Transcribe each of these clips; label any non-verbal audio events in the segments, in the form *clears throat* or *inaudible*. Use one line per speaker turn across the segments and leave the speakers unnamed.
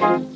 Wig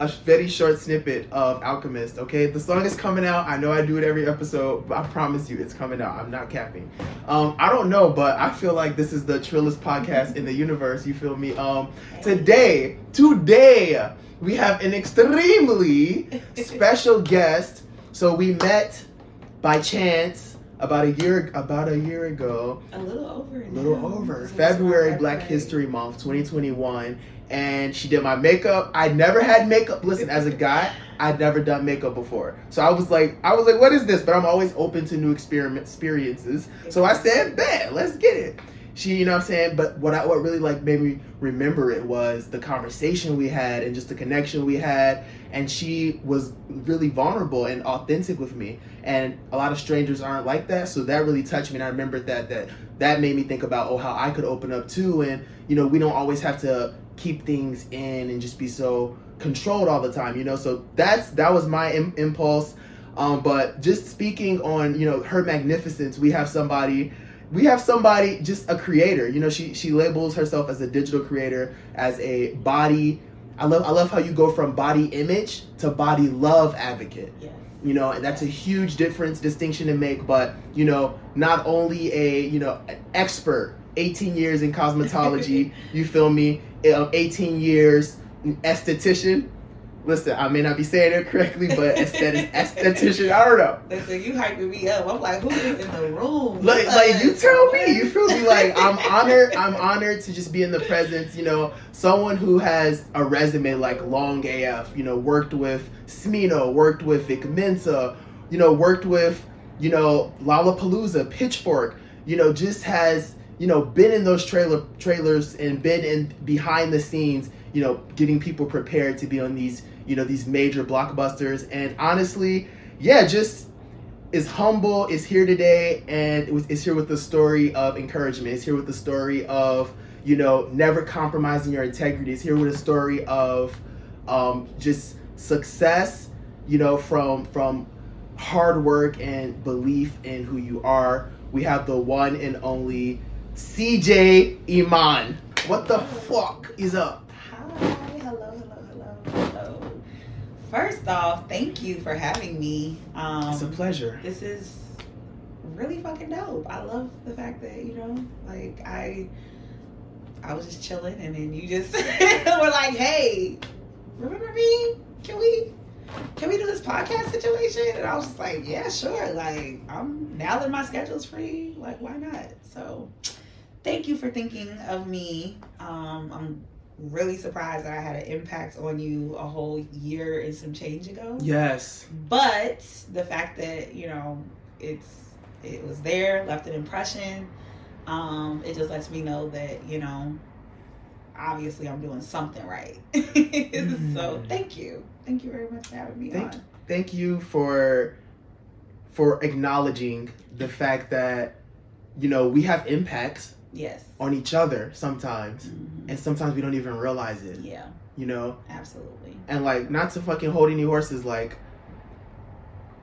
a very short snippet of Alchemist, okay? The song is coming out. I know I do it every episode, but I promise you it's coming out. I'm not capping. Um, I don't know, but I feel like this is the trillest podcast in the universe. You feel me? Um, today, today, we have an extremely special guest. So we met by chance about a year about a year ago
A little over.
a little
now.
over. February, Black
February.
History Month, 2021. And she did my makeup. I never had makeup. Listen, as a guy, I'd never done makeup before. So I was like, I was like, what is this? But I'm always open to new experiment experiences. So I said, bet, let's get it. She, you know what I'm saying? But what I what really like made me remember it was the conversation we had and just the connection we had. And she was really vulnerable and authentic with me. And a lot of strangers aren't like that. So that really touched me. And I remembered that that that made me think about oh how I could open up too. And you know, we don't always have to keep things in and just be so controlled all the time, you know. So that's that was my Im- impulse. Um, but just speaking on you know her magnificence, we have somebody we have somebody just a creator. You know she she labels herself as a digital creator as a body. I love i love how you go from body image to body love advocate.
Yes.
you know and that's a huge difference distinction to make but you know not only a you know an expert 18 years in cosmetology *laughs* you feel me Um, 18 years esthetician listen i may not be saying it correctly but aesthetic esthetician i don't know
Listen, you hyping me up. I'm like, who is in the room?
like, like you tell me you feel me like i'm *laughs* honored i'm honored to just be in the presence you know someone who has a resume like long af you know worked with smino worked with vic mensa you know worked with you know lollapalooza pitchfork you know just has you know been in those trailer trailers and been in behind the scenes you know getting people prepared to be on these you know these major blockbusters and honestly yeah just is humble, is here today, and is here with the story of encouragement. Is here with the story of you know never compromising your integrity. Is here with a story of um, just success. You know from from hard work and belief in who you are. We have the one and only Ceejaye Iman. What the fuck is up?
Hi, hello, hello, hello, hello. First off, thank you for having me. Um,
It's a pleasure.
This is really fucking dope. I love the fact that you know, like I, I was just chilling, and then you just *laughs* were like, "Hey, remember me? Can we, can we do this podcast situation?" And I was just like, "Yeah, sure." Like I'm now that my schedule's free, like why not? So, thank you for thinking of me. Um, I'm really surprised that I had an impact on you a whole year and some change ago.
Yes.
but the fact that you know it's it was there left an impression um it just lets me know that you know obviously i'm doing something right. *laughs* So thank you. Thank you very much for having me
Thank
on.
thank you for for acknowledging the fact that you know we have impacts
yes.
on each other sometimes
Mhm.
and sometimes we don't even realize it
yeah.
you know?
Absolutely.
And like not to fucking hold any horses like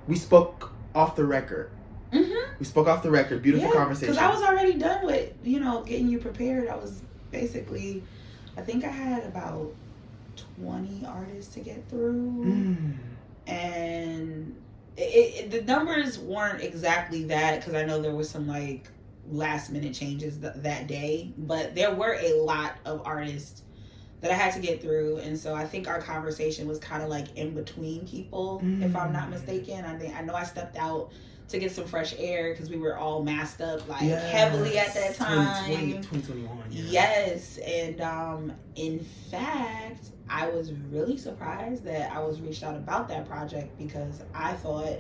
we spoke off the record.
Mm-hmm.
we spoke off the record. Beautiful conversation
because i was already done with you know getting you prepared. I was basically i think i had about 20 artists to get through.
Mm.
and it, it, the numbers weren't exactly that because I know there was some like last minute changes th- that day. But there were a lot of artists that I had to get through, and so I think our conversation was kind of like in between people, if I'm not
Mm.
mistaken. I think I know I stepped out to get some fresh air because we were all masked up like
Yes.
heavily at that
2020,
time.
2021. yeah.
Yes, and um, in fact, I was really surprised that I was reached out about that project because I thought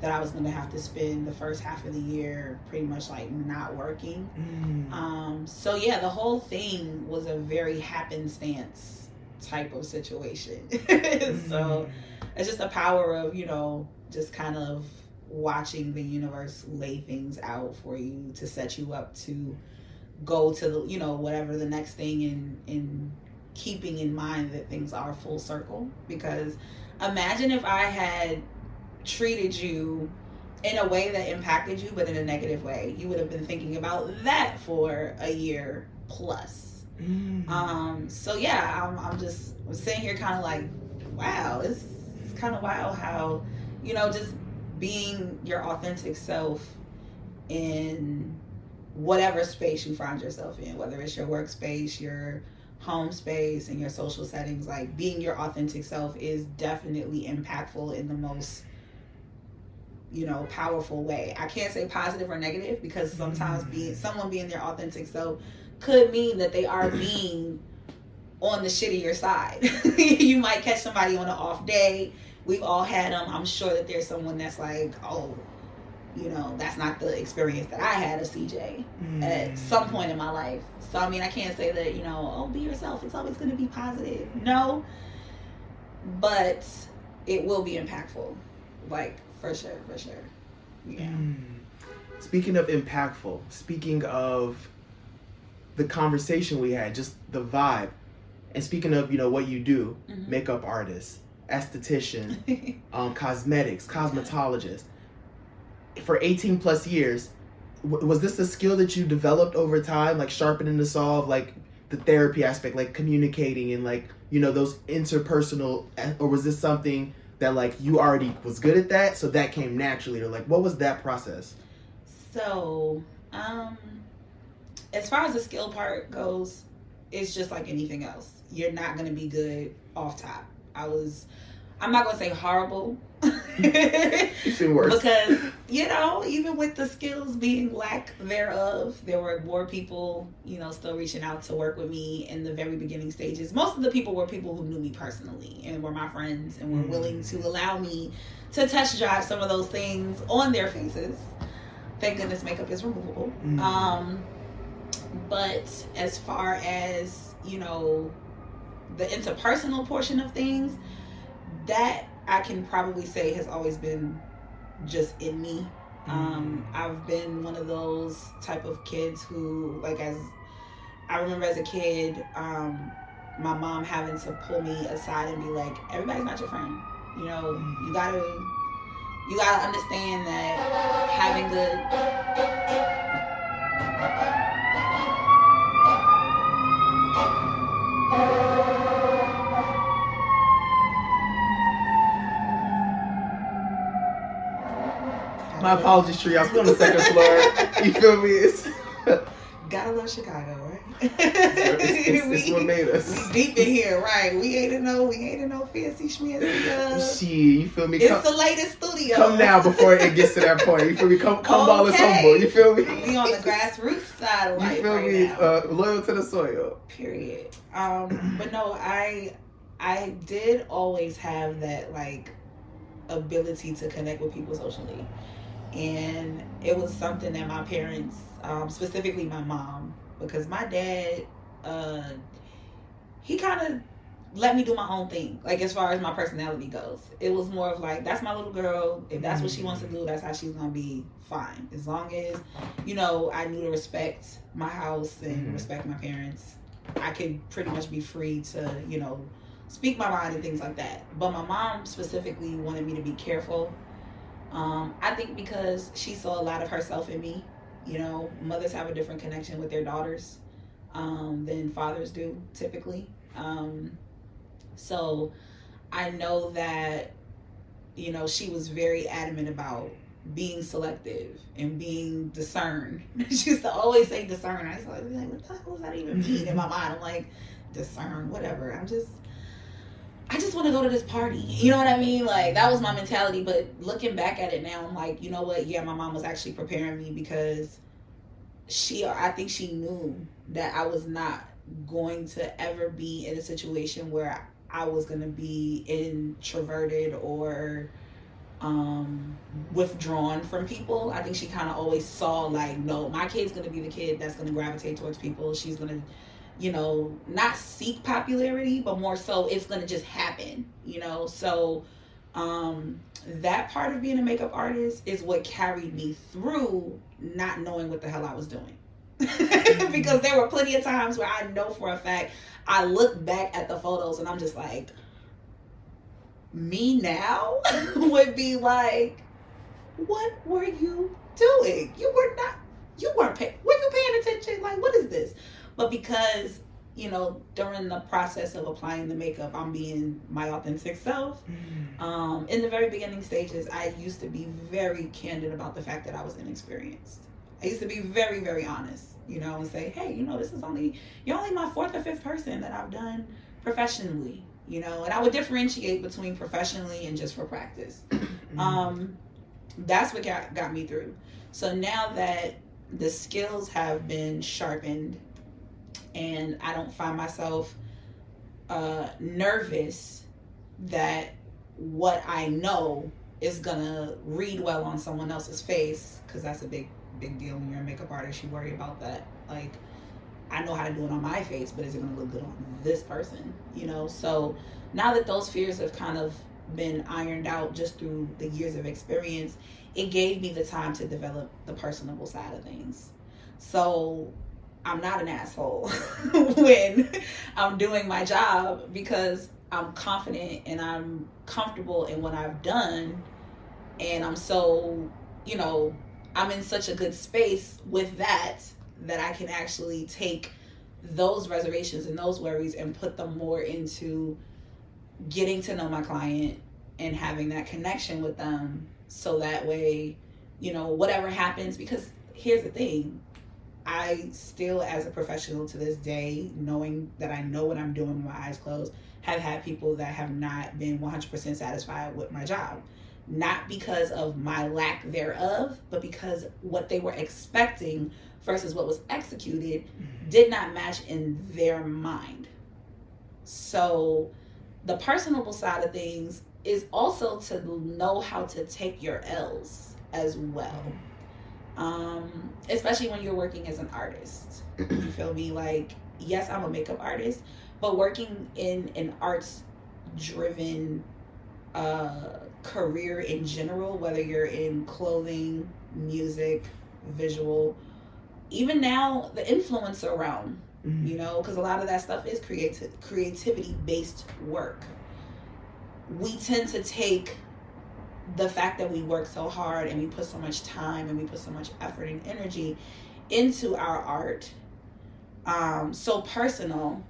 that I was going to have to spend the first half of the year pretty much like not working.
Mm.
Um, so yeah, the whole thing was a very happenstance type of situation. *laughs* so it's just the power of you know just kind of watching the universe lay things out for you to set you up to go to the you know whatever the next thing and and keeping in mind that things are full circle because imagine if i had treated you in a way that impacted you but in a negative way you would have been thinking about that for a year plus
Mm.
um, so yeah, I'm, I'm just I'm sitting here kind of like, wow, it's, it's kind of wild how, you know, just being your authentic self in whatever space you find yourself in, whether it's your workspace, your home space, and your social settings, like being your authentic self is definitely impactful in the most you know powerful way i can't say positive or negative because sometimes being someone being their authentic self could mean that they are being on the shittier side. *laughs* you might catch somebody on an off day. We've all had them. I'm sure that there's someone that's like, oh, you know, that's not the experience that I had of Ceejaye
Mm.
at some point in my life. So I mean, I can't say that you know, oh, be yourself. It's always going to be positive. No, but it will be impactful, like for sure, for sure. Yeah.
Mm. Speaking of impactful, speaking of the conversation we had, just the vibe, and speaking of you know what you do,
Mhm.
makeup artist, esthetician, *laughs* um, cosmetics, cosmetologist. For 18 plus years, w- was this a skill that you developed over time, like sharpening the saw of like the therapy aspect, like communicating and like you know those interpersonal, or was this something that like you already was good at that, so that came naturally, or like what was that process?
So, um, as far as the skill part goes, it's just like anything else. You're not gonna be good off top. I was, I'm not gonna say horrible. Because you know even with the skills being lack thereof there were more people you know still reaching out to work with me in the very beginning stages most of the people were people who knew me personally and were my friends and were
Mm.
willing to allow me to test drive some of those things on their faces thank goodness makeup is removable
Mm.
um but as far as you know the interpersonal portion of things that i can probably say has always been just in me. Um i've been one of those type of kids who like as i remember as a kid um my mom having to pull me aside and be like everybody's not your friend. You know you gotta you gotta understand that having good
My apologies, Treehouse. We're on the second floor. You feel me? It's,
Gotta love Chicago, right?
it's, it's, it's what made
we
us.
deep in here, right? We ain't in no, we ain't in no fancy schmancy. Uh,
Shit, you feel me?
it's
Come,
the latest studio.
come now before it gets to that point. You feel me? Come, come while it's
Okay.
humble. You feel me?
We on the grassroots side of life.
You feel
right
me? Uh, loyal to the soil.
Period. Um, but no, I I did always have that like ability to connect with people socially. And it was something that my parents, um, specifically my mom, because my dad, uh, he kind of let me do my own thing. Like as far as my personality goes, it was more of like that's my little girl. If that's what she wants to do, that's how she's gonna be. Fine, as long as you know I knew to respect my house and
Mhm.
respect my parents. I could pretty much be free to you know speak my mind and things like that. But my mom specifically wanted me to be careful. Um, I think because she saw a lot of herself in me. You know, mothers have a different connection with their daughters um, than fathers do typically. Um, so I know that, you know, she was very adamant about being selective and being discerned. *laughs* she used to always say discern. I was like, what the hell does that even mean in my *laughs* mind? I'm like, discern, whatever. I'm just I just want to go to this party. You know what I mean? Like that was my mentality. But looking back at it now, I'm like, you know what? Yeah, my mom was actually preparing me because she, I think she knew that I was not going to ever be in a situation where I was going to be introverted or um withdrawn from people. I think she kind of always saw like, no, my kid's going to be the kid that's going to gravitate towards people. She's going to you know, not seek popularity, but more so it's going to just happen, you know. So um that part of being a makeup artist is what carried me through not knowing what the hell I was doing. *laughs* because there were plenty of times where I know for a fact I look back at the photos and I'm just like me now *laughs* would be like what were you doing? You were not you weren't paying were you paying attention? Like what is this? But because, you know, during the process of applying the makeup, I'm being my authentic self. Mm. Um, in the very beginning stages, I used to be very candid about the fact that I was inexperienced. I used to be very, very honest, you know, and say, hey, you know, this is only, you're only my fourth or fifth person that I've done professionally, you know, and I would differentiate between professionally and just for practice. *coughs* Mm. um, that's what got, got me through. So now that the skills have been sharpened and I don't find myself uh, nervous that what I know is gonna read well on someone else's face because that's a big big deal when you're a makeup artist. You worry about that. Like I know how to do it on my face, but is it gonna look good on this person? You know. So now that those fears have kind of been ironed out just through the years of experience, it gave me the time to develop the personable side of things. So I'm not an asshole *laughs* when I'm doing my job because I'm confident and I'm comfortable in what I've done. And I'm so, you know, I'm in such a good space with that that I can actually take those reservations and those worries and put them more into getting to know my client and having that connection with them so that way, you know, whatever happens, because here's the thing I still, as a professional to this day, knowing that I know what I'm doing with my eyes closed, have had people that have not been 100% satisfied with my job. Not because of my lack thereof, but because what they were expecting versus what was executed mm-hmm. did not match in their mind. So, the personable side of things is also to know how to take your L's as well um, especially when you're working as an artist. you *clears throat* feel me? Like, yes, I'm a makeup artist, but working in an arts driven uh, career in general, whether you're in clothing, music, visual, even now the influencer realm, mm-hmm. you know, because a lot of that stuff is creative creativity based work. We tend to take the fact that we work so hard and we put so much time and we put so much effort and energy into our art um, so personal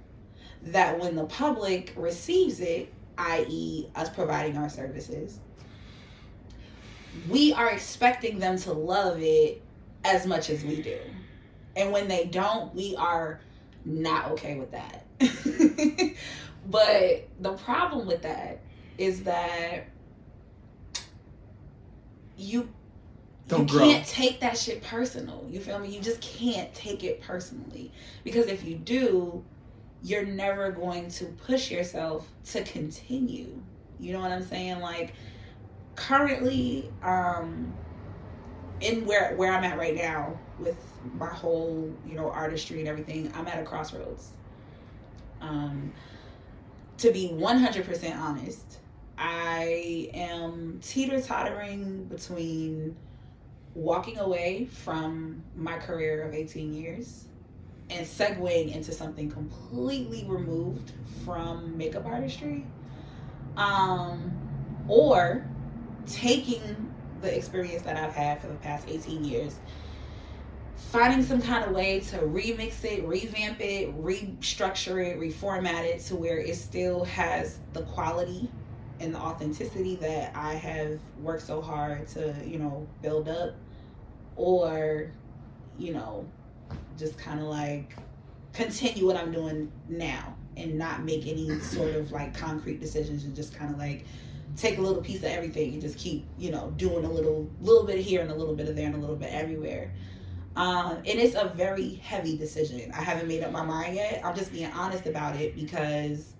that when the public receives it i.e us providing our services we are expecting them to love it as much as we do. And when they don't we are not okay with that. *laughs* But the problem with that is that you Don't you grow. can't take that shit personal. You feel me? You just can't take it personally because if you do, you're never going to push yourself to continue. You know what I'm saying? Like currently, um, in where where I'm at right now with my whole you know artistry and everything, I'm at a crossroads. Um, to be 100% honest, I am teeter tottering between walking away from my career of 18 years and segueing into something completely removed from makeup artistry um, or taking the experience that I've had for the past 18 years finding some kind of way to remix it, revamp it, restructure it, reformat it to where it still has the quality and the authenticity that I have worked so hard to, you know, build up, or, you know, just kind of like continue what I'm doing now and not make any sort of like concrete decisions and just kind of like take a little piece of everything and just keep, you know, doing a little little bit here and a little bit of there and a little bit everywhere. Um, and it's a very heavy decision. I haven't made up my mind yet. I'm just being honest about it because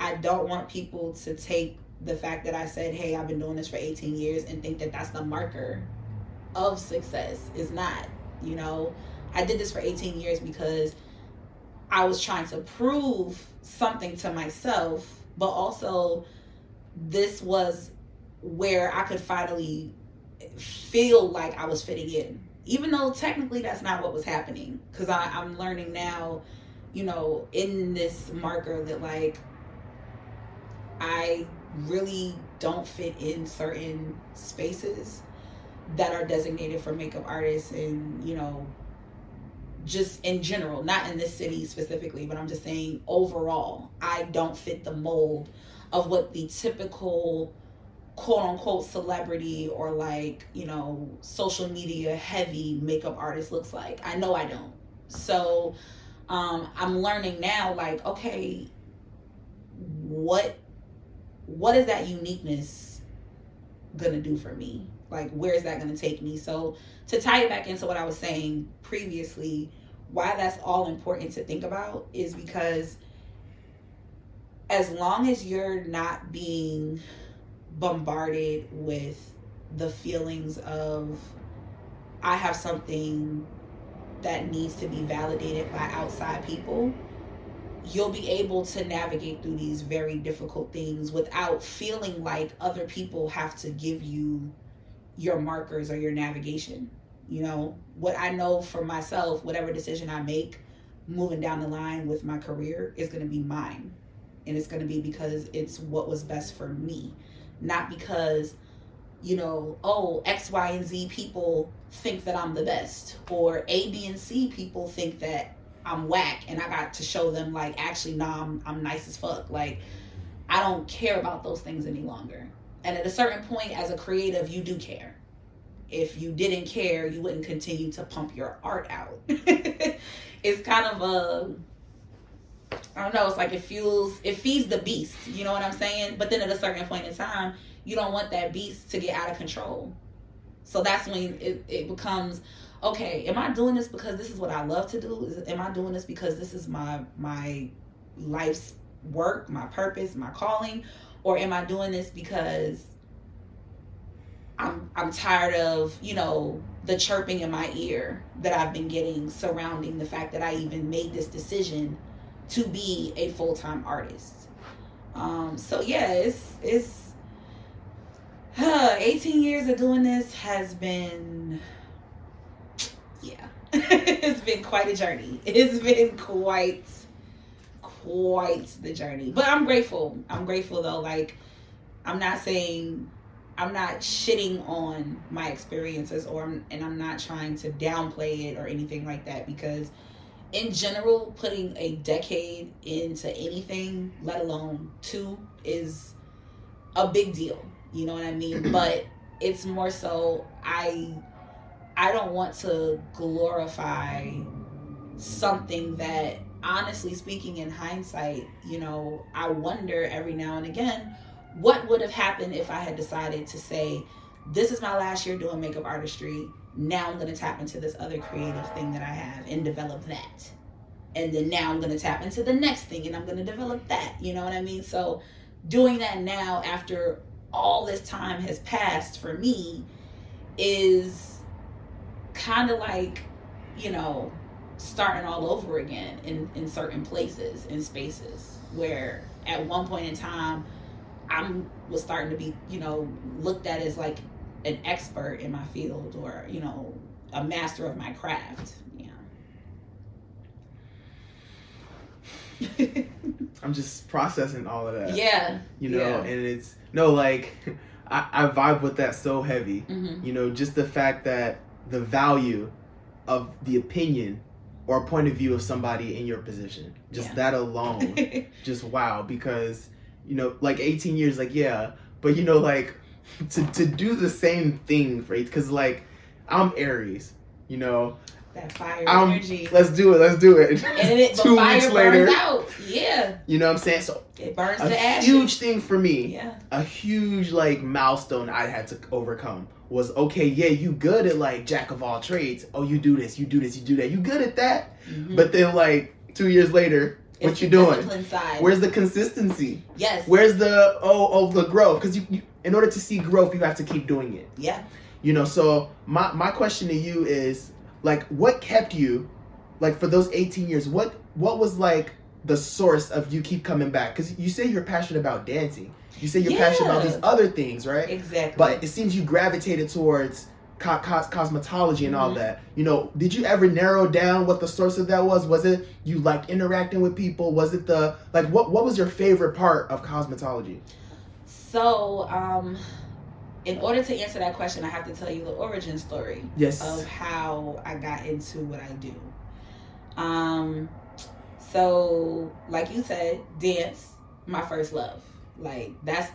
I don't want people to take the fact that I said, hey, I've been doing this for 18 years and think that that's the marker of success. Is not. You know, I did this for 18 years because I was trying to prove something to myself, but also this was where I could finally feel like I was fitting in. Even though technically that's not what was happening. Because I'm learning now, you know, in this marker that like I really don't fit in certain spaces that are designated for makeup artists and, you know, just in general, not in this city specifically, but I'm just saying overall, I don't fit the mold of what the typical quote unquote celebrity or like, you know, social media heavy makeup artist looks like. I know I don't. So um, I'm learning now, like, okay, what what is that uniqueness gonna do for me? Like, where's that gonna take me? So, to tie it back into what I was saying previously, why that's all important to think about is because as long as you're not being bombarded with the feelings of, I have something that needs to be validated by outside people you'll be able to navigate through these very difficult things without feeling like other people have to give you your markers or your navigation. You know, what I know for myself, whatever decision I make moving down the line with my career is going to be mine. And it's going to be because it's what was best for me, not because, you know, oh, X, Y, and Z people think that I'm the best, or A, B, and C people think that I'm whack and I got to show them like actually nah I'm, I'm nice as fuck. Like I don't care about those things any longer. And at a certain point as a creative you do care. If you didn't care you wouldn't continue to pump your art out. *laughs* It's kind of a I don't know it's like it fuels it feeds the beast you know what I'm saying? But then at a certain point in time you don't want that beast to get out of control. So that's when it, it becomes okay, am I doing this because this is what I love to do? Is, am I doing this because this is my my life's work, my purpose, my calling, or am I doing this because I'm I'm tired of, you know, the chirping in my ear that I've been getting surrounding the fact that I even made this decision to be a full-time artist. Um, so yeah, it's it's uh, *sighs* 18 years of doing this has been *laughs* it's been quite a journey. It's been quite, quite the journey. But I'm grateful. I'm grateful though. Like, I'm not saying I'm not shitting on my experiences or and I'm not trying to downplay it or anything like that because in general putting a decade into anything let alone two is a big deal you know what I mean *clears throat* but it's more so I I don't want to glorify something that honestly speaking in hindsight, you know, I wonder every now and again what would have happened if I had decided to say this is my last year doing makeup artistry. Now I'm going to tap into this other creative thing that I have and develop that. And then now I'm going to tap into the next thing and I'm going to develop that. You know what I mean? So doing that now after all this time has passed for me is kind of like, you know, starting all over again in, in certain places and spaces where at one point in time I'm was starting to be, you know, looked at as like an expert in my field or, you know, a master of my craft.
Yeah. *laughs* I'm just processing all of that.
Yeah.
You know,
yeah.
and it's no like *laughs* I, I vibe with that so heavy.
Mm-hmm.
You know, just the fact that the value of the opinion or point of view of somebody in your position. Just
Yeah.
that alone, *laughs* just wow. Because you know, like 18 years, like yeah, but you know, like to to do the same thing for because like I'm Aries, you know,
That fire
Um,
energy.
let's do it, let's do it.
And *laughs* it,
Two
fire
weeks
burns
later,
out. Yeah.
you know what I'm saying? So
It burns
a
to ashes.
huge thing for me,
Yeah.
a huge like milestone I had to overcome was okay, yeah, you good at like jack of all trades. Oh, you do this, you do this, you do that. You good at that.
Mhm.
But then like two years later, what
It's
you doing?
Side.
Where's the consistency?
yes.
Where's the oh oh the growth? Because you, you in order to see growth, you have to keep doing it.
yeah.
You know. So my my question to you is like, what kept you, like for those eighteen years? What what was like the source of you keep coming back? Because you say you're passionate about dancing. You say you're passionate about these other things, right?
Exactly.
But it seems you gravitated towards co- cos- cosmetology and all
Mhm.
that. You know, did you ever narrow down what the source of that was? Was it you like interacting with people? Was it the like what what was your favorite part of cosmetology?
so, um, in order to answer that question, I have to tell you the origin story
Yes.
of how I got into what I do. Um, so like you said, dance, my first love. Like that's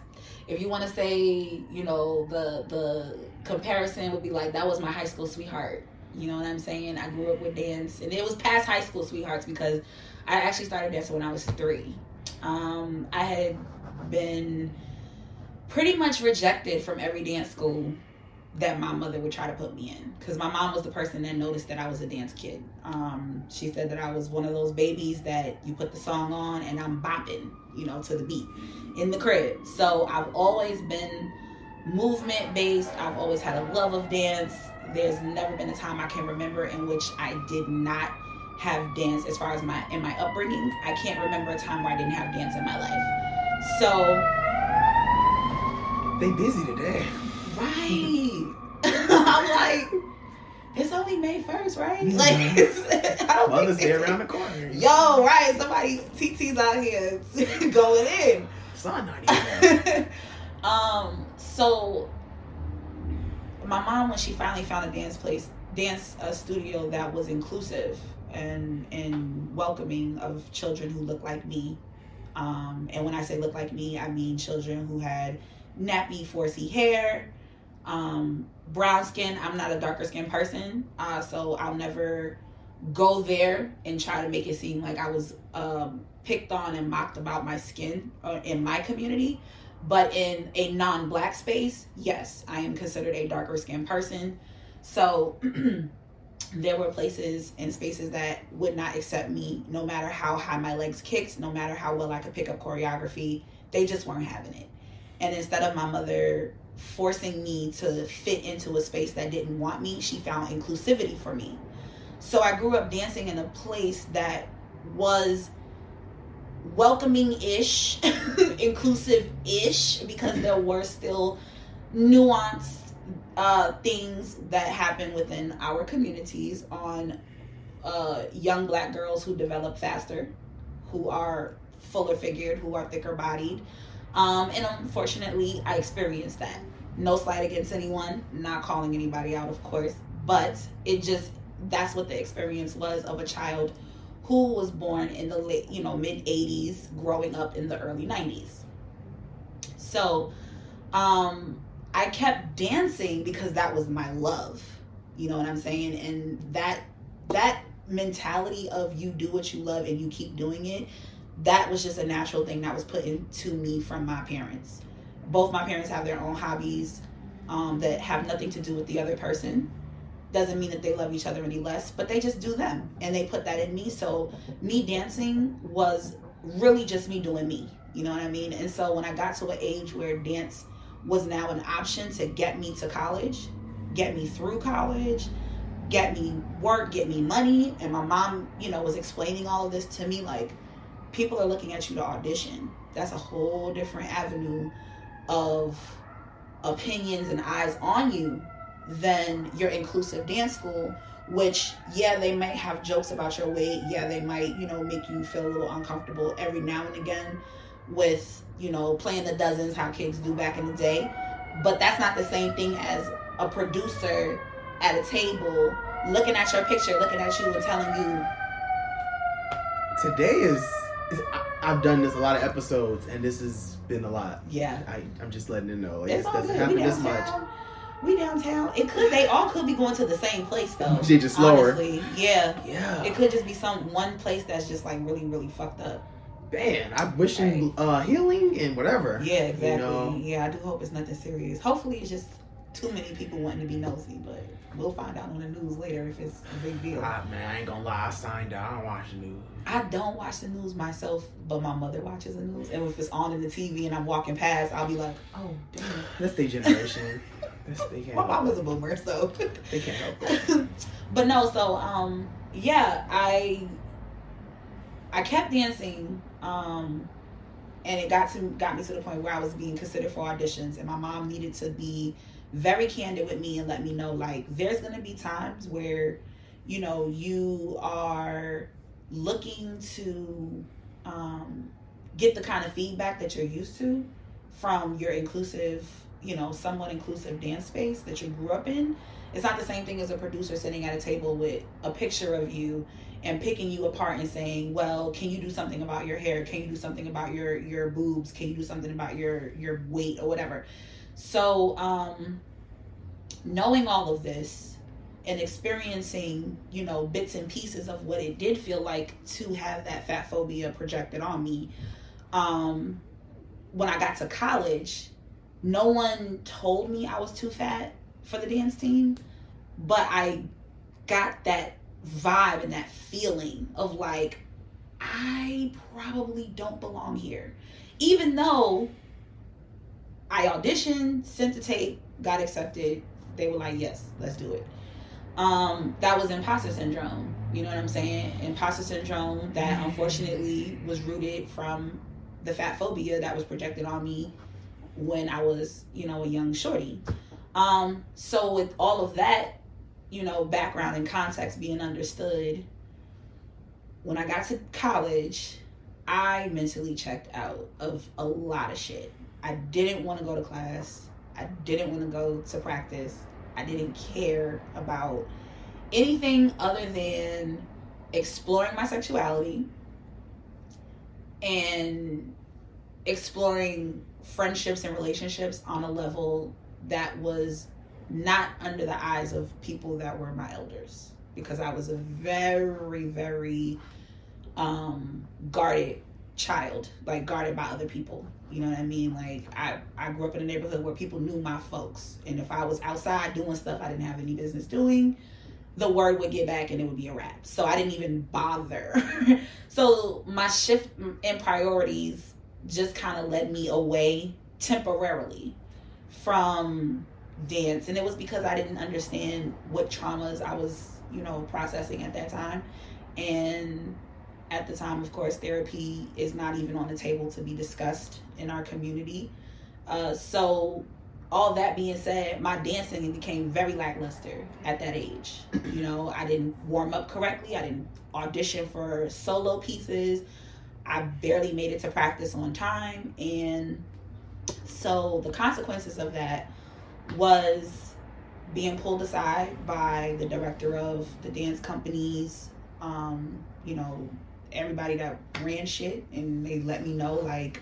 if you want to say, you know, the the comparison would be like that was my high school sweetheart. You know what I'm saying? I grew up with dance, and it was past high school sweethearts because I actually started dancing when I was three. Um, I had been pretty much rejected from every dance school that my mother would try to put me in because my mom was the person that noticed that I was a dance kid. Um, she said that I was one of those babies that you put the song on and I'm bopping, you know, to the beat in the crib. So I've always been movement based. I've always had a love of dance. There's never been a time I can remember in which I did not have dance as far as my in my upbringing. I can't remember a time where I didn't have dance in my life. So
they busy today.
Right. *laughs* I'm like, it's only May 1st, right? Like, *laughs* I don't
Mother's Day around the corner.
Yo, right. Somebody, TT's out here *laughs* going in.
Sun not *laughs* even.
um, so my mom, when she finally found a dance place, dance a studio that was inclusive and and welcoming of children who look like me. Um, and when I say look like me, I mean children who had nappy, 4C hair, um, brown skin. I'm not a darker skin person, uh, so I'll never go there and try to make it seem like I was um, picked on and mocked about my skin uh, in my community. But in a non black space, yes, I am considered a darker skinned person. So *clears throat* there were places and spaces that would not accept me no matter how high my legs kicked, no matter how well I could pick up choreography. They just weren't having it. And instead of my mother forcing me to fit into a space that didn't want me, she found inclusivity for me. So I grew up dancing in a place that was welcoming ish, *laughs* inclusive ish, because there were still nuanced uh, things that happen within our communities on uh, young black girls who develop faster, who are fuller figured, who are thicker bodied. Um, and unfortunately, I experienced that. No slight against anyone, not calling anybody out, of course, but it just that's what the experience was of a child who was born in the late, you know, mid 80s, growing up in the early 90s. So, um, I kept dancing because that was my love. You know what I'm saying? And that that mentality of you do what you love and you keep doing it, that was just a natural thing that was put into me from my parents. Both my parents have their own hobbies um, that have nothing to do with the other person. Doesn't mean that they love each other any less, but they just do them and they put that in me. So, me dancing was really just me doing me. You know what I mean? And so, when I got to an age where dance was now an option to get me to college, get me through college, get me work, get me money. And my mom, you know, was explaining all of this to me like, people are looking at you to audition. That's a whole different avenue of opinions and eyes on you than your inclusive dance school which yeah they might have jokes about your weight yeah they might you know make you feel a little uncomfortable every now and again with you know playing the dozens how kids do back in the day but that's not the same thing as a producer at a table looking at your picture looking at you and telling you
Today is I've done this a lot of episodes, and this has been a lot.
Yeah.
I, I'm just letting it know.
It's
this doesn't
good.
happen
We
this much.
We downtown. It could. They all could be going to the same place though. *laughs*
She just slower.
Honestly, yeah.
Yeah.
It could just be some one place that's just like really, really fucked up.
Man, I'm wishing uh, healing and whatever.
Yeah, exactly.
You know?
Yeah, I do hope it's nothing serious. Hopefully, it's just too many people wanting to be nosy, but we'll find out on the news later if it's a big deal.
Ah, man, I ain't gonna lie. I signed out. I don't watch the news.
I don't watch the news myself, but my mother watches the news, and if it's on in the TV and I'm walking past, I'll be like, "Oh, damn." *laughs*
That's their generation. That's, they can't.
My mom was a boomer, so. *laughs*
They can't help it. *laughs*
but no, so um, yeah, I I kept dancing, um, and it got to got me to the point where I was being considered for auditions, and my mom needed to be very candid with me and let me know like there's gonna be times where you know you are looking to um, get the kind of feedback that you're used to from your inclusive you know somewhat inclusive dance space that you grew up in. It's not the same thing as a producer sitting at a table with a picture of you and picking you apart and saying well can you do something about your hair? Can you do something about your your boobs? Can you do something about your your weight or whatever? So um knowing all of this and experiencing you know bits and pieces of what it did feel like to have that fat phobia projected on me um when i got to college no one told me i was too fat for the dance team but i got that vibe and that feeling of like i probably don't belong here. Even though i auditioned sent the tape got accepted they were like yes let's do it um, that was imposter syndrome. You know what I'm saying? Imposter syndrome that unfortunately was rooted from the fat phobia that was projected on me when I was, you know, a young shorty. Um, so with all of that, you know, background and context being understood, when I got to college, I mentally checked out of a lot of shit. I didn't want to go to class. I didn't want to go to practice. I didn't care about anything other than exploring my sexuality and exploring friendships and relationships on a level that was not under the eyes of people that were my elders because I was a very very um guarded child like guarded by other people you know what I mean? Like I, I grew up in a neighborhood where people knew my folks. And if I was outside doing stuff I didn't have any business doing, the word would get back and it would be a wrap. So I didn't even bother. *laughs* so my shift in priorities just kind of led me away temporarily from dance. And it was because I didn't understand what traumas I was, you know, processing at that time. And at the time, of course, therapy is not even on the table to be discussed in our community. Uh, so, all that being said, my dancing became very lackluster at that age. You know, I didn't warm up correctly, I didn't audition for solo pieces, I barely made it to practice on time. And so, the consequences of that was being pulled aside by the director of the dance companies, um, you know, everybody that ran shit and they let me know like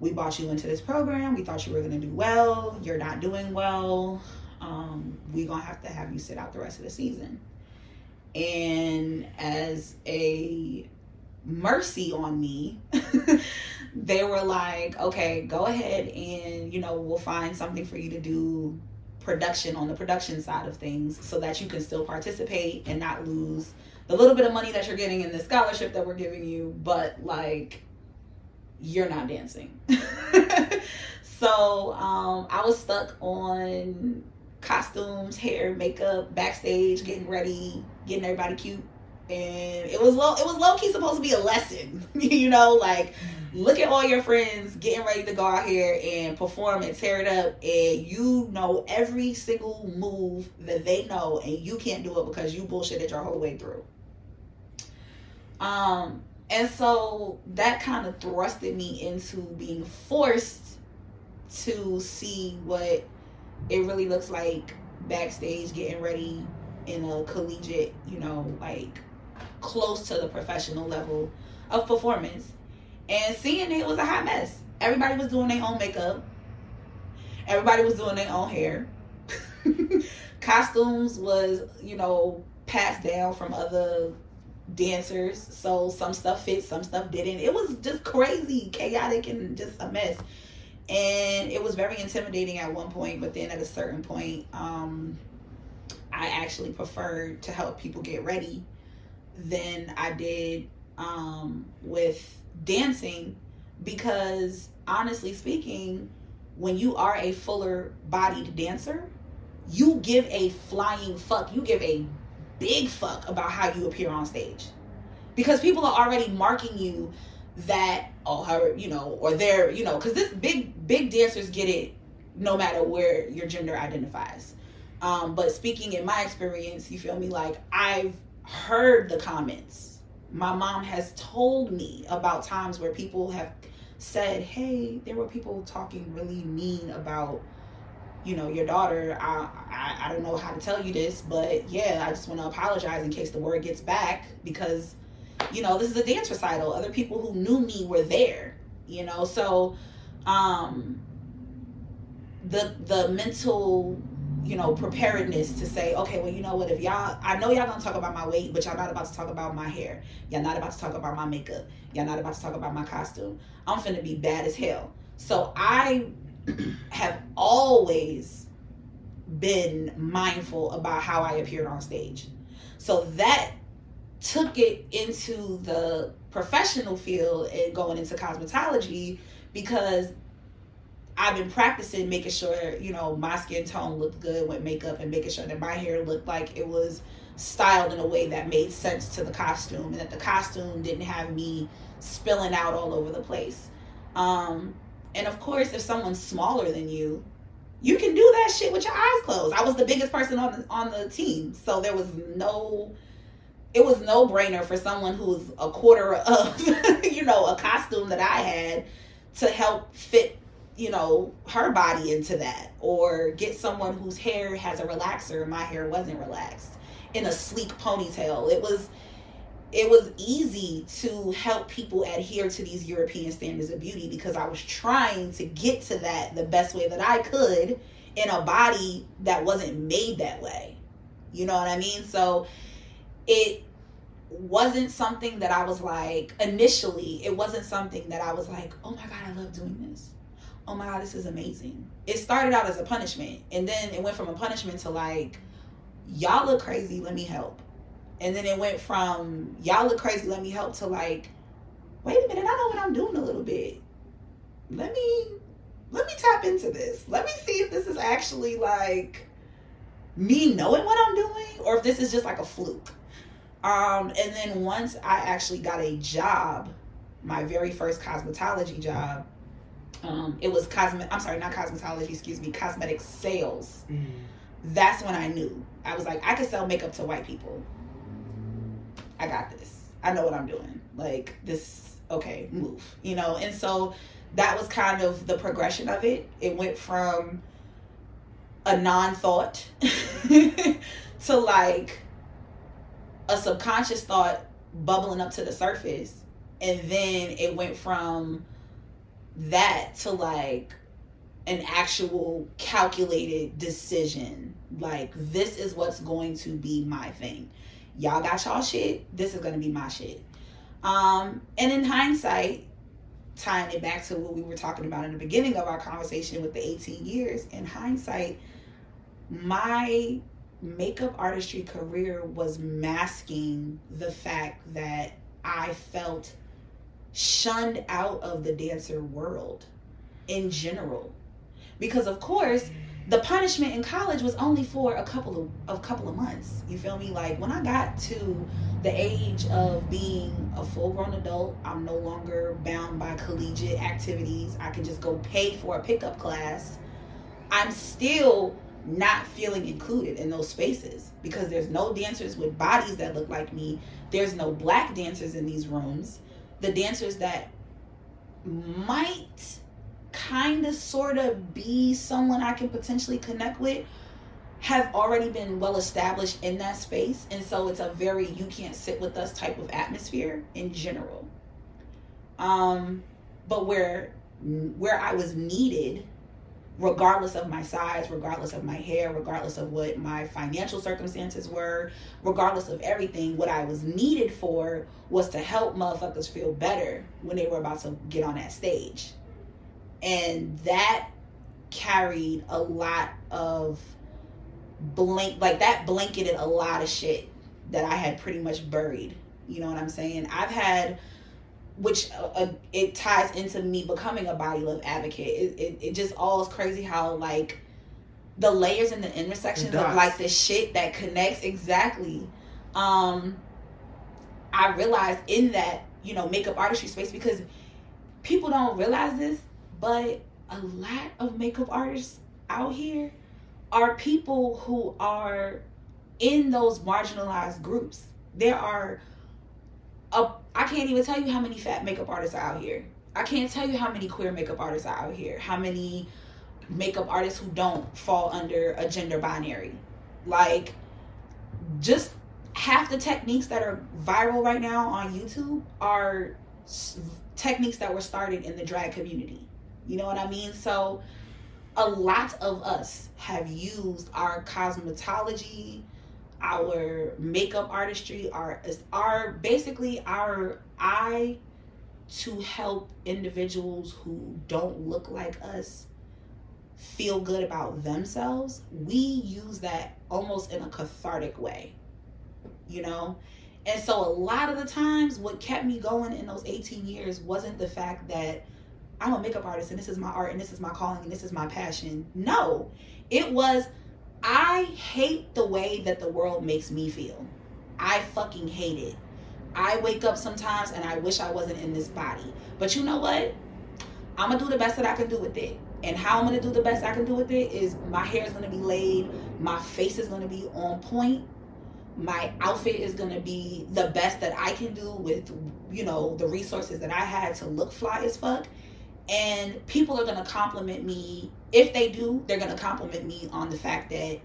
we bought you into this program. We thought you were going to do well. You're not doing well. Um, we're going to have to have you sit out the rest of the season. And as a mercy on me *laughs* they were like okay go ahead and you know we'll find something for you to do production on the production side of things so that you can still participate and not lose the little bit of money that you're getting in the scholarship that we're giving you, but like you're not dancing. *laughs* so um, I was stuck on costumes, hair, makeup, backstage, getting ready, getting everybody cute. And it was low it was low key supposed to be a lesson. *laughs* you know, like look at all your friends getting ready to go out here and perform and tear it up and you know every single move that they know and you can't do it because you bullshitted your whole way through. Um, and so that kind of thrusted me into being forced to see what it really looks like backstage getting ready in a collegiate, you know, like close to the professional level of performance, and seeing it was a hot mess. Everybody was doing their own makeup. Everybody was doing their own hair. *laughs* Costumes was, you know, passed down from other dancers. So some stuff fit, some stuff didn't. It was just crazy, chaotic, and just a mess. And it was very intimidating at one point, but then at a certain point, um, I actually preferred to help people get ready than I did um, with dancing because honestly speaking, when you are a fuller bodied dancer, you give a flying fuck. You give a big fuck about how you appear on stage. Because people are already marking you that oh her, you know, or they're, you know, because this big big dancers get it no matter where your gender identifies. Um, but speaking in my experience, you feel me, like I've heard the comments. My mom has told me about times where people have said, "Hey, there were people talking really mean about, you know, your daughter. I, I, I don't know how to tell you this, but yeah, I just want to apologize in case the word gets back because, you know, this is a dance recital. Other people who knew me were there, you know. So, um, the the mental you know, preparedness to say, okay, well, you know what, if y'all, I know y'all gonna talk about my weight, but y'all not about to talk about my hair. Y'all not about to talk about my makeup. Y'all not about to talk about my costume. I'm finna be bad as hell. So I have always been mindful about how I appeared on stage. So that took it into the professional field and going into cosmetology because I've been practicing making sure, you know, my skin tone looked good with makeup and making sure that my hair looked like it was styled in a way that made sense to the costume and that the costume didn't have me spilling out all over the place. Um, and of course, if someone's smaller than you, you can do that shit with your eyes closed. I was the biggest person on the, on the team, so there was no it was no brainer for someone who's a quarter of *laughs* you know a costume that I had to help fit you know, her body into that or get someone whose hair has a relaxer. My hair wasn't relaxed in a sleek ponytail. It was it was easy to help people adhere to these European standards of beauty because I was trying to get to that the best way that I could in a body that wasn't made that way. You know what I mean? So it wasn't something that I was like initially, it wasn't something that I was like, "Oh my god, I love doing this." oh my god, this is amazing. It started out as a punishment, and then it went from a punishment to like, y'all look crazy, let me help. And then it went from y'all look crazy, let me help to like, wait a minute, I know what I'm doing a little bit. Let me let me tap into this. Let me see if this is actually like me knowing what I'm doing or if this is just like a fluke. Um, and then once I actually got a job, my very first cosmetology job, um, it was cosmet. I'm sorry, not cosmetology. Excuse me, cosmetic sales. Mm. That's when I knew. I was like, I could sell makeup to white people. I got this. I know what I'm doing. Like this. Okay, move. You know. And so that was kind of the progression of it. It went from a non-thought *laughs* to like a subconscious thought bubbling up to the surface and then it went from that to like an actual calculated decision. Like, this is what's going to be my thing. Y'all got y'all shit. This is to be my shit. Um, and in hindsight, tying it back to what we were talking about in the beginning of our conversation with the 18 years, in hindsight, my makeup artistry career was masking the fact that I felt shunned out of the dancer world in general. Because of course, the punishment in college was only for a couple of a couple of months. You feel me? Like when I got to the age of being a full-grown adult, I'm no longer bound by collegiate activities. I can just go pay for a pickup class. I'm still not feeling included in those spaces because there's no dancers with bodies that look like me. There's no black dancers in these rooms the dancers that might kind of sort of be someone I can potentially connect with have already been well established in that space and so it's a very you can't sit with us type of atmosphere in general Um, but where where I was needed, regardless of my size, regardless of my hair, regardless of what my financial circumstances were, regardless of everything, what I was needed for was to help motherfuckers feel better when they were about to get on that stage. And that carried a lot of blank like that blanketed a lot of shit that I had pretty much buried. You know what I'm saying? I've had which uh, uh, it ties into me becoming a body love advocate. It, it, it just all is crazy how like the layers and the intersections of like the shit that connects exactly. Um, I realized in that you know makeup artistry space because people don't realize this, but a lot of makeup artists out here are people who are in those marginalized groups. There are a, I can't even tell you how many fat makeup artists are out here. I can't tell you how many queer makeup artists are out here. How many makeup artists who don't fall under a gender binary. Like just half the techniques that are viral right now on YouTube are techniques that were started in the drag community. You know what I mean? So a lot of us have used our cosmetology, our makeup artistry, our our basically our eye to help individuals who don't look like us feel good about themselves. We use that almost in a cathartic way. You know? And so a lot of the times what kept me going in those 18 years wasn't the fact that I'm a makeup artist and this is my art and this is my calling and this is my passion. No. It was I hate the way that the world makes me feel. I fucking hate it. I wake up sometimes and I wish I wasn't in this body. But you know what? I'm gonna do the best that I can do with it. And how I'm gonna do the best I can do with it is my hair is gonna be laid, my face is gonna be on point, my outfit is gonna be the best that I can do with, you know, the resources that I had to look fly as fuck. And people are gonna compliment me. If they do, they're gonna compliment me on the fact that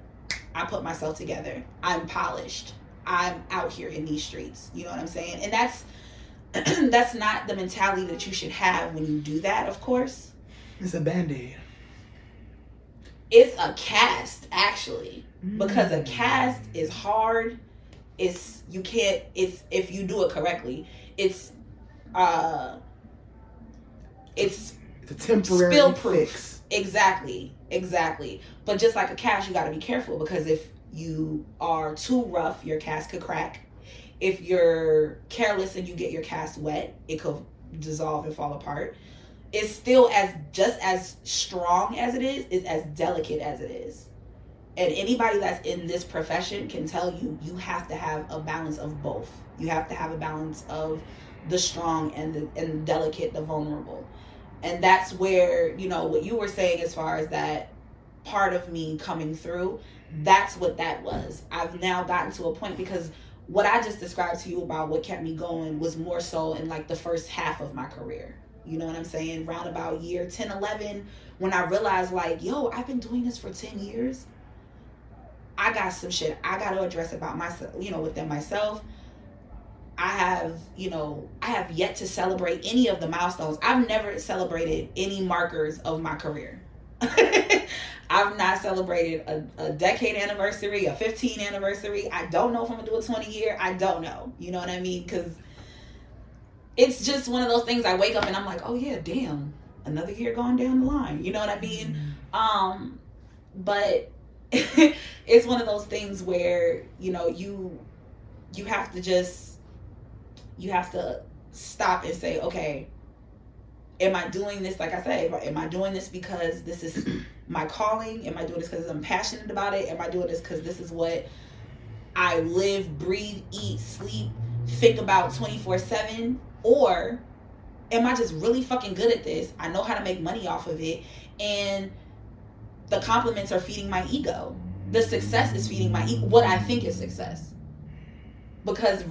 I put myself together. I'm polished. I'm out here in these streets. You know what I'm saying? And that's *clears throat* that's not the mentality that you should have when you do that, of course.
It's a band aid.
It's a cast, actually. Because
Mm.
a cast is hard. It's you can't it's if you do it correctly, it's uh it's
a temporary
spill proof.
fix.
Exactly, exactly. But just like a cast, you got to be careful because if you are too rough, your cast could crack. If you're careless and you get your cast wet, it could dissolve and fall apart. It's still as just as strong as it is, is as delicate as it is. And anybody that's in this profession can tell you you have to have a balance of both. You have to have a balance of the strong and the and the delicate, the vulnerable and that's where you know what you were saying as far as that part of me coming through that's what that was. I've now gotten to a point because what i just described to you about what kept me going was more so in like the first half of my career. You know what i'm saying? Round about year 10 11 when i realized like yo i've been doing this for 10 years. I got some shit. I got to address about myself you know within myself I have, you know, I have yet to celebrate any of the milestones. I've never celebrated any markers of my career. *laughs* I've not celebrated a, a decade anniversary, a 15 anniversary. I don't know if I'm gonna do a 20 year. I don't know. You know what I mean? Because it's just one of those things. I wake up and I'm like, oh yeah, damn, another year going down the line. You know what I mean? Um, but *laughs* it's one of those things where you know you you have to just you have to stop and say, okay, am I doing this? Like I said, am I doing this because this is *clears throat* my calling? Am I doing this because I'm passionate about it? Am I doing this because this is what I live, breathe, eat, sleep, think about 24 7? Or am I just really fucking good at this? I know how to make money off of it. And the compliments are feeding my ego. The success is feeding my ego. What I think is success. Because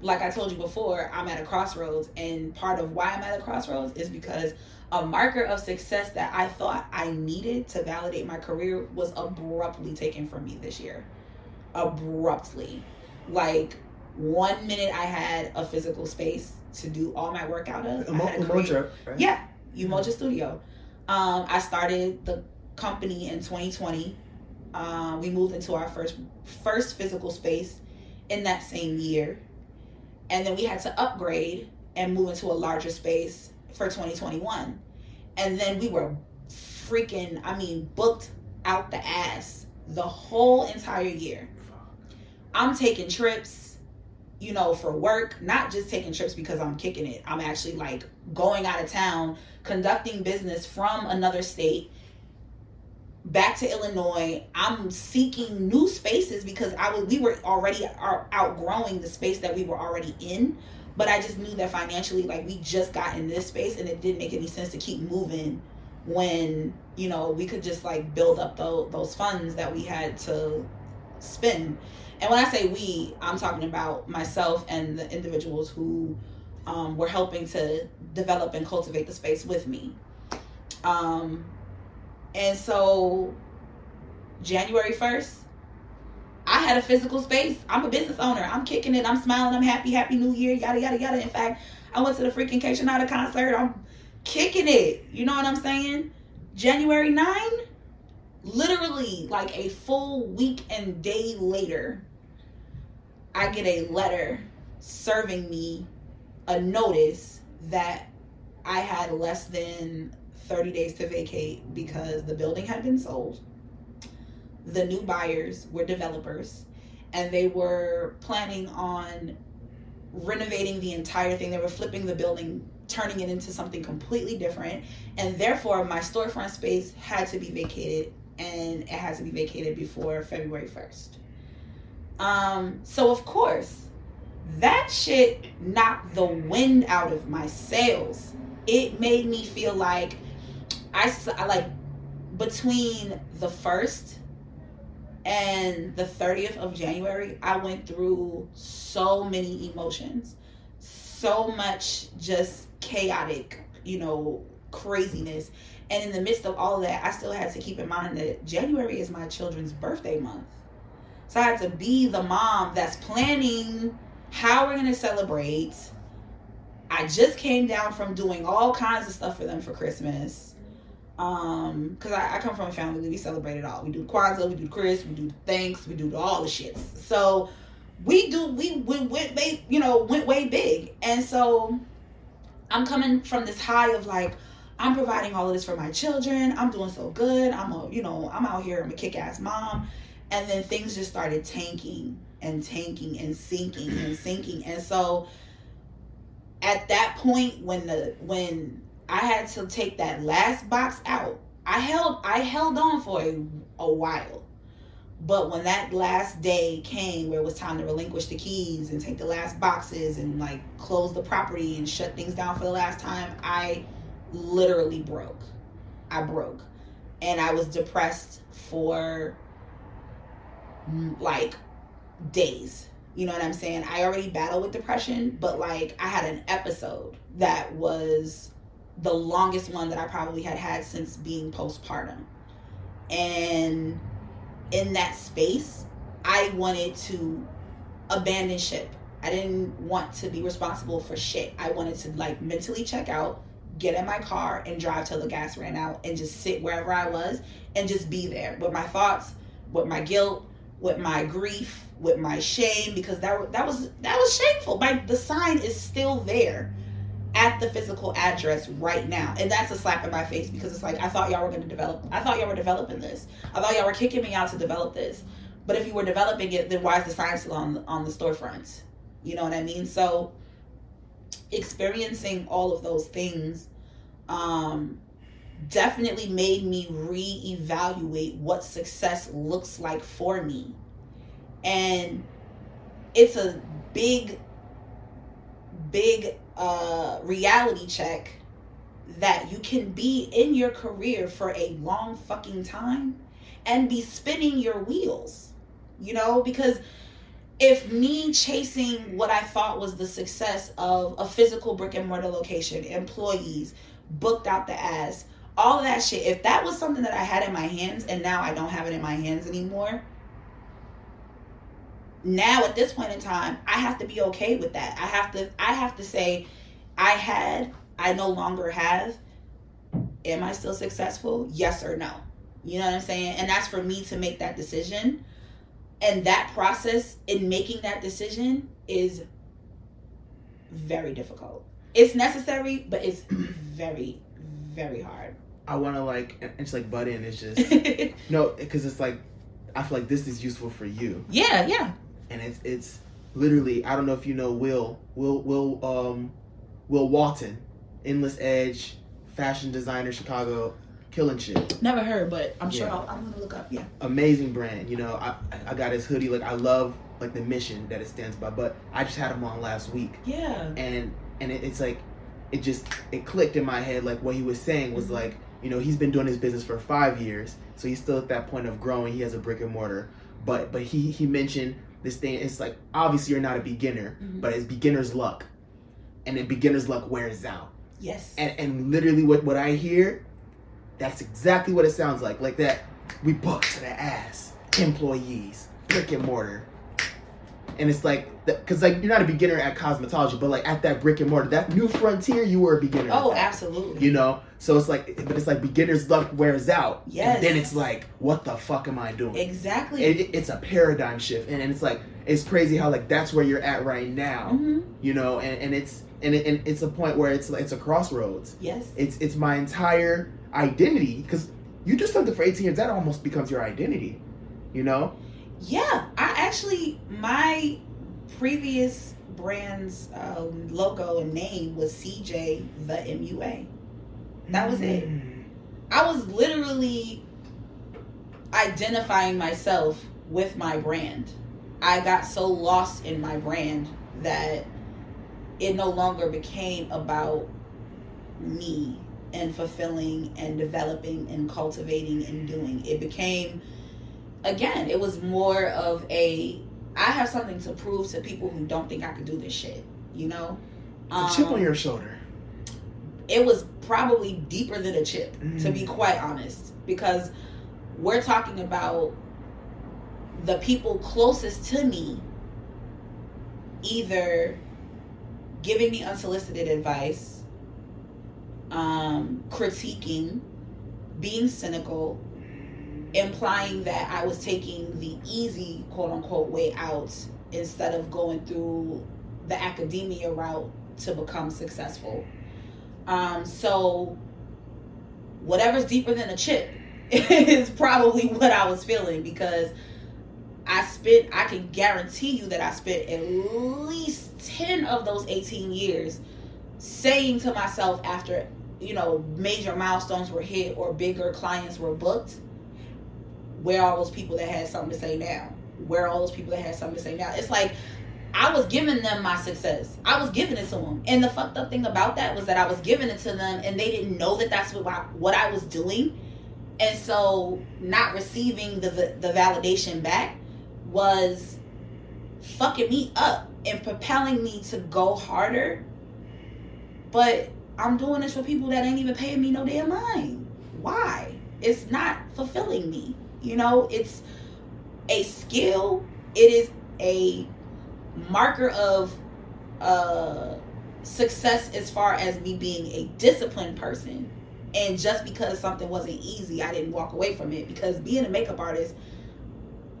like I told you before, I'm at a crossroads, and part of why I'm at a crossroads is because a marker of success that I thought I needed to validate my career was abruptly taken from me this year. Abruptly. Like, one minute I had a physical space, to do all my work out of. I
Emo-
had to create-
Emoja, right?
yeah, Umoja Studio. Um, I started the company in 2020. Uh, we moved into our first first physical space in that same year, and then we had to upgrade and move into a larger space for 2021. And then we were freaking, I mean, booked out the ass the whole entire year. I'm taking trips, you know, for work, not just taking trips because I'm kicking it. I'm actually like going out of town, conducting business from another state back to Illinois. I'm seeking new spaces because I was we were already outgrowing the space that we were already in. But I just knew that financially, like we just got in this space, and it didn't make any sense to keep moving when you know we could just like build up those those funds that we had to spend. And when I say we, I'm talking about myself and the individuals who um, were helping to develop and cultivate the space with me. Um, and so, January 1st, I had a physical space. I'm a business owner. I'm kicking it. I'm smiling. I'm happy. Happy New Year. Yada, yada, yada. In fact, I went to the freaking Keisha concert. I'm kicking it. You know what I'm saying? January 9, literally like a full week and day later, I get a letter serving me a notice that I had less than 30 days to vacate because the building had been sold. The new buyers were developers and they were planning on renovating the entire thing. They were flipping the building, turning it into something completely different. And therefore, my storefront space had to be vacated and it had to be vacated before February 1st. Um, so, of course, that shit knocked the wind out of my sails. It made me feel like I, like between the first and the 30th of January, I went through so many emotions, so much just chaotic, you know, craziness. And in the midst of all of that, I still had to keep in mind that January is my children's birthday month. So I had to be the mom that's planning how we're going to celebrate. I just came down from doing all kinds of stuff for them for Christmas. Um, because I, I come from a family we celebrate it all. We do Kwanzaa, we do Chris, we do thanks, we do all the shits. So we do we, we went way you know went way big, and so I'm coming from this high of like I'm providing all of this for my children. I'm doing so good. I'm a you know I'm out here. I'm a kick ass mom, and then things just started tanking and tanking and sinking and sinking, and so at that point when the when I had to take that last box out. I held I held on for a, a while. But when that last day came where it was time to relinquish the keys and take the last boxes and like close the property and shut things down for the last time, I literally broke. I broke. And I was depressed for mm, like days. You know what I'm saying? I already battled with depression, but like I had an episode that was the longest one that I probably had had since being postpartum. And in that space, I wanted to abandon ship. I didn't want to be responsible for shit. I wanted to like mentally check out, get in my car and drive till the gas ran out and just sit wherever I was and just be there with my thoughts, with my guilt, with my grief, with my shame because that that was that was shameful. My the sign is still there at the physical address right now. And that's a slap in my face because it's like I thought y'all were gonna develop I thought y'all were developing this. I thought y'all were kicking me out to develop this. But if you were developing it, then why is the sign still on on the storefront? You know what I mean? So experiencing all of those things um definitely made me reevaluate what success looks like for me. And it's a big big reality check that you can be in your career for a long fucking time and be spinning your wheels. You know, because if me chasing what I thought was the success of a physical brick and mortar location, employees, booked out the ass, all that shit, if that was something that I had in my hands and now I don't have it in my hands anymore, now at this point in time, I have to be okay with that. I have to I have to say, I had, I no longer have. Am I still successful? Yes or no? You know what I'm saying? And that's for me to make that decision. And that process in making that decision is very difficult. It's necessary, but it's *clears throat* very, very hard.
I want to like, and it's like butt in. It's just *laughs* no, because it's like I feel like this is useful for you,
yeah, yeah.
And it's it's literally. I don't know if you know Will Will Will um Will Walton, Endless Edge, fashion designer, Chicago, killing shit.
Never heard, but I'm sure
Yeah.
I'll, I'm gonna look up. Yeah.
amazing brand. You know, I I got his hoodie. Like I love like the mission that it stands by. But I just had him on last week,
Yeah.
and and it, it's like it just it clicked in my head. Like what he was saying was
Mhm.
like you know he's been doing his business for five years, so he's still at that point of growing. He has a brick and mortar, but but he he mentioned this thing. It's like obviously you're not a beginner,
Mhm.
but it's beginner's luck, and then beginner's luck wears out.
Yes.
And and literally what what I hear, that's exactly what it sounds like. Like that, we book to the ass, employees, brick and mortar. And it's like, because like you're not a beginner at cosmetology, but like at that brick and mortar, that new frontier, you were a beginner.
oh, absolutely.
You know, so it's like, but it's like beginner's luck wears out.
Yes.
And then it's like, what the fuck am I doing?
exactly.
It, it- it's a paradigm shift, and, and it's like it's crazy how like that's where you're at right now.
hmm
You know, and, and it's and, it, and it's a point where it's like it's a crossroads
Yes.
it's it's my entire identity because you do something for 18 years that almost becomes your identity you know
Yeah, I actually my previous brand's um, logo and name was Ceejaye the MUA. That was it.
Mm.
I was literally identifying myself with my brand. I got so lost in my brand that it no longer became about me and fulfilling and developing and cultivating and doing. It became again, it was more of a I have something to prove to people who don't think I can do this shit, you know?
A chip on
Um,
your shoulder
it was probably deeper than a chip, to be
Mm.
quite honest, because we're talking about the people closest to me either giving me unsolicited advice, um, critiquing, being cynical, implying that I was taking the easy quote unquote way out instead of going through the academia route to become successful. Um, so whatever's deeper than a chip *laughs* is probably what I was feeling because I spent I can guarantee you that I spent at least 10 of those 18 years saying to myself after you know major milestones were hit or bigger clients were booked where all those people that had something to say now where all those people that had something to say now it's like I was giving them my success. I was giving it to them. And the fucked up thing about that was that I was giving it to them and they didn't know that that's what I, what I was doing. And so not receiving the, the the validation back was fucking me up and propelling me to go harder. But I'm doing this for people that ain't even paying me no damn mind. Why? It's not fulfilling me. You know, it's a skill. It is a marker of uh success as far as me being a disciplined person. And just because something wasn't easy i didn't walk away from it. Because being a makeup artist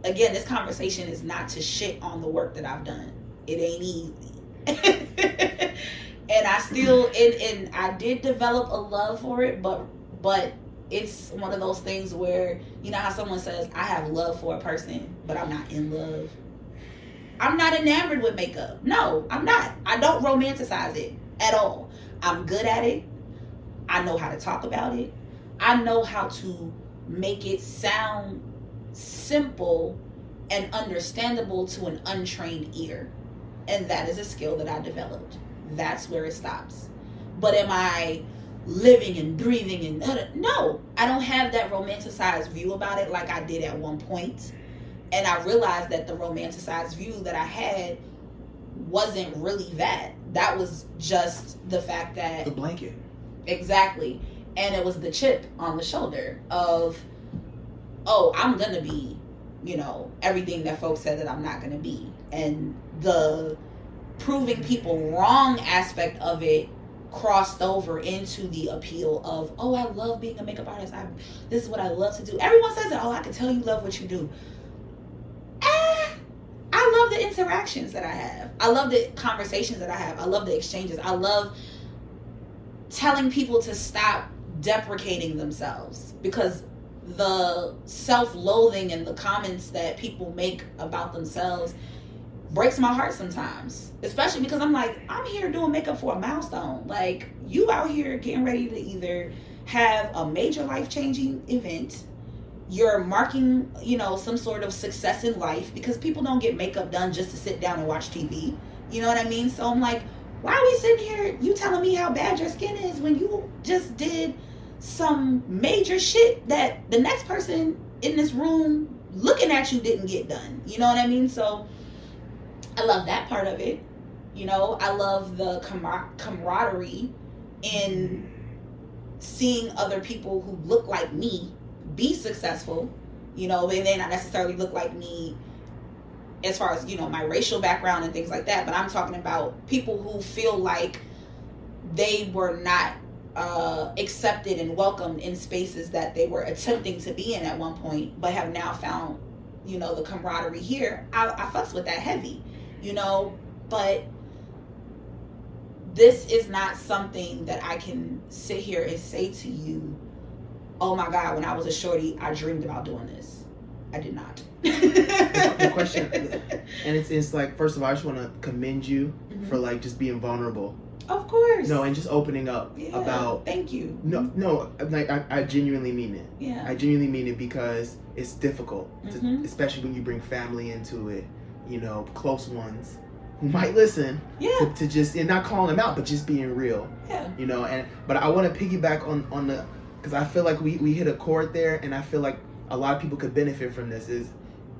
again this conversation is not to shit on the work that i've done. It ain't easy. *laughs* And i still and, and i did develop a love for it but but it's one of those things where you know how someone says i have love for a person but i'm not in love I'm not enamored with makeup. No, I'm not. I don't romanticize it at all. I'm good at it. I know how to talk about it. I know how to make it sound simple and understandable to an untrained ear. And that is a skill that I developed. That's where it stops. But am I living and breathing and no, I don't have that romanticized view about it like I did at one point. And I realized that the romanticized view that I had wasn't really that. That was just the fact that
the blanket.
Exactly, and it was the chip on the shoulder of, oh, I'm gonna be, you know, everything that folks said that I'm not gonna be, and the proving people wrong aspect of it crossed over into the appeal of oh I love being a makeup artist. I this is what I love to do. Everyone says it. Oh, I can tell you love what you do. Eh, I love the interactions that I have. I love the conversations that I have. I love the exchanges. I love telling people to stop deprecating themselves because the self-loathing and the comments that people make about themselves breaks my heart sometimes especially because i'm like i'm here doing makeup for a milestone like you out here getting ready to either have a major life-changing event you're marking you know some sort of success in life because people don't get makeup done just to sit down and watch tv you know what i mean so i'm like why are we sitting here you telling me how bad your skin is when you just did some major shit that the next person in this room looking at you didn't get done. You know what I mean? So I love that part of it. You know, I love the camar- camaraderie in seeing other people who look like me be successful. You know, they may not necessarily look like me as far as, you know, my racial background and things like that, but I'm talking about people who feel like they were not uh, accepted and welcomed in spaces that they were attempting to be in at one point, but have now found, you know, the camaraderie here. I, I fucks with that heavy, you know, but this is not something that I can sit here and say to you, oh my God, when I was a shorty, I dreamed about doing this. I did not.
the *laughs* question, and it's, it's like, first of all, I just want to commend you mm-hmm. for like just being vulnerable
of course.
No, and just opening up
yeah,
about.
Thank you.
No, no, like I, I genuinely mean it.
Yeah.
I genuinely mean it because it's difficult,
mm-hmm.
to, especially when you bring family into it. You know, close ones who might listen.
Yeah.
To, to just and not calling them out, but just being real.
Yeah.
You know, and but I want to piggyback on on the because I feel like we we hit a chord there, and I feel like a lot of people could benefit from this. Is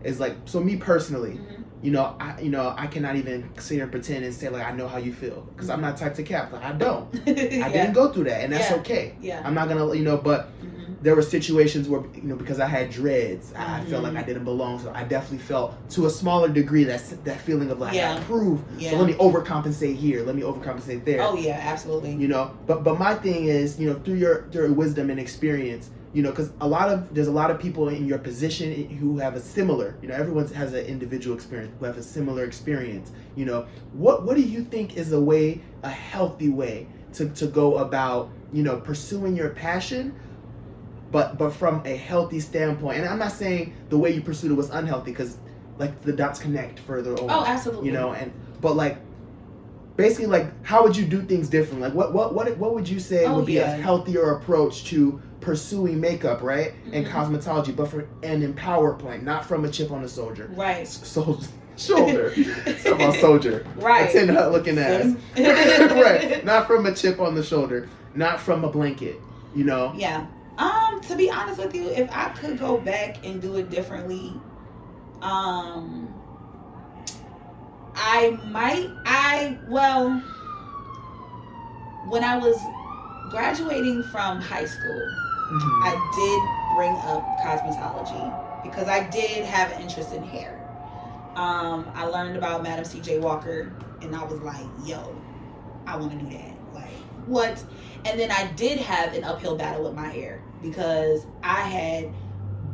is like so me personally.
Mm-hmm
you know, I you know I cannot even sit here and pretend and say like I know how you feel because I'm not type to cap. Like I don't. *laughs* I
yeah.
didn't go through that, and that's
yeah.
okay.
Yeah.
I'm not gonna you know, but
mm-hmm.
There were situations where you know because I had dreads, mm-hmm. I felt like I
Mm-hmm.
didn't belong. So I definitely felt to a smaller degree that that feeling of like
yeah.
I gotta prove.
Yeah.
So let me overcompensate here. Let me overcompensate there.
Oh yeah, absolutely.
You know, but but my thing is you know through your through your wisdom and experience you know because a lot of there's a lot of people in your position who have a similar you know everyone has an individual experience who have a similar experience you know what what do you think is a way a healthy way to, to go about you know pursuing your passion but but from a healthy standpoint and i'm not saying the way you pursued it was unhealthy because like the dots connect further over
oh absolutely.
you know and but like basically like how would you do things differently like what what what, what would you say
oh,
would be
yeah.
a healthier approach to pursuing makeup right
mm-hmm.
and cosmetology but for an empower point not from a chip on the soldier?
Right.
So shoulder. *laughs* About soldier.
Right.
A tin looking ass. *laughs* Right. *laughs* Not from a chip on the shoulder. Not from a blanket you know?
Yeah um to be honest with you if i could go back and do it differently um I might, I, well, when I was graduating from high school,
mm-hmm.
I did bring up cosmetology because I did have an interest in hair. Um, I learned about Madam C.J. Walker and I was like, yo, I want to do that. Like, what? And then I did have an uphill battle with my hair because I had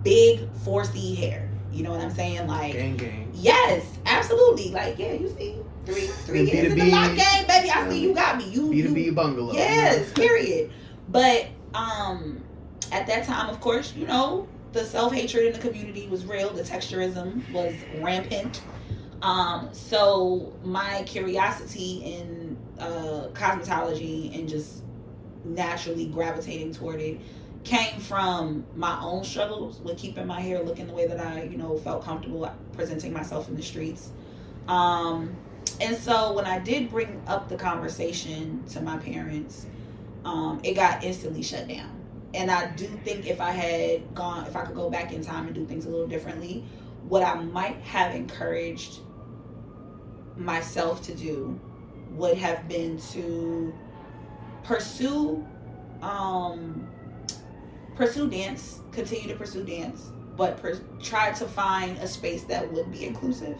big 4C hair. You know what I'm saying? Like,
gang, gang.
Yes, absolutely. Like, yeah, you see, three three years in the lock game, baby. I see you got me. You
B two B
you,
bungalow.
Yes, *laughs* period. But um, at that time, of course, you know, the self hatred in the community was real. The texturism was rampant. Um, so my curiosity in uh, cosmetology and just naturally gravitating toward it came from my own struggles with keeping my hair looking the way that I, you know, felt comfortable presenting myself in the streets. Um, and so when I did bring up the conversation to my parents, um, it got instantly shut down. And I do think if I had gone, if I could go back in time and do things a little differently, what I might have encouraged myself to do would have been to pursue um pursue dance, continue to pursue dance, but per- try to find a space that would be inclusive.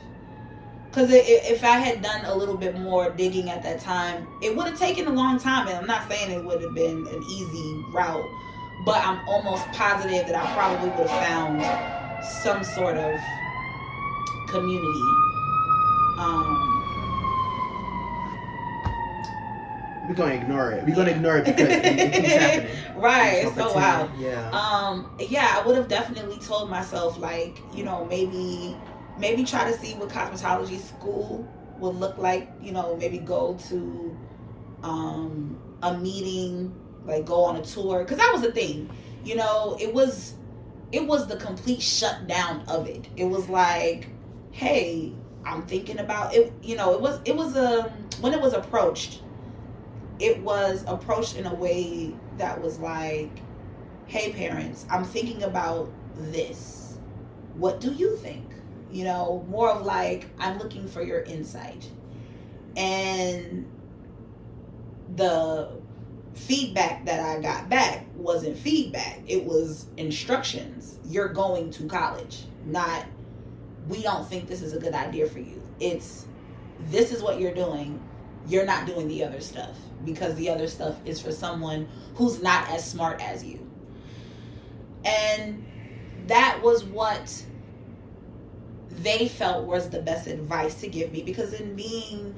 Because if I had done a little bit more digging at that time, it would have taken a long time. And I'm not saying it would have been an easy route, but I'm almost positive that I probably would have found some sort of community. Um,
we're gonna ignore it. We're gonna ignore it because it, it keeps *laughs* happening.
right. It's so wild.
Yeah.
Um. Yeah, I would have definitely told myself like, you know, maybe, maybe try to see what cosmetology school would look like. You know, maybe go to, um, a meeting, like go on a tour, because that was the thing. You know, it was, it was the complete shutdown of it. It was like, hey, I'm thinking about it. You know, it was, it was a when it was approached it was approached in a way that was like, hey, parents, I'm thinking about this. What do you think? You know, more of like, I'm looking for your insight. And the feedback that I got back wasn't feedback, it was instructions. You're going to college, not, we don't think this is a good idea for you. It's, this is what you're doing. You're not doing the other stuff because the other stuff is for someone who's not as smart as you. And that was what they felt was the best advice to give me because in being,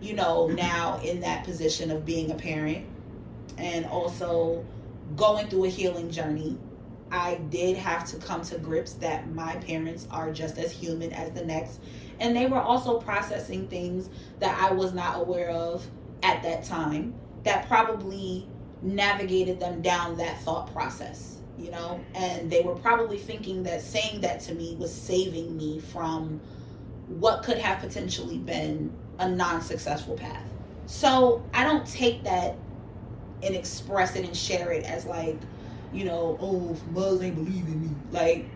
you know, now in that position of being a parent and also going through a healing journey, I did have to come to grips that my parents are just as human as the next. And they were also processing things that I was not aware of at that time that probably navigated them down that thought process, you know? And they were probably thinking that saying that to me was saving me from what could have potentially been a non successful path. So I don't take that and express it and share it as like, you know, oh, Muzz ain't believing me. Like,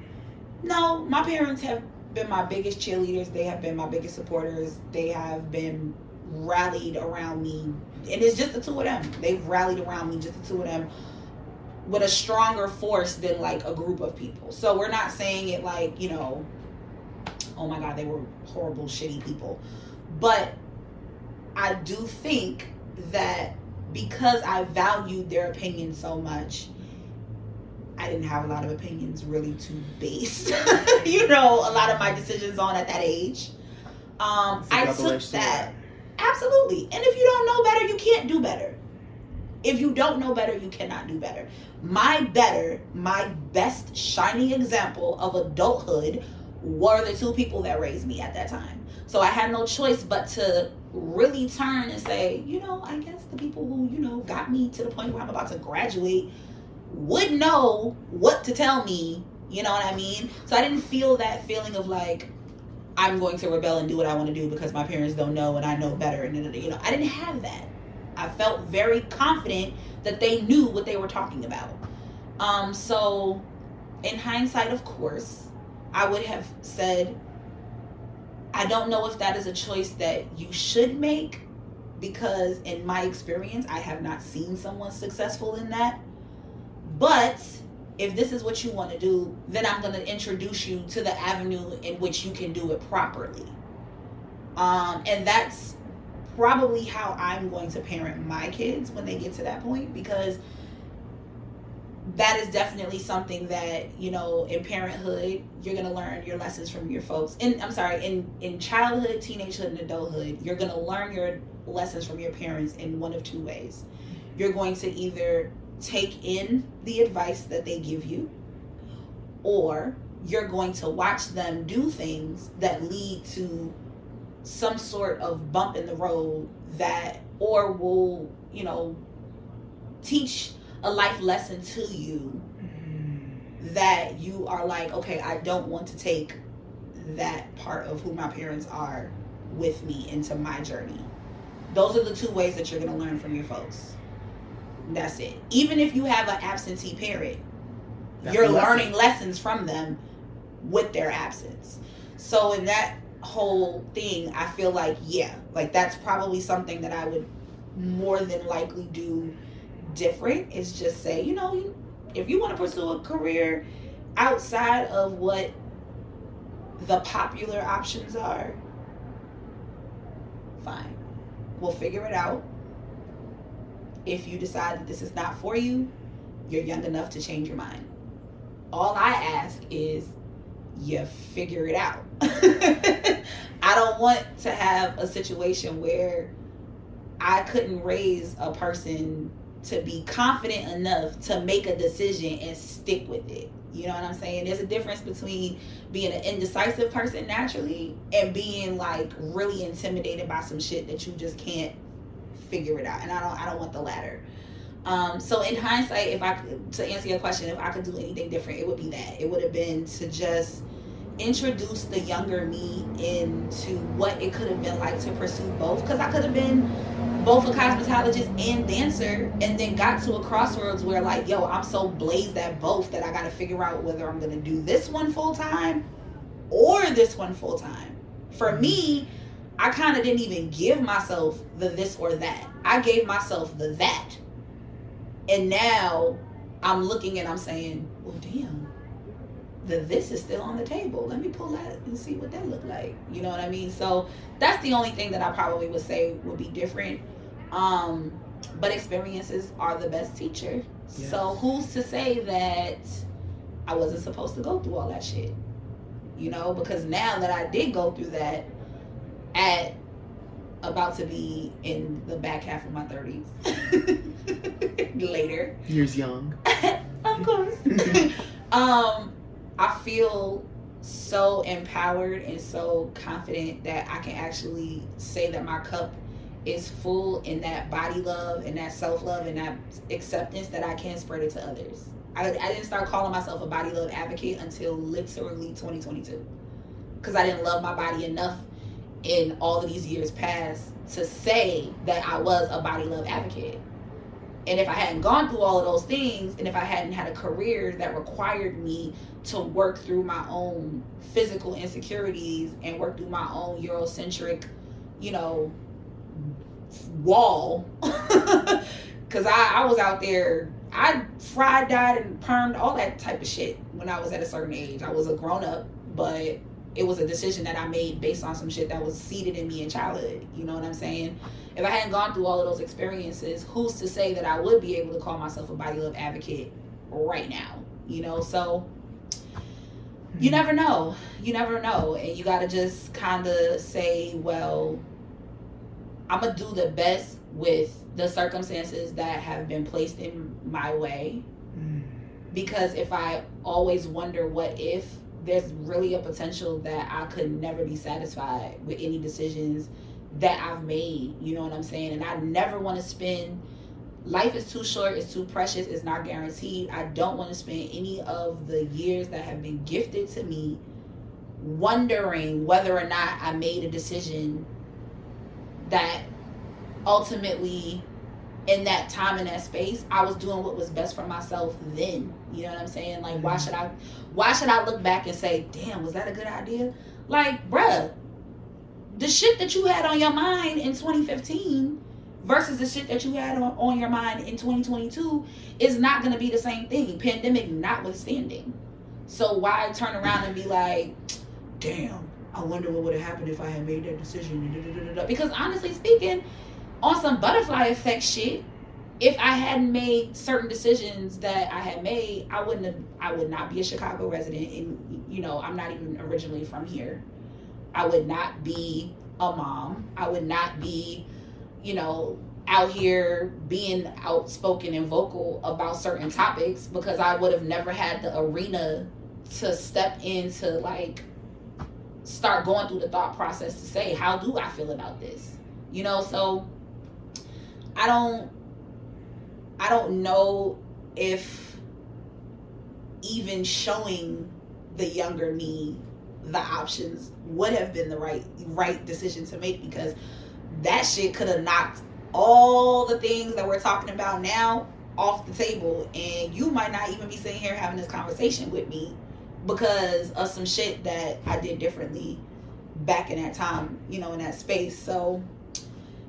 no, my parents have been my biggest cheerleaders. They have been my biggest supporters. They have been rallied around me, and it's just the two of them. They've rallied around me, just the two of them, with a stronger force than like a group of people. So we're not saying it like you know, oh my god, they were horrible, shitty people, but I do think that because I valued their opinion so much. I didn't have a lot of opinions really to base, *laughs* you know, a lot of my decisions on at that age. Um, I took that. Absolutely. And if you don't know better, you can't do better. If you don't know better, you cannot do better. My better, my best shining example of adulthood were the two people that raised me at that time. So I had no choice but to really turn and say, you know, I guess the people who, you know, got me to the point where I'm about to graduate would know what to tell me. You know what I mean? So I didn't feel that feeling of like, I'm going to rebel and do what I want to do because my parents don't know and I know better. And you know, I didn't have that. I felt very confident that they knew what they were talking about. Um, so, in hindsight, of course, I would have said, I don't know if that is a choice that you should make because, in my experience, I have not seen someone successful in that. But if this is what you want to do, then I'm going to introduce you to the avenue in which you can do it properly. Um, and that's probably how I'm going to parent my kids when they get to that point because that is definitely something that you know in parenthood you're going to learn your lessons from your folks and i'm sorry in in childhood teenagehood and adulthood you're going to learn your lessons from your parents in one of two ways you're going to either take in the advice that they give you, or you're going to watch them do things that lead to some sort of bump in the road that, or will, you know, teach a life lesson to you mm. that you are like, okay, I don't want to take that part of who my parents are with me into my journey. Those are the two ways that you're going to learn from your folks. That's it. Even if you have an absentee parent, That's you're learning lessons from them with their absence. So in that whole thing, I feel like yeah, like that's probably something that I would more than likely do different. Is just say, you know, if you want to pursue a career outside of what the popular options are, fine. We'll figure it out. If you decide that this is not for you, you're young enough to change your mind. All I ask is you figure it out. *laughs* I don't want to have a situation where I couldn't raise a person to be confident enough to make a decision and stick with it. You know what I'm saying? There's a difference between being an indecisive person naturally and being like really intimidated by some shit that you just can't figure it out. And I don't I don't want the latter. Um, so in hindsight, if I to answer your question, if I could do anything different, it would be that. It would have been to just introduce the younger me into what it could have been like to pursue both. Because I could have been both a cosmetologist and dancer, and then got to a crossroads where like, yo, I'm so blazed at both that I got to figure out whether I'm gonna do this one full time or this one full time. For me, I kind of didn't even give myself the this or that. I gave myself the that. And now I'm looking and I'm saying, well, damn, the this is still on the table. Let me pull that and see what that look like. You know what I mean? So that's the only thing that I probably would say would be different. Um, but experiences are the best teacher.
Yes.
So who's to say that I wasn't supposed to go through all that shit? You know, because now that I did go through that at about to be in the back half of my 30s *laughs* later.
Years young. *laughs*
of course. *laughs* Um i feel so empowered and so confident that i can actually say that my cup is full in that body love and that self-love and that acceptance that i can spread it to others. I, I didn't start calling myself a body love advocate until literally 2022 because i didn't love my body enough in all of these years past to say that I was a body love advocate. And if I hadn't gone through all of those things, and if I hadn't had a career that required me to work through my own physical insecurities and work through my own Eurocentric, you know, wall, *laughs* because I, I was out there, I fried, dyed, and permed all that type of shit when I was at a certain age. I was a grown up, but it was a decision that I made based on some shit that was seeded in me in childhood. You know what I'm saying? If I hadn't gone through all of those experiences, who's to say that I would be able to call myself a body love advocate right now? You know, so you hmm. never know. You never know. And you got to just kind of say, well, I'm going to do the best with the circumstances that have been placed in my way. Hmm. Because if I always wonder what if, there's really a potential that I could never be satisfied with any decisions that I've made. You know what I'm saying? And I never want to spend life is too short, it's too precious, it's not guaranteed. I don't want to spend any of the years that have been gifted to me wondering whether or not I made a decision that ultimately in that time and that space i was doing what was best for myself then. You know what i'm saying? Like why mm-hmm. should i why should i look back and say damn was that a good idea? Like bruh the shit that you had on your mind in 2015 versus the shit that you had on, on your mind in 2022 is not going to be the same thing pandemic notwithstanding. So why turn around and be like damn i wonder what would have happened if i had made that decision? Because honestly speaking on some butterfly effect shit, if I hadn't made certain decisions that I had made, I wouldn't have I would not be a Chicago resident and you know, I'm not even originally from here. I would not be a mom. I would not be, you know, out here being outspoken and vocal about certain topics because I would have never had the arena to step into like start going through the thought process to say, how do I feel about this? You know, so I don't I don't know if even showing the younger me the options would have been the right right decision to make because that shit could have knocked all the things that we're talking about now off the table and you might not even be sitting here having this conversation with me because of some shit that I did differently back in that time, you know, in that space. So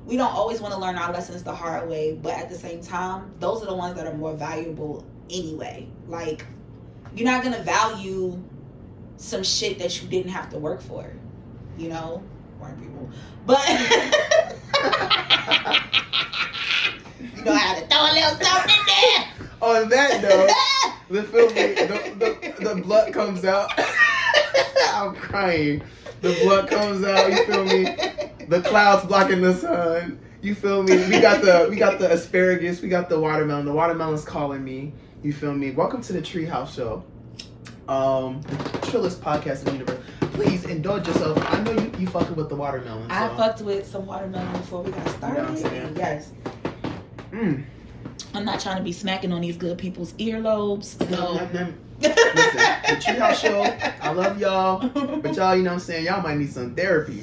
we don't always want to learn our lessons the hard way, but at the same time, those are the ones that are more valuable anyway. Like, you're not gonna value some shit that you didn't have to work for, you know, white people. But *laughs* you know how to throw a little something in there. *laughs*
On that note, *laughs* the feel me, the, the, the blood comes out. I'm crying. The blood comes out. You feel me? The clouds blocking the sun. You feel me? We got the we got the asparagus. We got the watermelon. The watermelon's calling me. You feel me? Welcome to the Treehouse Show. Um, the trillest podcast in the universe. Please indulge yourself. I know you you fucking with the watermelon.
I fucked with some watermelon before we got started.
You know
yes.
Mm.
I'm not trying to be smacking on these good people's earlobes. So.
Nom, nom. *laughs* Listen, the Treehouse Show. I love y'all. But y'all, you know what I'm saying? Y'all might need some therapy.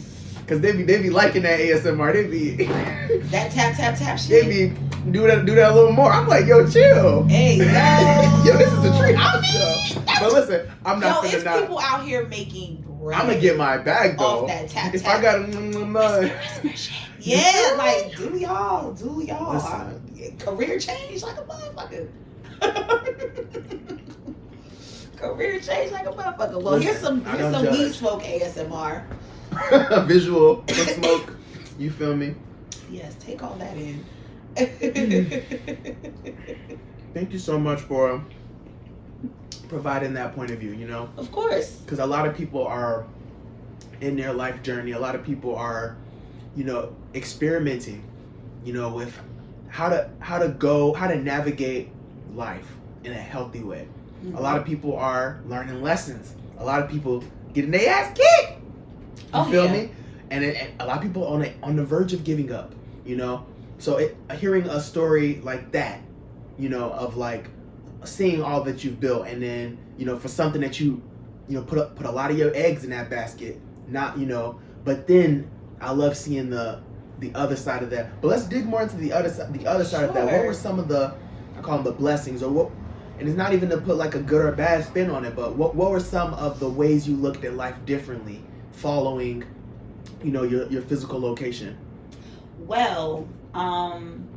Cause they be they be liking that ASMR. They be *laughs*
that tap tap tap shit.
they be do that do that a little more. I'm like, yo, chill.
Hey, *laughs* yo.
yo, this is a treat.
I
I'm *laughs*
mean, that's-
But listen, I'm
Yo,
not
it's
finna not.
people out here making.
I'm gonna get my bag though.
Off that tap,
if
tap.
I got a mm, mm, mm,
Yeah, like do y'all, do y'all.
Listen.
Career change like a motherfucker. career change like a motherfucker. Well, here's some here's some weed
judge.
smoke ASMR. *laughs*
visual for smoke. You feel me?
Yes, take all that in. *laughs*
Thank you so much for providing that point of view. You know.
of course.
because a lot of people are in their life journey a lot of people are you know experimenting you know with how to how to go how to navigate life in a healthy way
Mm-hmm.
a lot of people are learning lessons a lot of people getting their ass kicked you
Oh,
feel
yeah.
me? And, it, and a lot of people on the, on the verge of giving up you know? So it, hearing a story like that you know of like seeing all that you've built and then you know for something that you you know put a, put a lot of your eggs in that basket not you know but then i love seeing the the other side of that. But let's dig more into the other side the other side of that. What were some of the i call them the blessings or what and it's not even to put like a good or bad spin on it but what, what were some of the ways you looked at life differently following you know your, your physical location
Well, um,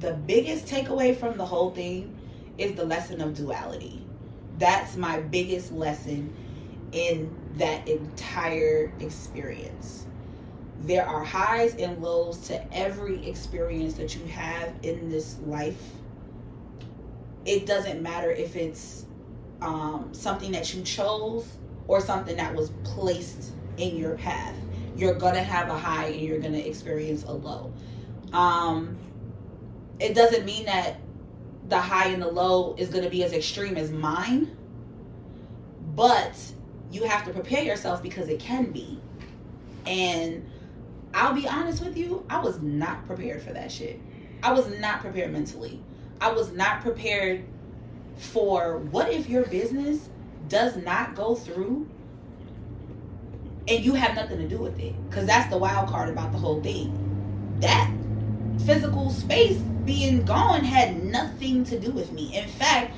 the biggest takeaway from the whole thing is the lesson of duality. That's my biggest lesson in that entire experience. There are highs and lows to every experience that you have in this life. It doesn't matter if it's um, something that you chose or something that was placed in your path you're gonna have a high and you're gonna experience a low. Um, it doesn't mean that the high and the low is gonna be as extreme as mine, but you have to prepare yourself because it can be. And I'll be honest with you, I was not prepared for that shit. I was not prepared mentally. I was not prepared for what if your business does not go through and you have nothing to do with it. Because that's the wild card about the whole thing. That physical space being gone had nothing to do with me. In fact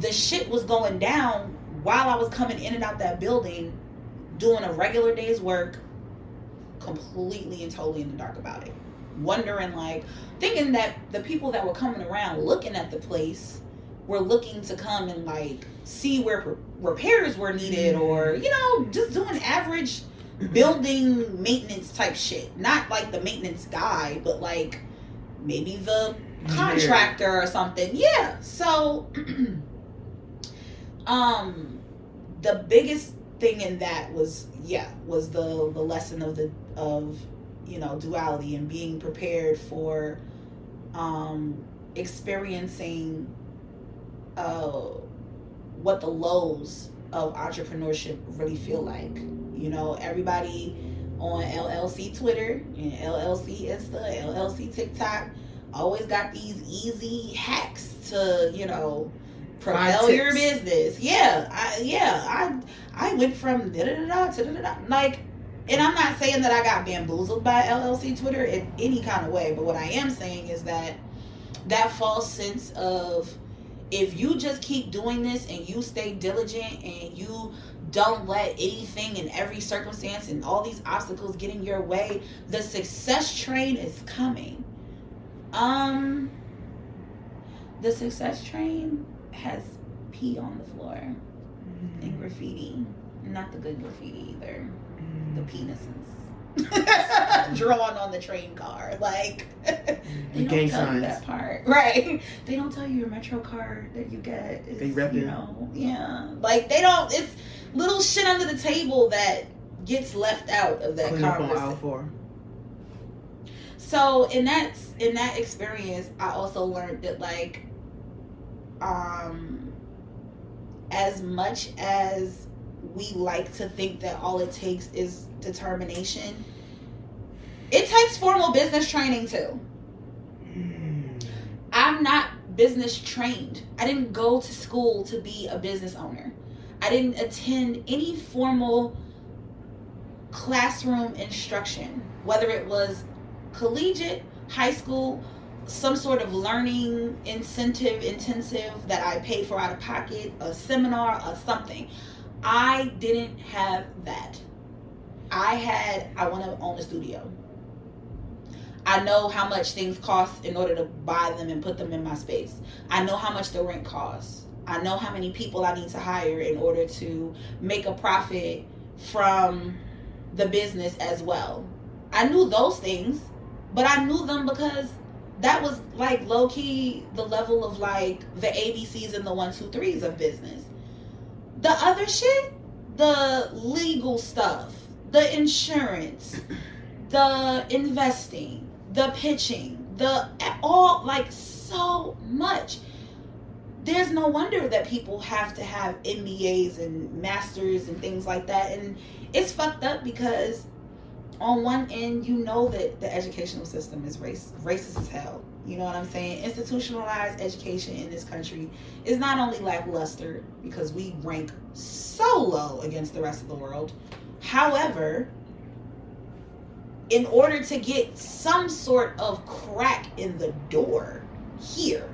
the shit was going down while i was coming in and out that building doing a regular day's work completely and totally in the dark about it. Wondering like thinking that the people that were coming around looking at the place were looking to come and like see where re- repairs were needed or you know just doing average building maintenance type shit. Not like the maintenance guy but like maybe the contractor or something. Yeah so *clears throat* um the biggest thing in that was yeah was the the lesson of the of you know duality and being prepared for um experiencing uh what the lows of entrepreneurship really feel like. You know everybody on llc twitter and llc insta llc tiktok always got these easy hacks to you know propel your business. Yeah I, yeah i i went from da da da da to da da da. Like and i'm not saying that i got bamboozled by llc twitter in any kind of way but what i am saying is that that false sense of if you just keep doing this and you stay diligent and you don't let anything in every circumstance and all these obstacles get in your way the success train is coming. Um the success train has pee on the floor. And graffiti. Not the good graffiti either. The penises *laughs* *laughs* drawn on the train car. Like *laughs* they
The
don't
gang
tell you that part, right? They don't tell you your Metro card that you get. Is,
They rep
you
it.
know, yeah. Like they don't. It's little shit under the table that gets left out of that
Clean
conversation. So in that in that experience, I also learned that like, um, as much as we like to think that all it takes is determination, it takes formal business training too.
Mm.
I'm not business trained. I didn't go to school to be a business owner. I didn't attend any formal classroom instruction, whether it was collegiate, high school, some sort of learning incentive intensive that I paid for out of pocket, a seminar, or something. I didn't have that. I had, I want to own a studio. I know how much things cost in order to buy them and put them in my space. I know how much the rent costs. I know how many people I need to hire in order to make a profit from the business as well. I knew those things, but I knew them because that was like low key the level of like the ABCs and the one, two, threes of business. The other shit, the legal stuff, the insurance, *clears throat* the investing, the pitching, the all like so much. There's no wonder that people have to have MBAs and masters and things like that. And it's fucked up because on one end you know that the educational system is race racist as hell. You know what I'm saying? Institutionalized education in this country is not only lackluster because we rank so low against the rest of the world. However, in order to get some sort of crack in the door here,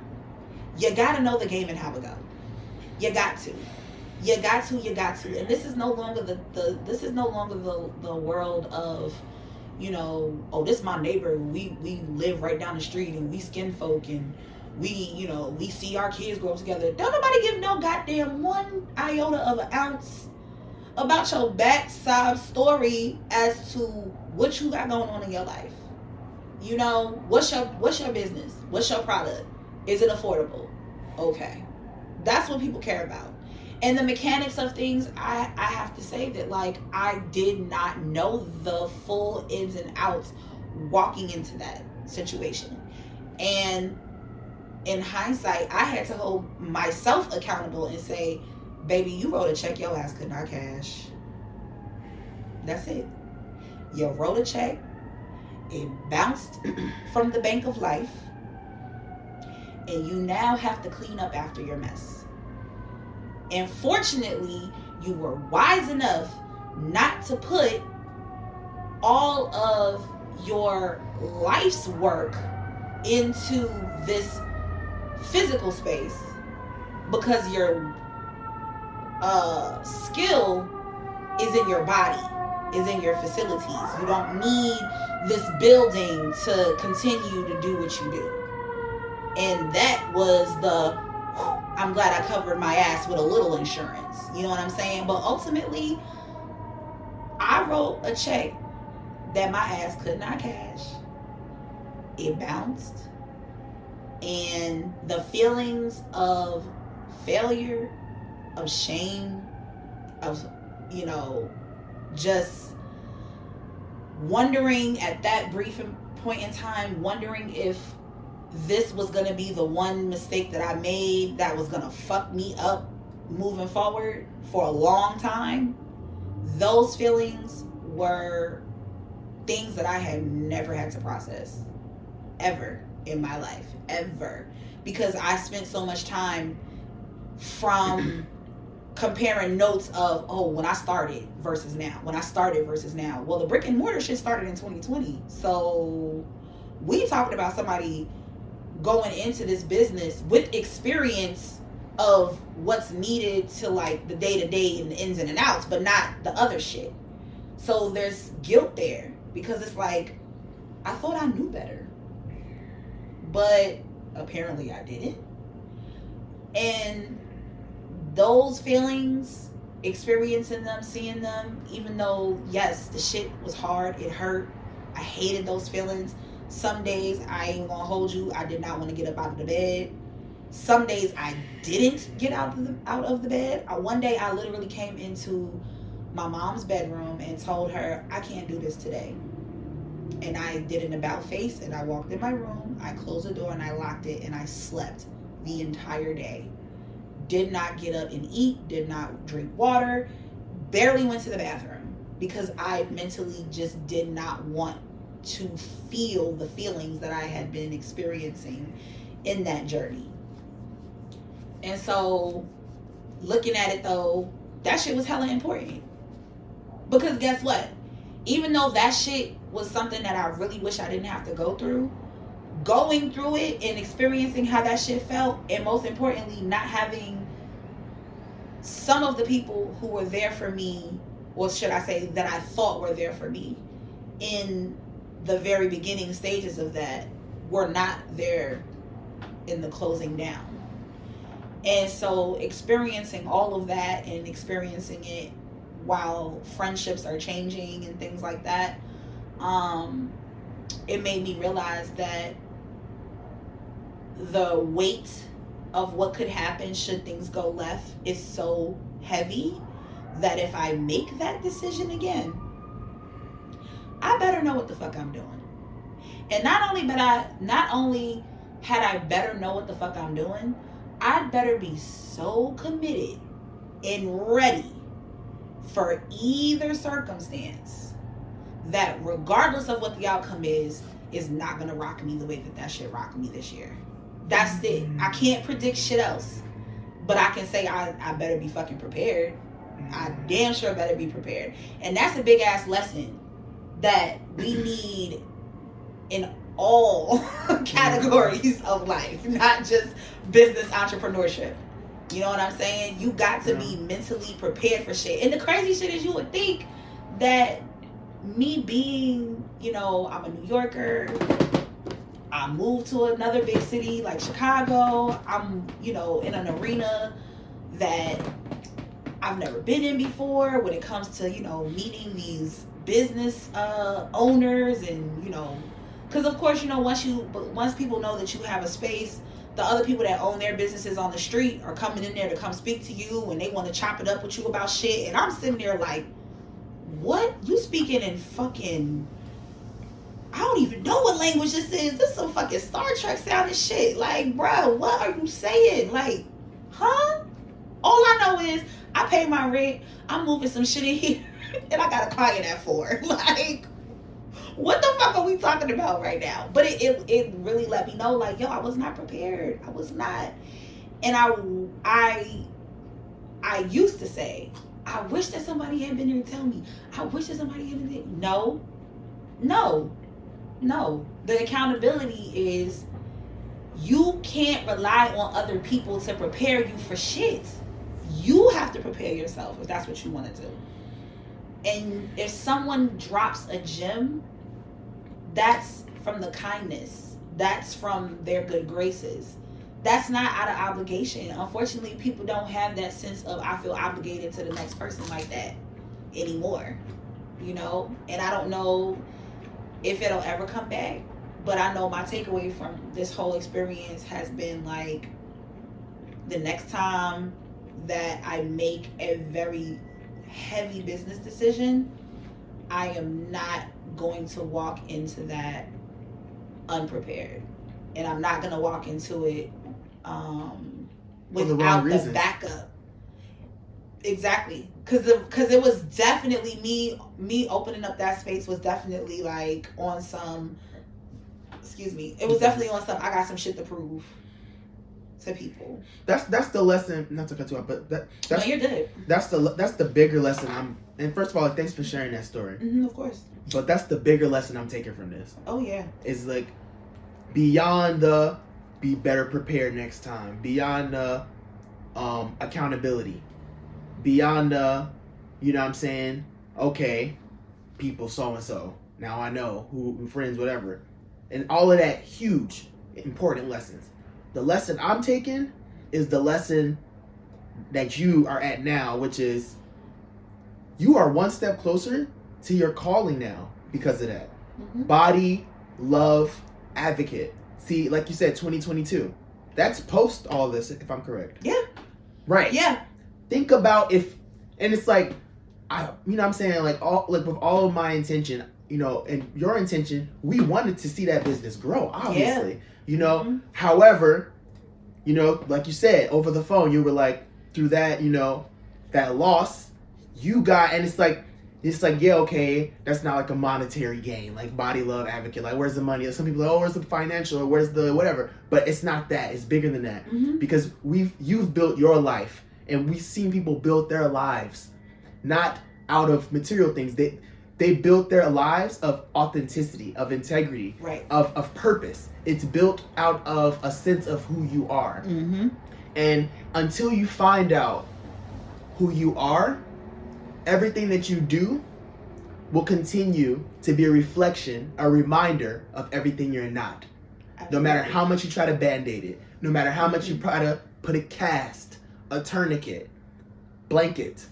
you got to know the game and how it go. You got to. You got to, you got to. And this is no longer the, the this is no longer the the world of you know, oh, this my neighbor. We we live right down the street and we skin folk and we, you know, we see our kids grow up together. Don't nobody give no goddamn one iota of an ounce about your backside story as to what you got going on in your life. You know, what's your what's your business? What's your product? Is it affordable? Okay. That's what people care about. And the mechanics of things, I, I have to say that like I did not know the full ins and outs walking into that situation. And in hindsight, I had to hold myself accountable and say, baby, you wrote a check your ass could not cash. That's it. You wrote a check, it bounced *clears throat* from the bank of life, and you now have to clean up after your mess. And fortunately, you were wise enough not to put all of your life's work into this physical space because your uh, skill is in your body, is in your facilities. You don't need this building to continue to do what you do. And that was the I'm glad I covered my ass with a little insurance. You know what I'm saying? But ultimately, I wrote a check that my ass could not cash. It bounced. And the feelings of failure, of shame, of, you know, just wondering at that brief point in time, wondering if this was going to be the one mistake that I made that was going to fuck me up moving forward for a long time. Those feelings were things that I had never had to process ever in my life, ever. Because I spent so much time from *clears throat* comparing notes of, oh, when I started versus now, when I started versus now. Well, the brick and mortar shit started in 2020. So we talking about somebody going into this business with experience of what's needed to like the day to day and the ins and outs, but not the other shit. So there's guilt there because it's like, I thought I knew better, but apparently I didn't. And those feelings experiencing them, seeing them, even though yes, the shit was hard, it hurt. I hated those feelings. Some days I ain't gonna hold you. I did not want to get up out of the bed. Some days I didn't get out of the out of the bed. I, one day I literally came into my mom's bedroom and told her I can't do this today. And I did an about face and I walked in my room. I closed the door and I locked it and I slept the entire day. Did not get up and eat. Did not drink water. Barely went to the bathroom because I mentally just did not want to feel the feelings that I had been experiencing in that journey. And so, looking at it though, that shit was hella important. Because guess what? Even though that shit was something that I really wish I didn't have to go through, going through it and experiencing how that shit felt, and most importantly, not having some of the people who were there for me, or should I say, that I thought were there for me in the very beginning stages of that, were not there in the closing down. And so experiencing all of that and experiencing it while friendships are changing and things like that, um, it made me realize that the weight of what could happen should things go left is so heavy that if I make that decision again, I better know what the fuck I'm doing. And not only but I not only had I better know what the fuck I'm doing, I'd better be so committed and ready for either circumstance that regardless of what the outcome is, is not gonna rock me the way that that shit rocked me this year. That's it. I mm-hmm. can't predict shit else. But I can say I, I better be fucking prepared. I mm-hmm. damn sure better be prepared. And that's a big ass lesson that we need in all *laughs* categories of life, not just business entrepreneurship. You know what I'm saying? You got to be mentally prepared for shit. And the crazy shit is you would think that me being, you know, I'm a New Yorker, I moved to another big city like Chicago. I'm, you know, in an arena that I've never been in before when it comes to, you know, meeting these business uh, owners and, you know, because of course, you know, once you, once people know that you have a space, the other people that own their businesses on the street are coming in there to come speak to you and they want to chop it up with you about shit. And I'm sitting there like, what? You speaking in fucking I don't even know what language this is. This is some fucking Star Trek sounding shit. Like, bro, what are you saying? Like, huh? All I know is I pay my rent. I'm moving some shit in here, *laughs* and I got a client at four. *laughs* Like, what the fuck are we talking about right now? But it, it it really let me know, like, yo, I was not prepared. I was not, and I I I used to say, I wish that somebody had been there to tell me. I wish that somebody had been there. No, no, no. The accountability is you can't rely on other people to prepare you for shit. You have to prepare yourself if that's what you want to do. And if someone drops a gem, that's from the kindness. That's from their good graces. That's not out of obligation. Unfortunately, people don't have that sense of I feel obligated to the next person like that anymore. You know? And I don't know if it'll ever come back. But I know my takeaway from this whole experience has been like the next time that I make a very heavy business decision, I am not going to walk into that unprepared. And I'm not going to walk into it um, without the, the backup. Exactly, because because it was definitely me me opening up that space was definitely like on some. Excuse me, it was definitely on some. I got some shit to prove to people.
That's that's the lesson. Not to cut you off, but that that's
no, you're good.
That's the that's the bigger lesson. I'm and first of all, thanks for sharing that story.
Mm-hmm, of course.
But that's the bigger lesson I'm taking from this.
Oh yeah.
Is like beyond the be better prepared next time. Beyond the um, accountability beyond the, you know what I'm saying? Okay, people so and so. Now I know who, who friends, whatever. And all of that huge, important lessons. The lesson I'm taking is the lesson that you are at now, which is you are one step closer to your calling now because of that.
Mhm.
Body love advocate. See, like you said, 2022. That's post all this, if I'm correct.
Yeah.
Right.
Yeah.
Think about if, and it's like, I, you know, what I'm saying like all like with all of my intention, you know, and your intention, we wanted to see that business grow, obviously. You know,
Mhm.
however, you know, like you said over the phone, you were like through that, you know, that loss, you got, and it's like. It's like yeah okay that's not like a monetary gain like body love advocate like where's the money some people are like oh where's the financial or where's the whatever but it's not that it's bigger than that
Mhm.
because we've you've built your life and we've seen people build their lives not out of material things they they built their lives of authenticity of integrity
Right.
of, of purpose. It's built out of a sense of who you are.
Mm-hmm.
and until you find out who you are everything that you do will continue to be a reflection a reminder of everything you're not. No matter how much you try to band-aid it no matter how much you try to put a cast a tourniquet blanket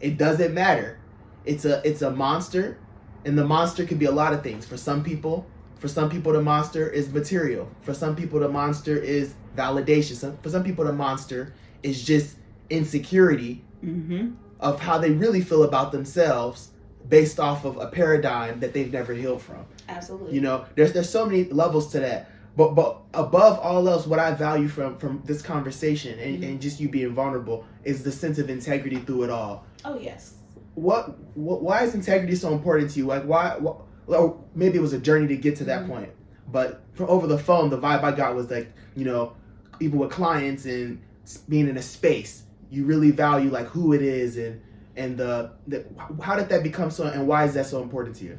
it doesn't matter it's a it's a monster and the monster could be a lot of things for some people for some people the monster is material for some people the monster is validation some, for some people the monster is just insecurity
Mm-hmm.
of how they really feel about themselves based off of a paradigm that they've never healed from
Absolutely.
you know, there's there's so many levels to that. But but above all else, what I value from from this conversation and,
Mhm.
and just you being vulnerable is the sense of integrity through it all.
Oh yes.
What, what why is integrity so important to you? Like why? Or maybe it was a journey to get to that
Mhm.
point. But from over the phone, the vibe I got was like you know, even with clients and being in a space, you really value like who it is and and the, the how did that become so and why is that so important to you?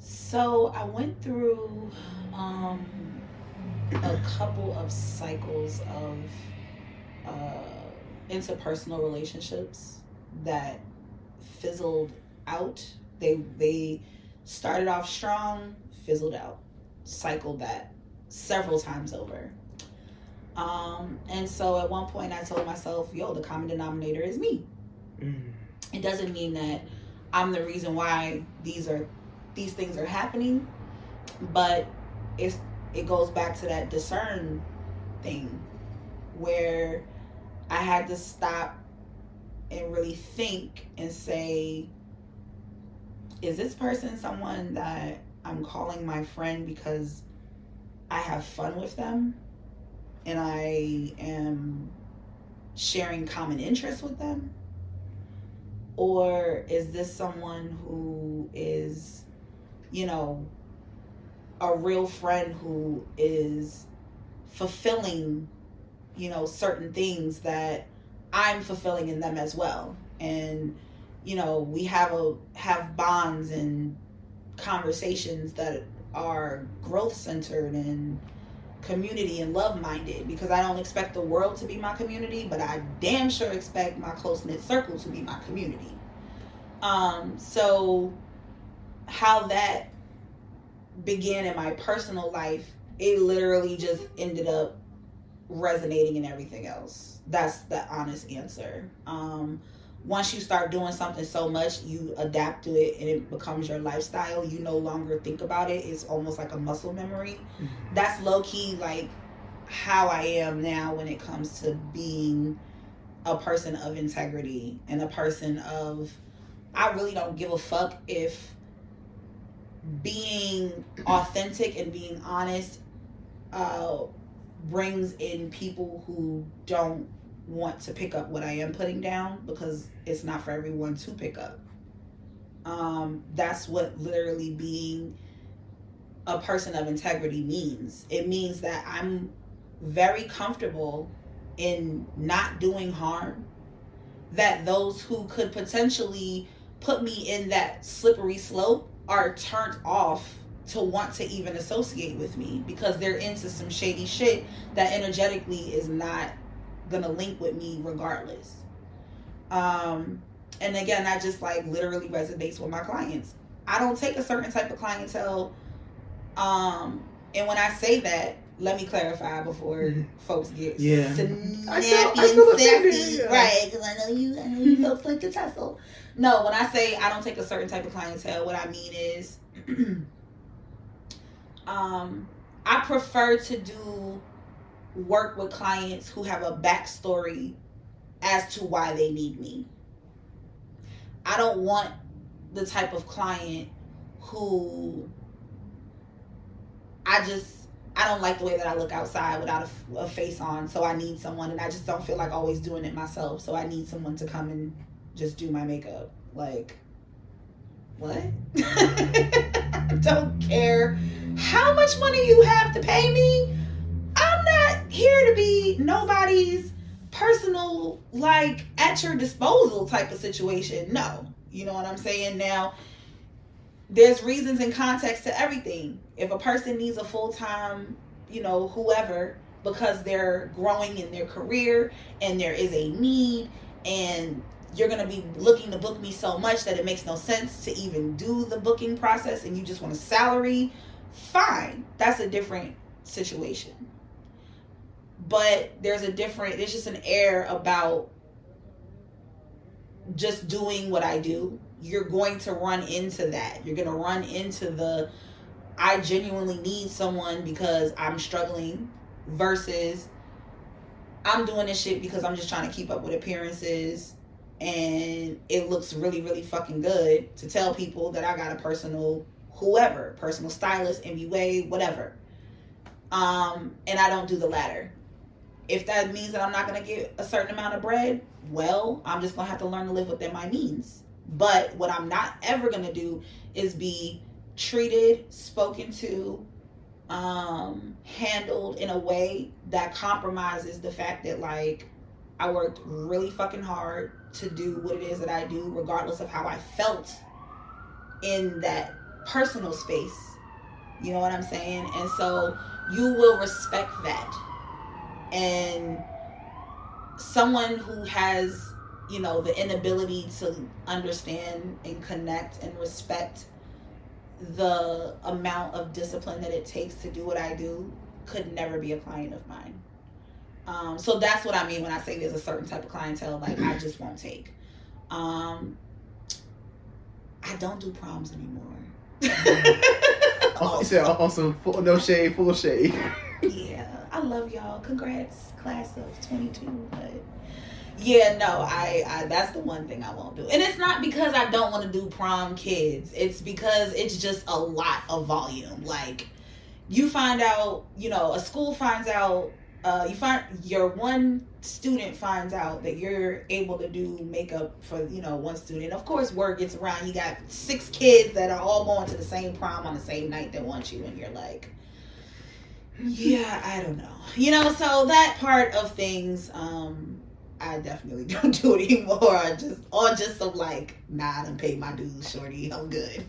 So I went through um, a couple of cycles of uh, interpersonal relationships that fizzled out. They they started off strong, fizzled out, cycled that several times over. Um, and so at one point I told myself, yo, the common denominator is me. It doesn't mean that I'm the reason why these are these things are happening, but it's it goes back to that discern thing where I had to stop and really think and say, is this person someone that I'm calling my friend because I have fun with them and I am sharing common interests with them? Or is this someone who is, you know, a real friend who is fulfilling, you know, certain things that I'm fulfilling in them as well? And, you know, we have a have bonds and conversations that are growth centered and community and love minded because I don't expect the world to be my community, but I damn sure expect my close knit circle to be my community. Um, so how that began in my personal life, it literally just ended up resonating in everything else. That's the honest answer. Um, once you start doing something so much, you adapt to it and it becomes your lifestyle. You no longer think about it. It's almost like a muscle memory that's low key like how I am now when it comes to being a person of integrity and a person of I really don't give a fuck if being authentic and being honest uh, brings in people who don't want to pick up what I am putting down because it's not for everyone to pick up. Um, that's what literally being a person of integrity means. It means that I'm very comfortable in not doing harm, that those who could potentially put me in that slippery slope are turned off to want to even associate with me because they're into some shady shit that energetically is not gonna link with me regardless. Um, and again, that just like literally resonates with my clients. I don't take a certain type of clientele um, and when I say that, let me clarify before folks get
Yeah.
snappy
I feel- I
and
feel offended,
sassy.
yeah.
Right, because I know you, I know you folks like to tussle. No, when I say I don't take a certain type of clientele, what I mean is, *clears throat* um, I prefer to do work with clients who have a backstory as to why they need me. I don't want the type of client who I just I don't like the way that I look outside without a, a face on, so I need someone, and I just don't feel like always doing it myself. So I need someone to come and just do my makeup. Like, what? *laughs* don't care how much money you have to pay me. Here to be nobody's personal, like at your disposal type of situation. No, you know what I'm saying. Now, there's reasons and context to everything. If a person needs a full time, you know, whoever, because they're growing in their career and there is a need, and you're going to be looking to book me so much that it makes no sense to even do the booking process and you just want a salary, fine. That's a different situation. But there's a different, there's just an air about just doing what I do you're going to run into that. You're going to run into the I genuinely need someone because I'm struggling versus I'm doing this shit because I'm just trying to keep up with appearances and it looks really really fucking good to tell people that I got a personal whoever, personal stylist, MUA, whatever. Um and I don't do the latter. If that means that I'm not going to get a certain amount of bread, well, I'm just going to have to learn to live within my means. But what I'm not ever going to do is be treated, spoken to, um, handled in a way that compromises the fact that, like, I worked really fucking hard to do what it is that I do, regardless of how I felt in that personal space. You know what I'm saying? And so you will respect that. And someone who has you know the inability to understand and connect and respect the amount of discipline that it takes to do what I do could never be a client of mine. Um, so that's what I mean when I say there's a certain type of clientele like I just won't take. Um, I don't do proms anymore. *laughs*
Oh, you said full, no shade, full shade.
yeah, I love y'all. Congrats, class of 22. But yeah, no, I, I that's the one thing I won't do. And it's not because I don't want to do prom kids. It's because it's just a lot of volume. Like you find out, you know, a school finds out uh, you find your one student finds out that you're able to do makeup for you know one student. Of course, word gets around. You got six kids that are all going to the same prom on the same night that want you, and you're like, yeah, I don't know, you know. So that part of things, um, I definitely *laughs* don't do it anymore. I just or just some like, nah, I done paid my dues, shorty. I'm good.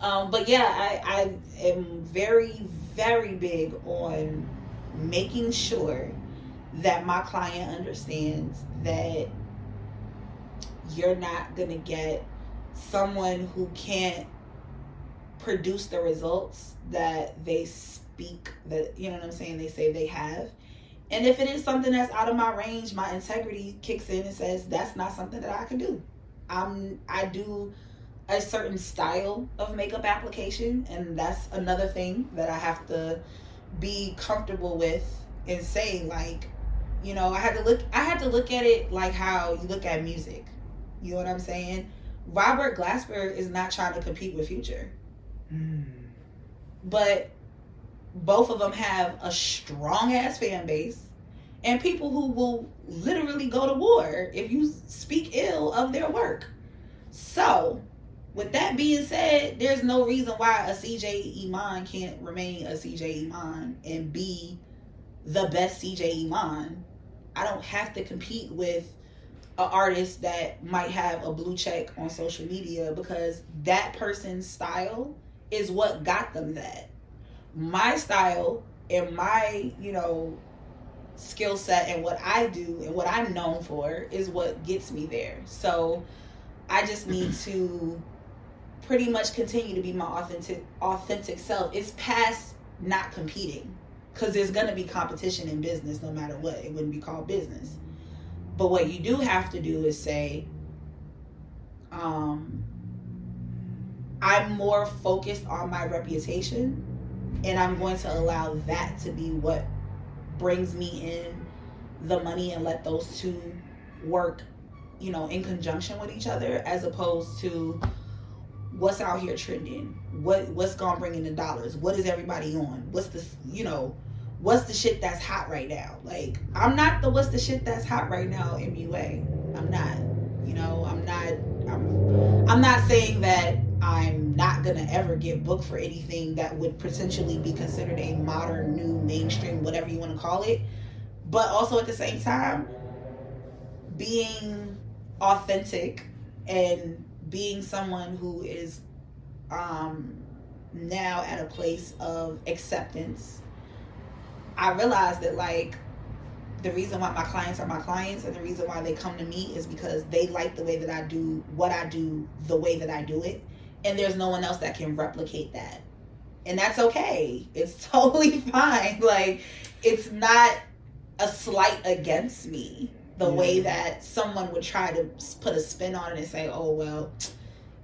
Um, but yeah, I, I am very, very big on making sure that my client understands that you're not to get someone who can't produce the results that they speak that you know what I'm saying they say they have. And if it is something that's out of my range my integrity kicks in and says that's not something that I can do. I'm I do a certain style of makeup application and that's another thing that I have to be comfortable with and say like you know i had to look i had to look at it like how you look at music. You know what i'm saying? Robert Glasper is not trying to compete with future.
Mm.
but both of them have a strong ass fan base and people who will literally go to war if you speak ill of their work so with that being said, there's no reason why a Ceejaye Iman can't remain a Ceejaye Iman and be the best Ceejaye Iman. I don't have to compete with an artist that might have a blue check on social media because that person's style is what got them that. My style and my, you know, skill set and what I do and what I'm known for is what gets me there. So I just need to pretty much continue to be my authentic authentic self. It's past not competing because there's gonna be competition in business no matter what. It wouldn't be called business. But what you do have to do is say, um, I'm more focused on my reputation, and I'm going to allow that to be what brings me in the money and let those two work, you know, in conjunction with each other, as opposed to what's out here trending, what what's gonna bring in the dollars, what is everybody on, what's the you know, what's the shit that's hot right now. Like I'm not the what's the shit that's hot right now MUA. I'm not. You know, I'm not. I'm. I'm not saying that I'm not gonna ever get booked for anything that would potentially be considered a modern, new, mainstream, whatever you want to call it. But also at the same time, being authentic and being someone who is um, now at a place of acceptance, I realized that like the reason why my clients are my clients and the reason why they come to me is because they like the way that I do what I do the way that I do it. And there's no one else that can replicate that. And that's okay. It's *laughs* totally fine. Like, it's not a slight against me the
Yeah.
way that someone would try to put a spin on it and say, "Oh well,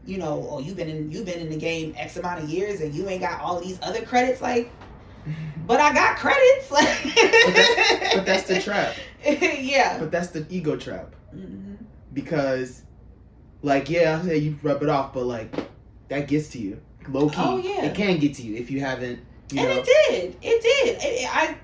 you know, oh you've been in you've been in the game X amount of years and you ain't got all these other credits." Like, *laughs* but I got credits. *laughs*
But that's, but that's the trap.
yeah.
But that's the ego trap
Mhm.
because, like, yeah, I say you rub it off, but like that gets to you low key.
Oh, yeah.
it can get to you if you haven't. You
and
know,
it did. It did. It, it- I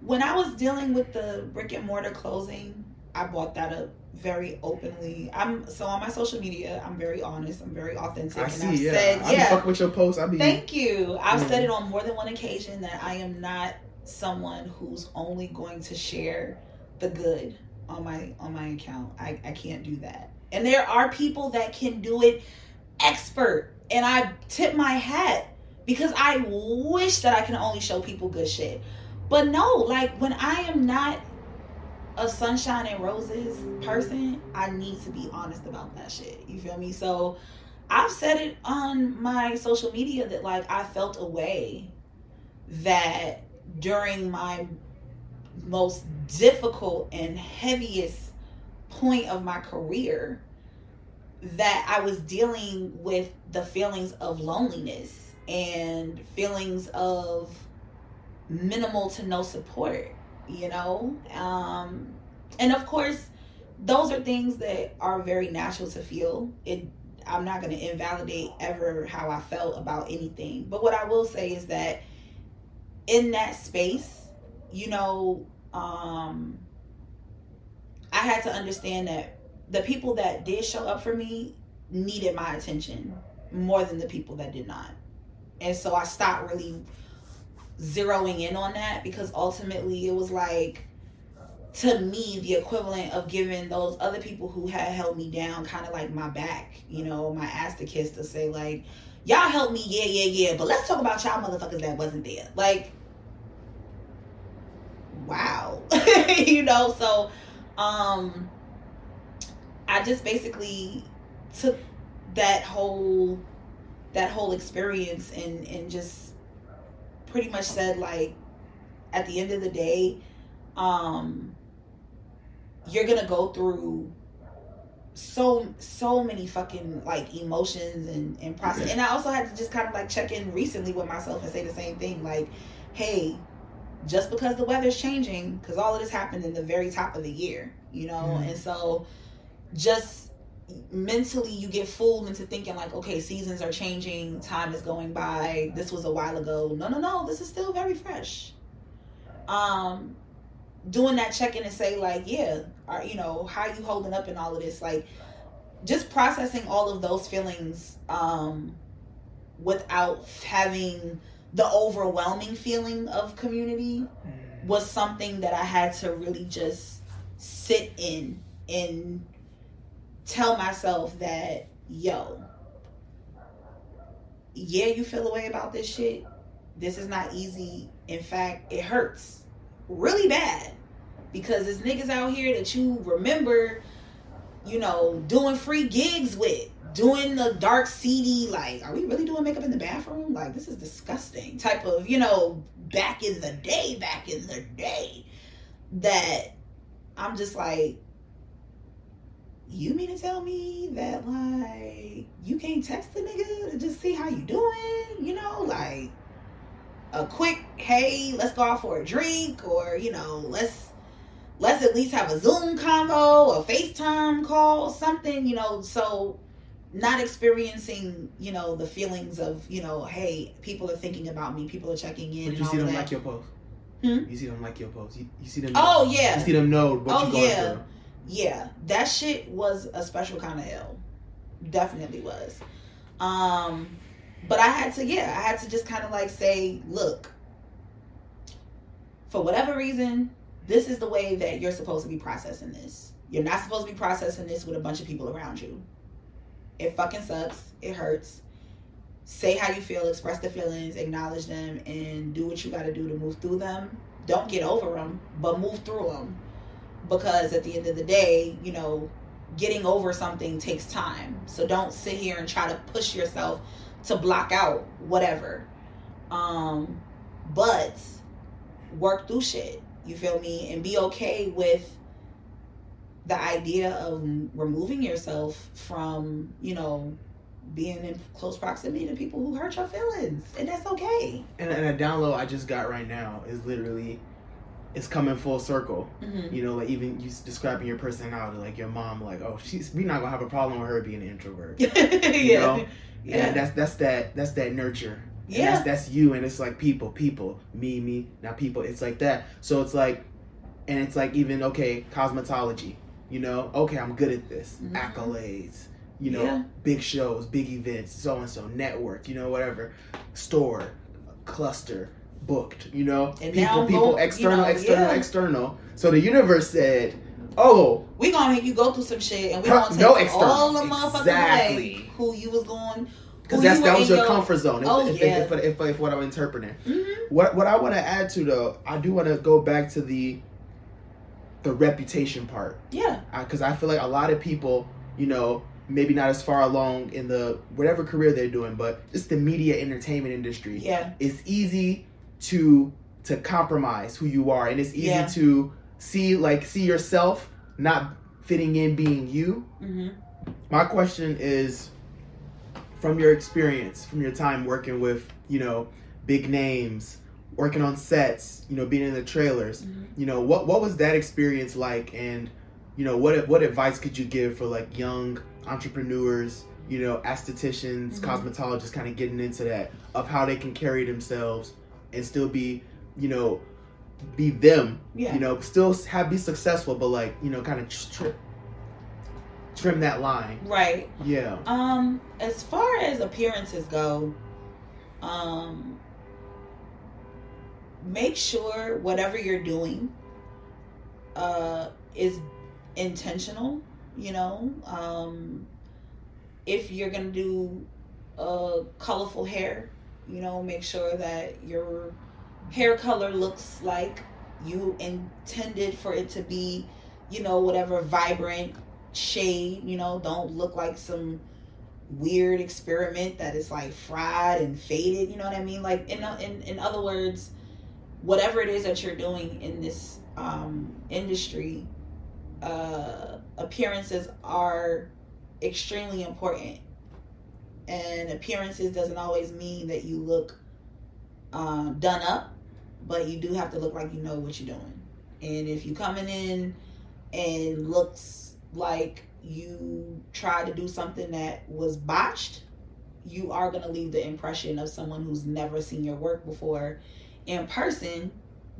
when I was dealing with the brick and mortar closing, I brought that up very openly. I'm so on my social media. I'm very honest. I'm very authentic,
I
and
see.
I've
yeah,
said,
I be
yeah.
fucking with your posts. I be.
Thank you. I've
Mhm.
said it on more than one occasion that I am not someone who's only going to share the good on my on my account. I, I can't do that. And there are people that can do it expert. And I tip my hat because I wish that I can only show people good shit. But no, like when I am not a sunshine and roses person, I need to be honest about that shit. You feel me? So I've said it on my social media that like I felt a way that during my most difficult and heaviest point of my career that I was dealing with the feelings of loneliness and feelings of minimal to no support, you know? Um and of course those are things that are very natural to feel. It I'm not going to invalidate ever how I felt about anything. But what I will say is that in that space, you know, um, I had to understand that the people that did show up for me needed my attention more than the people that did not. And so I stopped really zeroing in on that because ultimately it was like, to me the equivalent of giving those other people who had held me down kind of like my back, you know, my ass to kiss to say like, y'all helped me, yeah, yeah, yeah, but let's talk about y'all motherfuckers that wasn't there. Like, wow, *laughs* you know. So, um, I just basically took that whole that whole experience and and just pretty much said like, at the end of the day, um you're gonna go through so so many fucking like emotions and and process and i also had to just kind of like check in recently with myself and say the same thing like hey just because the weather's changing because all of this happened in the very top of the year you know
Mhm.
and so just mentally you get fooled into thinking like okay seasons are changing time is going by this was a while ago. No no no this is still very fresh. Um doing that check-in and say like yeah are you know how are you holding up in all of this? Like just processing all of those feelings um without having the overwhelming feeling of community was something that i had to really just sit in and tell myself that yo yeah you feel a way about this shit. This is not easy. In fact it hurts really bad because there's niggas out here that you remember, you know, doing free gigs with doing the dark seedy like are we really doing makeup in the bathroom? Like this is disgusting type of you know back in the day back in the day that i'm just like you mean to tell me that like you can't text the nigga to just see how you doing you know like a quick hey let's go out for a drink or you know let's let's at least have a zoom convo a facetime call something you know so not experiencing, you know, the feelings of, you know, hey, people are thinking about me, people are checking in.
But you see them
that.
like your post.
Hmm?
You see them like your post. You, you see them.
Oh, yeah.
You see them know what
Oh,
you going
yeah.
through.
Yeah, that shit was a special kind of hell. Definitely was. Um, but I had to, yeah, I had to just kind of like say, look, for whatever reason, this is the way that you're supposed to be processing this. You're not supposed to be processing this with a bunch of people around you. It fucking sucks. It hurts. Say how you feel, express the feelings, acknowledge them, and do what you got to do to move through them. Don't get over them, but move through them. Because at the end of the day, you know, getting over something takes time. So don't sit here and try to push yourself to block out whatever. Um, but work through shit. You feel me? And be okay with the idea of removing yourself from, you know, being in close proximity to people who hurt your feelings. And that's okay.
And, and a download I just got right now is literally, it's coming full circle.
Mm-hmm.
You know, like even you describing your personality, like your mom, like oh she's we're not gonna have a problem with her being an introvert. *laughs*
yeah.
You know?
Yeah.
And that's that's that that's that nurture.
Yeah.
that's that's you and it's like people, people, me, me, not people. It's like that. So it's like and it's like even okay, cosmetology, you know, okay, I'm good at this.
Mhm.
Accolades, you know,
Yeah.
big shows, big events, so and so, network, you know, whatever. Store, cluster, booked, you know.
And
people,
now
people,
go- you
external,
know,
external,
yeah.
external. So the universe said, Oh,
we gonna make you go through some shit and we gonna take
no external.
all the motherfuckers
Exactly.
away who you was going
because
who
that's
you
that was
in
your, comfort zone. If,
Oh,
if,
yeah.
if, if, if, what I'm interpreting.
Mhm.
What what I want to add to though, I do want to go back to the the reputation part
Yeah.
because I feel like a lot of people, you know, maybe not as far along in the whatever career they're doing, but just the media entertainment industry.
Yeah.
It's easy to to compromise who you are, and it's easy
Yeah.
to see like see yourself not fitting in being you.
hmm
My question is from your experience, from your time working with, you know, big names, working on sets, you know, being in the trailers,
Mhm.
you know, what what was that experience like and you know, what what advice could you give for like young entrepreneurs, you know, estheticians,
Mhm.
cosmetologists kind of getting into that of how they can carry themselves and still be, you know, be them,
Yeah.
you know, still have be successful but like, you know, kind of trim trim that line.
Right.
Yeah.
Um, as far as appearances go, um, make sure whatever you're doing uh, is intentional. You know, um, if you're gonna do uh, colorful hair, you know, make sure that your hair color looks like you intended for it to be. You know, whatever vibrant shade. You know, don't look like some weird experiment that is like fried and faded. You know what I mean? Like in in in other words, whatever it is that you're doing in this um, industry, uh, appearances are extremely important. And appearances doesn't always mean that you look um, done up, but you do have to look like you know what you're doing. And if you coming in and looks like you tried to do something that was botched, you are going to leave the impression of someone who's never seen your work before in person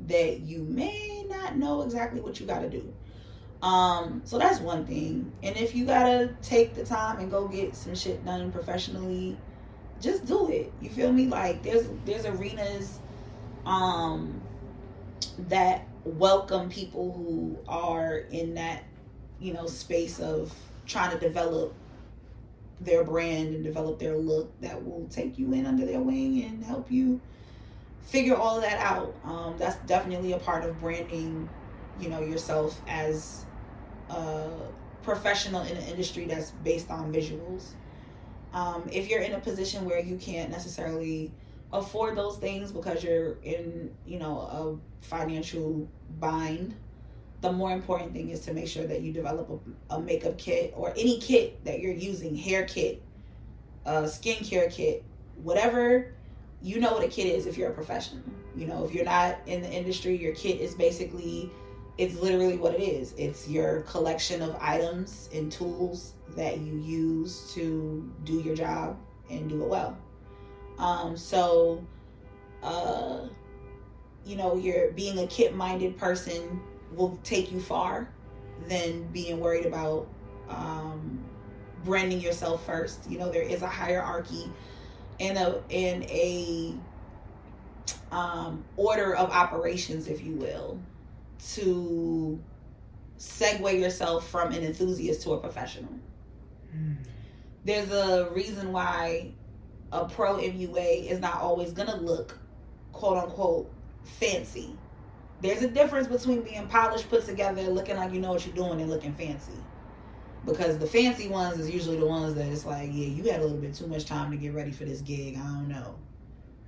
that you may not know exactly what you got to do. Um, so that's one thing. And if you got to take the time and go get some shit done professionally, just do it. You feel me? Like there's there's arenas um that welcome people who are in that you know space of trying to develop their brand and develop their look that will take you in under their wing and help you figure all that out um, that's definitely a part of branding you know yourself as a professional in an industry that's based on visuals Um, if you're in a position where you can't necessarily afford those things because you're in, you know, a financial bind, the more important thing is to make sure that you develop a, a makeup kit or any kit that you're using, hair kit, a skincare kit, whatever you know what a kit is if you're a professional. You know, if you're not in the industry, your kit is basically it's literally what it is. It's your collection of items and tools that you use to do your job and do it well. Um, so, uh, you know, you're being a kit minded person will take you far than being worried about um, branding yourself first. You know, there is a hierarchy and a in a um, order of operations, if you will, to segue yourself from an enthusiast to a professional. Mm. There's a reason why a pro MUA is not always gonna look quote unquote fancy. There's a difference between being polished, put together, looking like you know what you're doing, and looking fancy. Because the fancy ones is usually the ones that it's like, yeah, you had a little bit too much time to get ready for this gig. I don't know.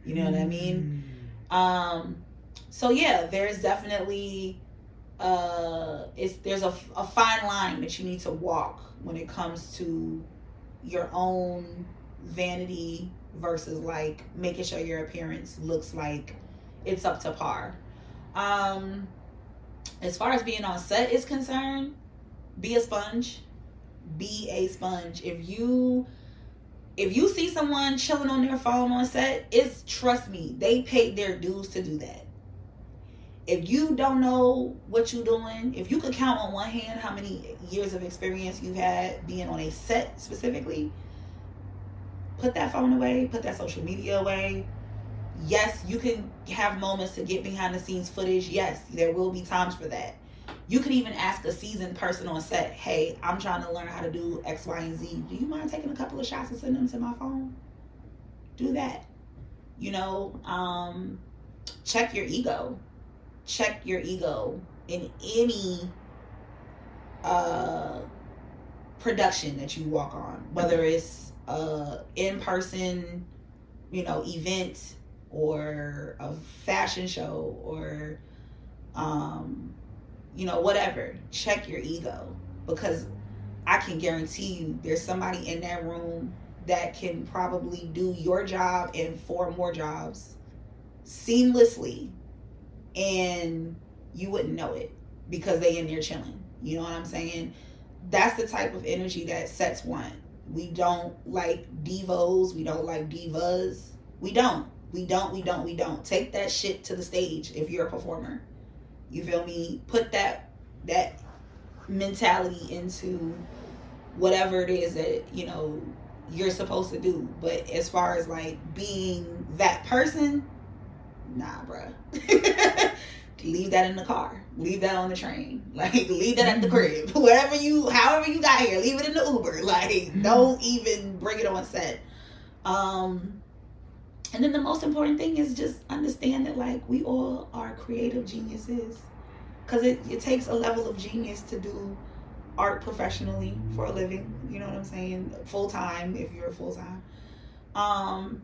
You know mm. what I mean? Mm. Um, so yeah, there's definitely uh, it's there's a, a fine line that you need to walk when it comes to your own vanity versus like making sure your appearance looks like it's up to par. Um, as far as being on set is concerned, be a sponge. Be a sponge. If you if you see someone chilling on their phone on set, it's trust me, they paid their dues to do that. If you don't know what you're doing, if you could count on one hand how many years of experience you've had being on a set specifically, put that phone away, put that social media away. Yes, you can have moments to get behind the scenes footage. Yes, there will be times for that. You could even ask a seasoned person on set, hey, I'm trying to learn how to do X, Y, and Z. Do you mind taking a couple of shots and sending them to my phone? Do that. You know, um, check your ego. Check your ego in any uh, production that you walk on, whether it's uh, in person, you know, event or a fashion show or um, you know, whatever. Check your ego because I can guarantee you there's somebody in that room that can probably do your job and four more jobs seamlessly and you wouldn't know it because they in there chilling. You know what I'm saying? That's the type of energy that sets one. We don't like divos, we don't like divas. We don't. We don't, we don't, we don't. Take that shit to the stage if you're a performer. You feel me? Put that that mentality into whatever it is that, you know, you're supposed to do. But as far as like being that person, nah, bruh. *laughs* leave that in the car. Leave that on the train. *laughs* Like leave that at the crib. Whatever you however you got here, leave it in the Uber. *laughs* Like don't even bring it on set. Um and then the most important thing is just understand that like we all are creative geniuses because it, it takes a level of genius to do art professionally for a living you know what i'm saying full time if you're full time um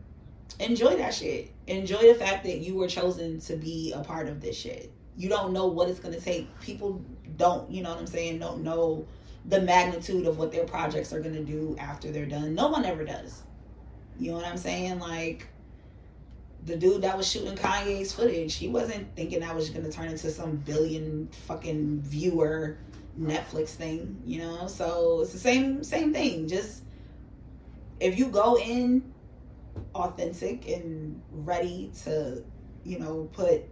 enjoy that shit enjoy the fact that you were chosen to be a part of this shit. You don't know what it's going to take. People don't you know what i'm saying? Don't know the magnitude of what their projects are going to do after they're done. No one ever does. You know what i'm saying? Like the dude that was shooting Kanye's footage, he wasn't thinking that was gonna turn into some billion fucking viewer Netflix thing, you know? So it's the same same thing. Just if you go in authentic and ready to, you know, put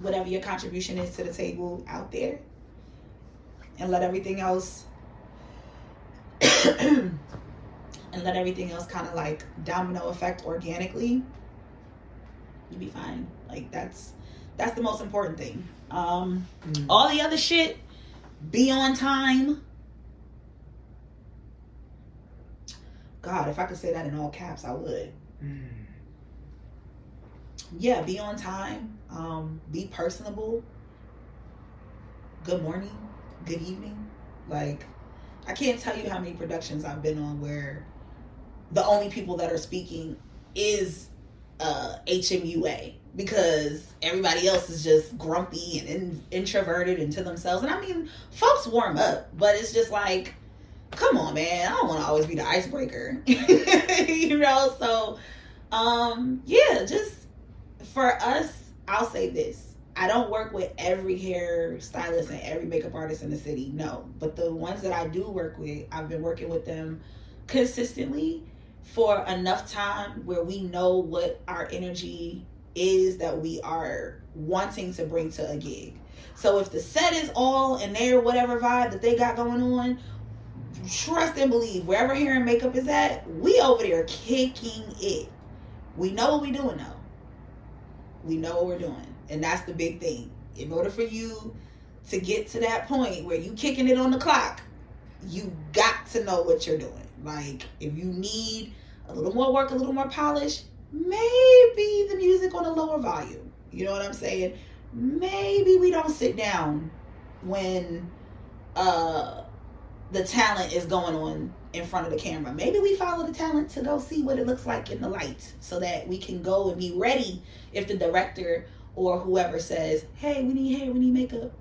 whatever your contribution is to the table out there and let everything else *clears throat* and let everything else kind of like domino effect organically you be fine. Like that's that's the most important thing. Um, mm. All the other shit, be on time. God, if I could say that in all caps, I would. Mm. Yeah, be on time. Um, be personable. Good morning. Good evening. Like, I can't tell you how many productions I've been on where the only people that are speaking is uh, HMUA because everybody else is just grumpy and in, introverted into themselves. And I mean, folks warm up, but it's just like, come on, man. I don't want to always be the icebreaker, *laughs* you know. So, um, yeah, just for us, I'll say this. I don't work with every hair stylist and every makeup artist in the city, no. But the ones that I do work with, I've been working with them consistently for enough time where we know what our energy is that we are wanting to bring to a gig. So if the set is all and their whatever vibe that they got going on, trust and believe wherever hair and makeup is at, we over there kicking it. We know what we're doing though. We know what we're doing. And that's the big thing. In order for you to get to that point where you kicking it on the clock, you got to know what you're doing. Like if you need a little more work, a little more polish, maybe the music on a lower volume. You know what I'm saying? Maybe we don't sit down when uh the talent is going on in front of the camera. Maybe we follow the talent to go see what it looks like in the light so that we can go and be ready if the director or whoever says, "Hey, we need hair, we need makeup."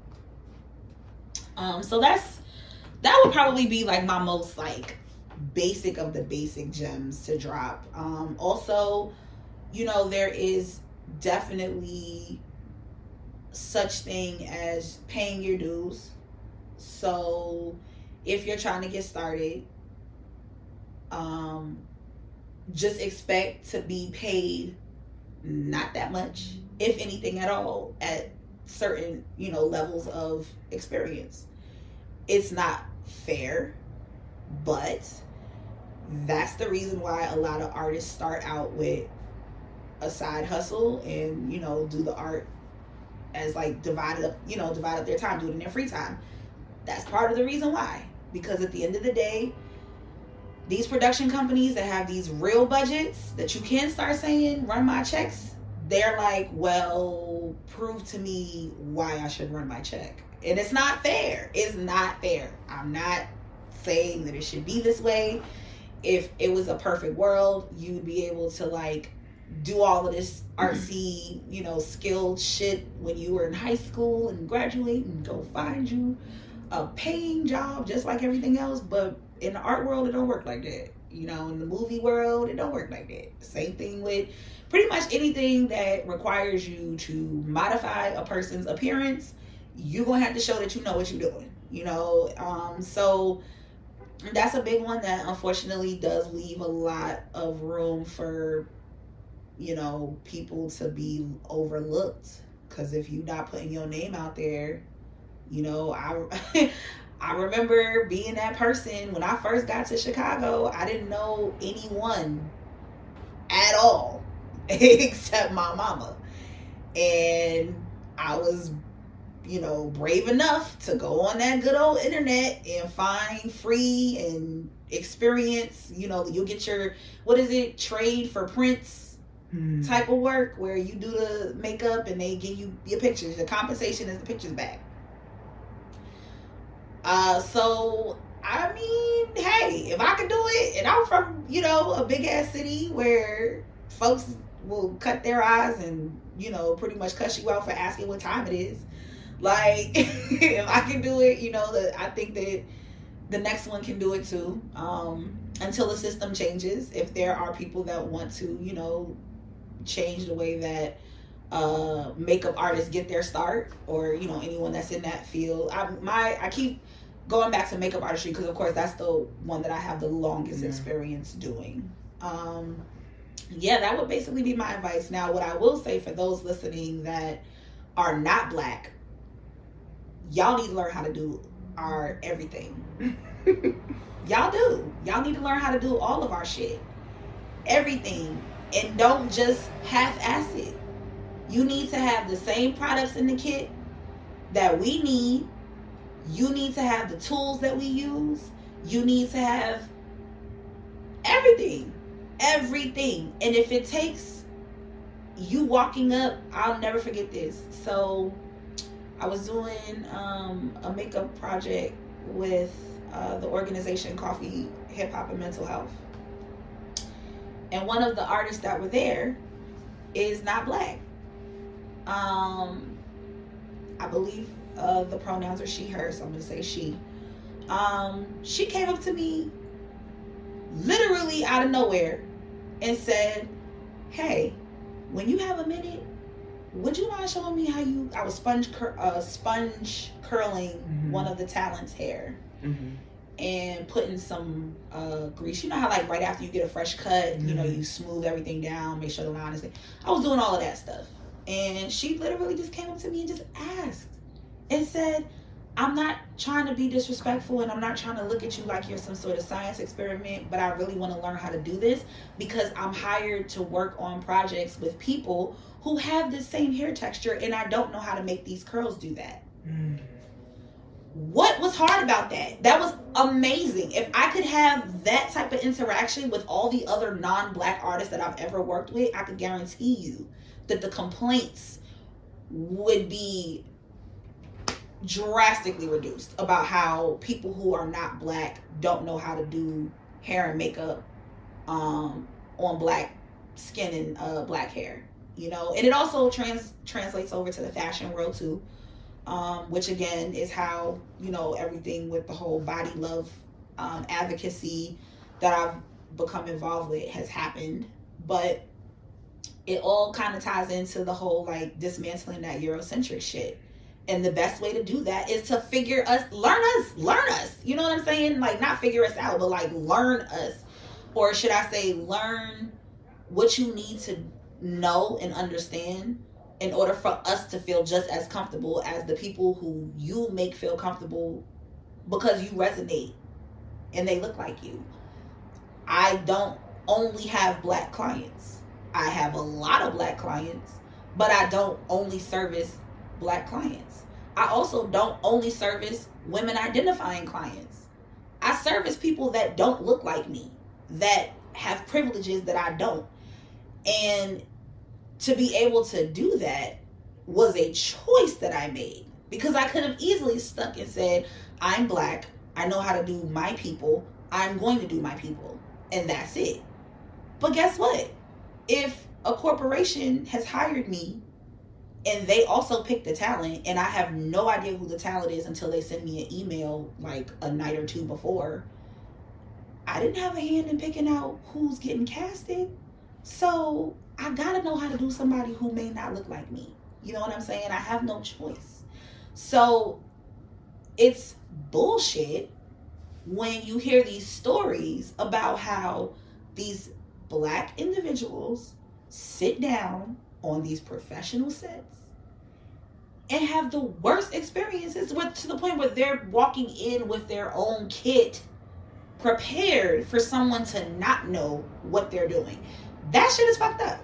Um so that's that would probably be like my most like basic of the basic gems to drop. Um, also, you know, there is definitely such thing as paying your dues. So, if you're trying to get started, um, just expect to be paid not that much, if anything at all, at certain you know levels of experience. It's not fair, but that's the reason why a lot of artists start out with a side hustle and you know do the art as like divided up you know divide up their time do it in their free time that's part of the reason why because at the end of the day these production companies that have these real budgets that you can start saying run my checks they're like well prove to me why i should run my check. And it's not fair. It's not fair. I'm not saying that it should be this way. If it was a perfect world, you'd be able to like do all of this *clears throat* artsy, you know, skilled shit when you were in high school and graduate and go find you a paying job just like everything else. But in the art world, it don't work like that. You know, in the movie world, it don't work like that. Same thing with pretty much anything that requires you to modify a person's appearance. You're gonna have to show that you know what you're doing. You know, um, so that's a big one that unfortunately does leave a lot of room for you know people to be overlooked because if you're not putting your name out there you know i *laughs* i remember being that person when i first got to chicago i didn't know anyone at all *laughs* except my mama and i was you know, brave enough to go on that good old internet and find free and experience, you know, you'll get your, what is it, trade for prints hmm. type of work where you do the makeup and they give you your pictures. The compensation is the pictures back. Uh, so, I mean, hey, if I could do it, and I'm from, you know, a big ass city where folks will cut their eyes and, you know, pretty much cuss you out for asking what time it is like *laughs* if I can do it, you know, that I think that the next one can do it too. Um, until the system changes, if there are people that want to, you know, change the way that uh, makeup artists get their start, or you know, anyone that's in that field. I my I keep going back to makeup artistry because of course that's the one that I have the longest yeah. experience doing. Um, yeah, that would basically be my advice. Now, what I will say for those listening that are not black y'all need to learn how to do our everything. *laughs* y'all do. Y'all need to learn how to do all of our shit. Everything. And don't just half ass it. You need to have the same products in the kit that we need. You need to have the tools that we use. You need to have everything. Everything. And if it takes you walking up, I'll never forget this. So I was doing um, a makeup project with uh, the organization Coffee, Hip Hop, and Mental Health. and one of the artists that were there is not black. Um, I believe uh, the pronouns are she, her, so I'm gonna say she. Um, she came up to me literally out of nowhere and said, Hey, when you have a minute, would you mind showing me how you I was sponge cur- uh, sponge curling
Mhm.
one of the talent's hair
Mm-hmm.
and putting some uh, grease. You know how like right after you get a fresh cut, you know, you smooth everything down, make sure the line is there. I was doing all of that stuff. And she literally just came up to me and just asked and said, I'm not trying to be disrespectful and I'm not trying to look at you like you're some sort of science experiment, but I really want to learn how to do this because I'm hired to work on projects with people who have the same hair texture and I don't know how to make these curls do that.
Mm.
What was hard about that? That was amazing. If I could have that type of interaction with all the other non black artists that I've ever worked with, I could guarantee you that the complaints would be drastically reduced about how people who are not black don't know how to do hair and makeup um, on black skin and uh, black hair. You know, and it also trans translates over to the fashion world too um, which again is how you know everything with the whole body love um, advocacy that I've become involved with has happened. But it all kind of ties into the whole like dismantling that Eurocentric shit. And the best way to do that is to figure us, learn us, learn us. You know what I'm saying? Like not figure us out, but like learn us, or should I say, learn what you need to know and understand in order for us to feel just as comfortable as the people who you make feel comfortable because you resonate and they look like you. I don't only have black clients. I have a lot of black clients, but I don't only service black clients. I also don't only service women identifying clients. I service people that don't look like me, that have privileges that I don't. And to be able to do that was a choice that I made because I could have easily stuck and said, I'm black, I know how to do my people, I'm going to do my people, and that's it. But guess what? If a corporation has hired me and they also pick the talent, and I have no idea who the talent is until they send me an email like a night or two before, I didn't have a hand in picking out who's getting casted. So I gotta know how to do somebody who may not look like me. You know what I'm saying? I have no choice. So it's bullshit when you hear these stories about how these black individuals sit down on these professional sets and have the worst experiences with to the point where they're walking in with their own kit prepared for someone to not know what they're doing. That shit is fucked up.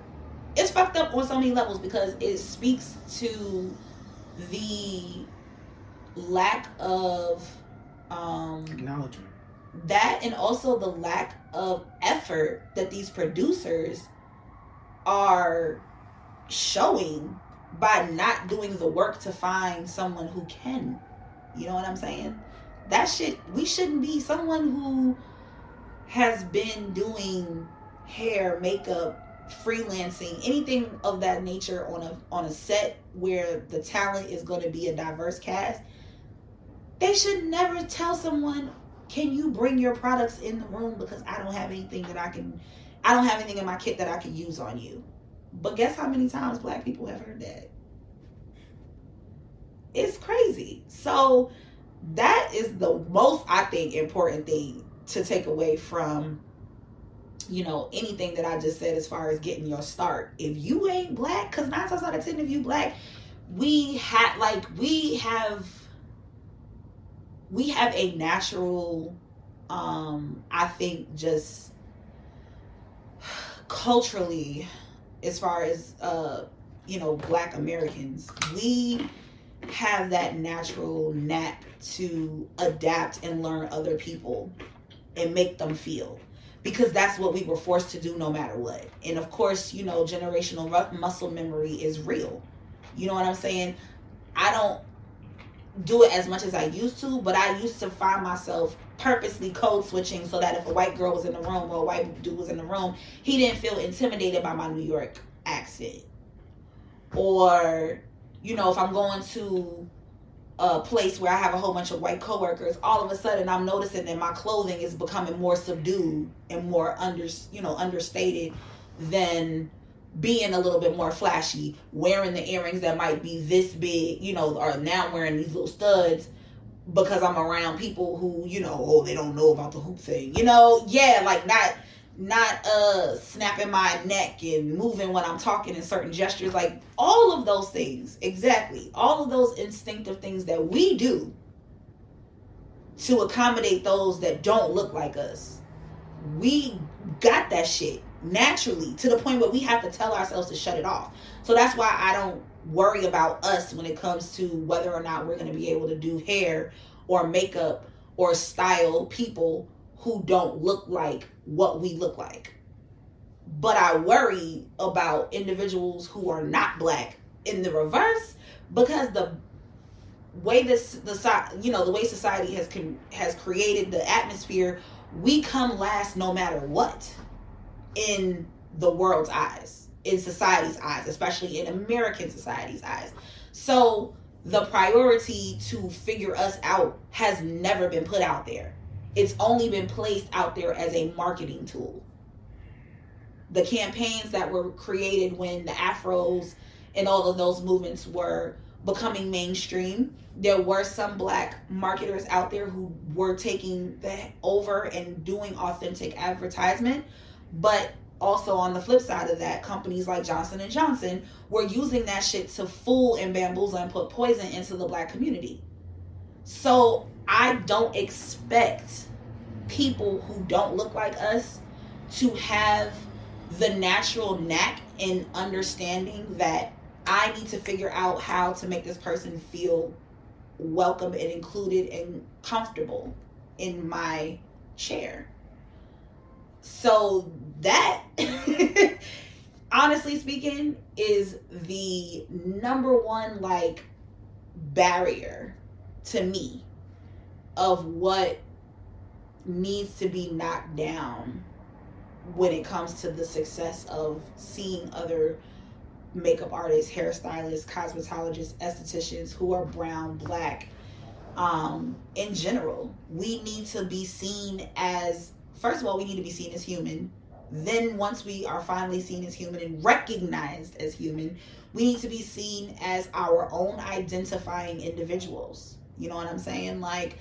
It's fucked up on so many levels because it speaks to the lack of um
Acknowledgement.
that and also the lack of effort that these producers are showing by not doing the work to find someone who can. You know what I'm saying? That shit, we shouldn't be someone who has been doing hair, makeup, freelancing, anything of that nature on a on a set where the talent is going to be a diverse cast. They should never tell someone, "Can you bring your products in the room because I don't have anything that I can I don't have anything in my kit that I can use on you." But guess how many times black people have heard that? It's crazy. So that is the most I think important thing to take away from you know anything that I just said as far as getting your start. If you ain't black, because nine times out of ten, if you black, we had like we have we have a natural um I think just *sighs* culturally as far as uh you know black Americans, we have that natural knack to adapt and learn other people and make them feel because that's what we were forced to do no matter what. And of course, you know, generational muscle memory is real. You know what I'm saying? I don't do it as much as I used to, but I used to find myself purposely code switching so that if a white girl was in the room or a white dude was in the room, he didn't feel intimidated by my New York accent. Or, you know, if I'm going to a place where I have a whole bunch of white coworkers, all of a sudden I'm noticing that my clothing is becoming more subdued and more under, you know, understated than being a little bit more flashy, wearing the earrings that might be this big, you know, or now wearing these little studs because I'm around people who, you know, oh, they don't know about the hoop thing. You know, yeah, like not not uh snapping my neck and moving when I'm talking in certain gestures, like all of those things, exactly. All of those instinctive things that we do to accommodate those that don't look like us. We got that shit naturally to the point where we have to tell ourselves to shut it off. So that's why I don't worry about us when it comes to whether or not we're going to be able to do hair or makeup or style people who don't look like what we look like. But I worry about individuals who are not black in the reverse because the way this the you know the way society has con, has created the atmosphere we come last no matter what in the world's eyes in society's eyes especially in american society's eyes so the priority to figure us out has never been put out there it's only been placed out there as a marketing tool. The campaigns that were created when the Afros and all of those movements were becoming mainstream, there were some black marketers out there who were taking that over and doing authentic advertisement, but also on the flip side of that companies like johnson and johnson were using that shit to fool and bamboozle and put poison into the black community so I don't expect people who don't look like us to have the natural knack in understanding that I need to figure out how to make this person feel welcome and included and comfortable in my chair. So that *laughs* honestly speaking is the number one like barrier to me of what needs to be knocked down when it comes to the success of seeing other makeup artists, hairstylists, cosmetologists, estheticians who are brown, black, um, in general. We need to be seen as, first of all, we need to be seen as human. Then, once we are finally seen as human and recognized as human, we need to be seen as our own identifying individuals. You know what I'm saying? Like,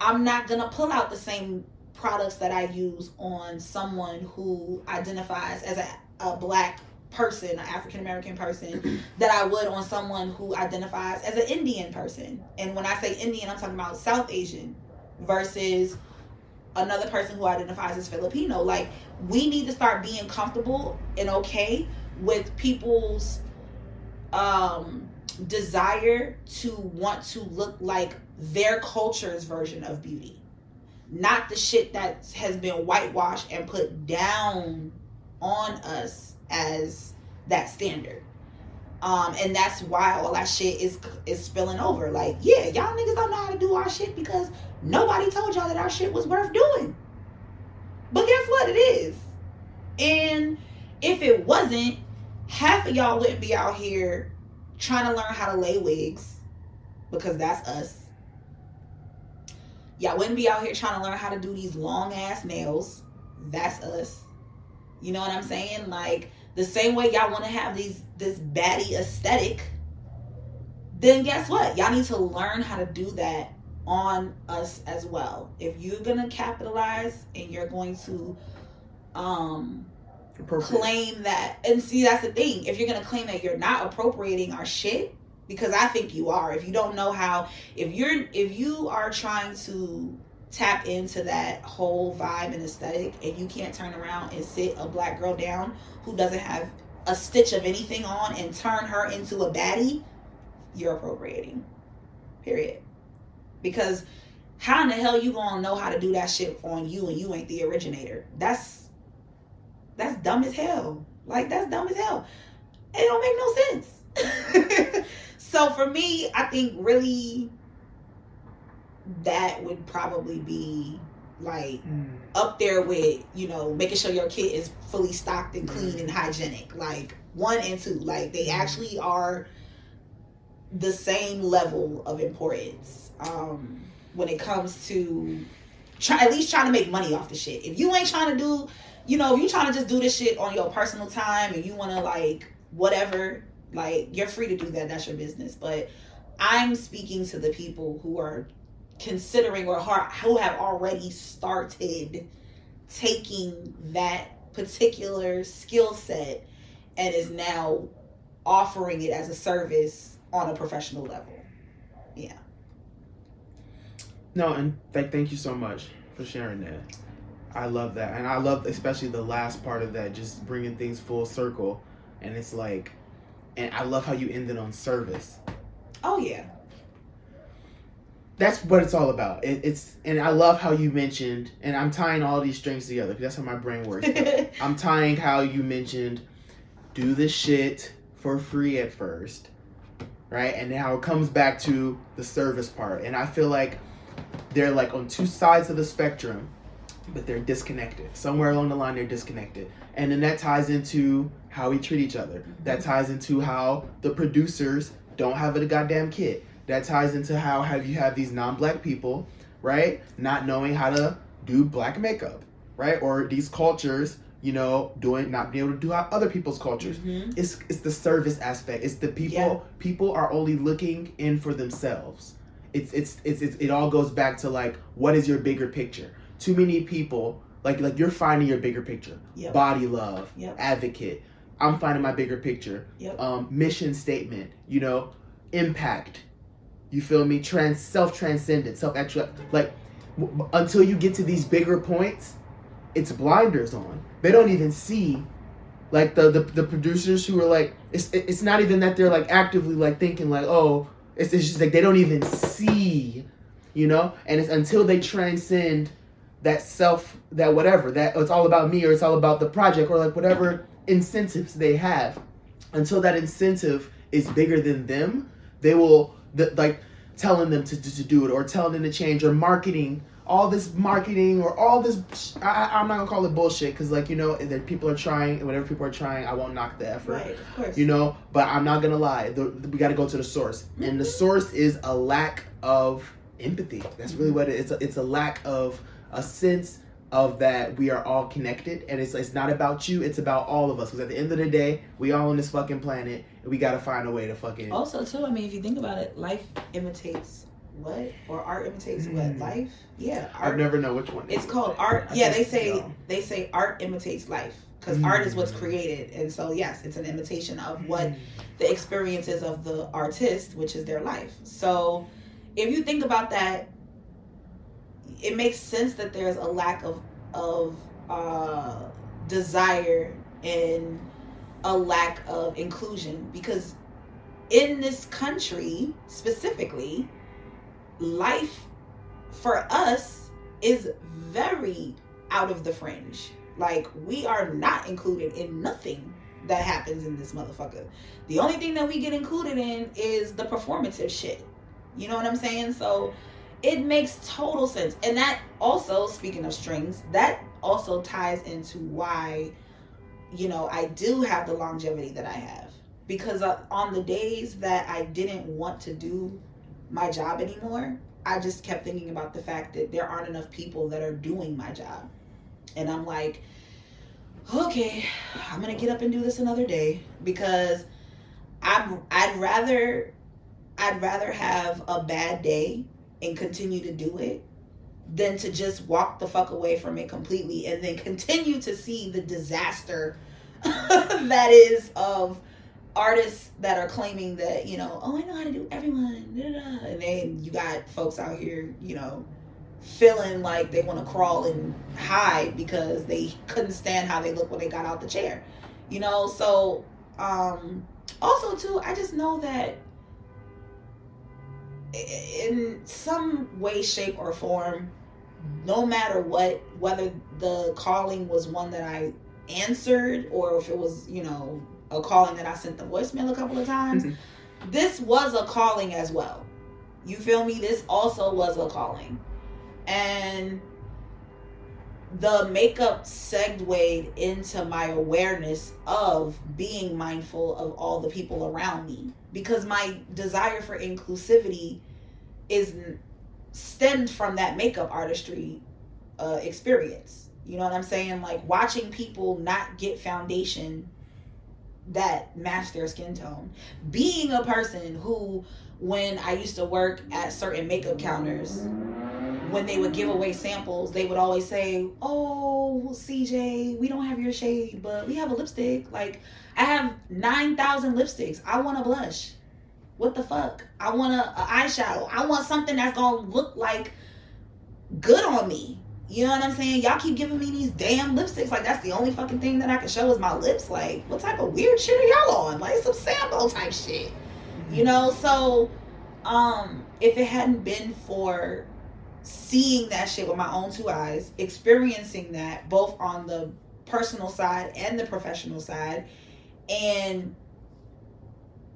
I'm not gonna pull out the same products that I use on someone who identifies as a, a black person, an African American person, *clears throat* that I would on someone who identifies as an Indian person. And when I say Indian, I'm talking about South Asian versus another person who identifies as Filipino. Like, we need to start being comfortable and okay with people's um desire to want to look like their culture's version of beauty, not the shit that has been whitewashed and put down on us as that standard. Um, and that's why all that shit is is spilling over. Like, yeah, y'all niggas don't know how to do our shit because nobody told y'all that our shit was worth doing. But guess what? It is. And if it wasn't, half of y'all wouldn't be out here trying to learn how to lay wigs because that's us. Y'all wouldn't be out here trying to learn how to do these long ass nails. That's us. You know what I'm saying? Like the same way y'all want to have these this baddie aesthetic, then guess what? Y'all need to learn how to do that on us as well. If you're gonna capitalize and you're going to um claim that and see that's the thing if you're gonna claim that you're not appropriating our shit because i think you are if you don't know how if you're if you are trying to tap into that whole vibe and aesthetic and you can't turn around and sit a black girl down who doesn't have a stitch of anything on and turn her into a baddie you're appropriating period because how in the hell you gonna know how to do that shit on you and you ain't the originator that's that's dumb as hell. Like that's dumb as hell. It don't make no sense. *laughs* so for me, I think really that would probably be like mm. up there with you know making sure your kit is fully stocked and clean and mm. hygienic like one and two. Like they mm. actually are the same level of importance um when it comes to try at least trying to make money off the shit. If you ain't trying to do you know if you trying to just do this shit on your personal time and you want to like whatever like you're free to do that. That's your business. But i'm speaking to the people who are considering or who have already started taking that particular skill set and is now offering it as a service on a professional level. Yeah.
No, and th- thank you so much for sharing that. I love that, and I love especially the last part of that, just bringing things full circle. And it's like, and I love how you ended on service.
Oh yeah.
That's what it's all about. It, it's and I love how you mentioned, and I'm tying all these strings together because that's how my brain works. *laughs* I'm tying how you mentioned do the shit for free at first, right? And how it comes back to the service part. And I feel like they're like on two sides of the spectrum, but they're disconnected. Somewhere along the line, they're disconnected. And then that ties into how we treat each other. That mm-hmm. ties into how the producers don't have a goddamn kid. That ties into how have you have these non-black people, right, not knowing how to do black makeup, right, or these cultures, you know, doing not being able to do how other people's cultures.
Mhm.
It's it's the service aspect. It's the people.
Yeah.
People are only looking in for themselves. It's, it's it's it's it all goes back to like what is your bigger picture? Too many people like like you're finding your bigger picture.
Yep.
Body love,
Yep.
advocate. I'm finding my bigger picture.
Yep.
Um, mission statement. You know, impact. You feel me? Trans self transcendent, self actual. Like w- until you get to these bigger points, it's blinders on. They don't even see like the, the the producers who are like it's it's not even that they're like actively like thinking like oh it's, it's just like they don't even see you know and it's until they transcend that self that whatever that it's all about me or it's all about the project or like whatever incentives they have until that incentive is bigger than them they will the, like telling them to, to, to do it or telling them to change or marketing all this marketing or all this I, i'm not gonna call it bullshit because like you know that people are trying and whatever people are trying i won't knock the effort
Right, of course.
you know? But i'm not gonna lie the, we got to go to the source. And the mm-hmm. source is a lack of empathy. That's really what it is it's a, it's a lack of a sense of that we are all connected. And it's, it's not about you it's about all of us. Because at the end of the day we all on this fucking planet we got to find a way to fucking
Also, too, I mean, if you think about it, life imitates what, or art imitates what?
Mm.
Life? Yeah,
i
art.
never know which one
It's called art.
I
Yeah, they say
so.
they say art imitates life because
Mm.
art is what's created, and so yes, it's an imitation of what the experiences of the artist, which is their life. So, if you think about that, it makes sense that there's a lack of of uh, desire and a lack of inclusion because in this country specifically, life for us is very out of the fringe. Like we are not included in nothing that happens in this motherfucker. The only thing that we get included in is the performative shit. You know what I'm saying? So it makes total sense. And that also, speaking of strings, that also ties into why, you know, I do have the longevity that I have. Because uh, on the days that I didn't want to do my job anymore, I just kept thinking about the fact that there aren't enough people that are doing my job. And I'm like, okay, I'm gonna get up and do this another day because I'm I'd rather I'd rather have a bad day and continue to do it than to just walk the fuck away from it completely and then continue to see the disaster *laughs* that is of artists that are claiming that you know oh i know how to do everyone and then you got folks out here you know feeling like they want to crawl and hide because they couldn't stand how they look when they got out the chair you know? So um also too i just know that in some way shape or form no matter what whether the calling was one that i answered or if it was you know a calling that i sent the voicemail a couple of times
Mhm.
this was a calling as well You feel me? This also was a calling. And the makeup segued into my awareness of being mindful of all the people around me because my desire for inclusivity is stemmed from that makeup artistry uh, experience. You know what I'm saying? Like watching people not get foundation that match their skin tone. Being a person who, when I used to work at certain makeup counters, when they would give away samples, they would always say, "Oh, Ceejaye, we don't have your shade, but we have a lipstick. Like, I have nine thousand lipsticks. I want a blush. What the fuck? I want a, a eyeshadow. I want something that's gonna look like good on me. You know what I'm saying? Y'all keep giving me these damn lipsticks. Like that's the only fucking thing that I can show is my lips. Like, what type of weird shit are y'all on? Like some Sambo type shit. You know, so um if it hadn't been for seeing that shit with my own two eyes, experiencing that both on the personal side and the professional side, and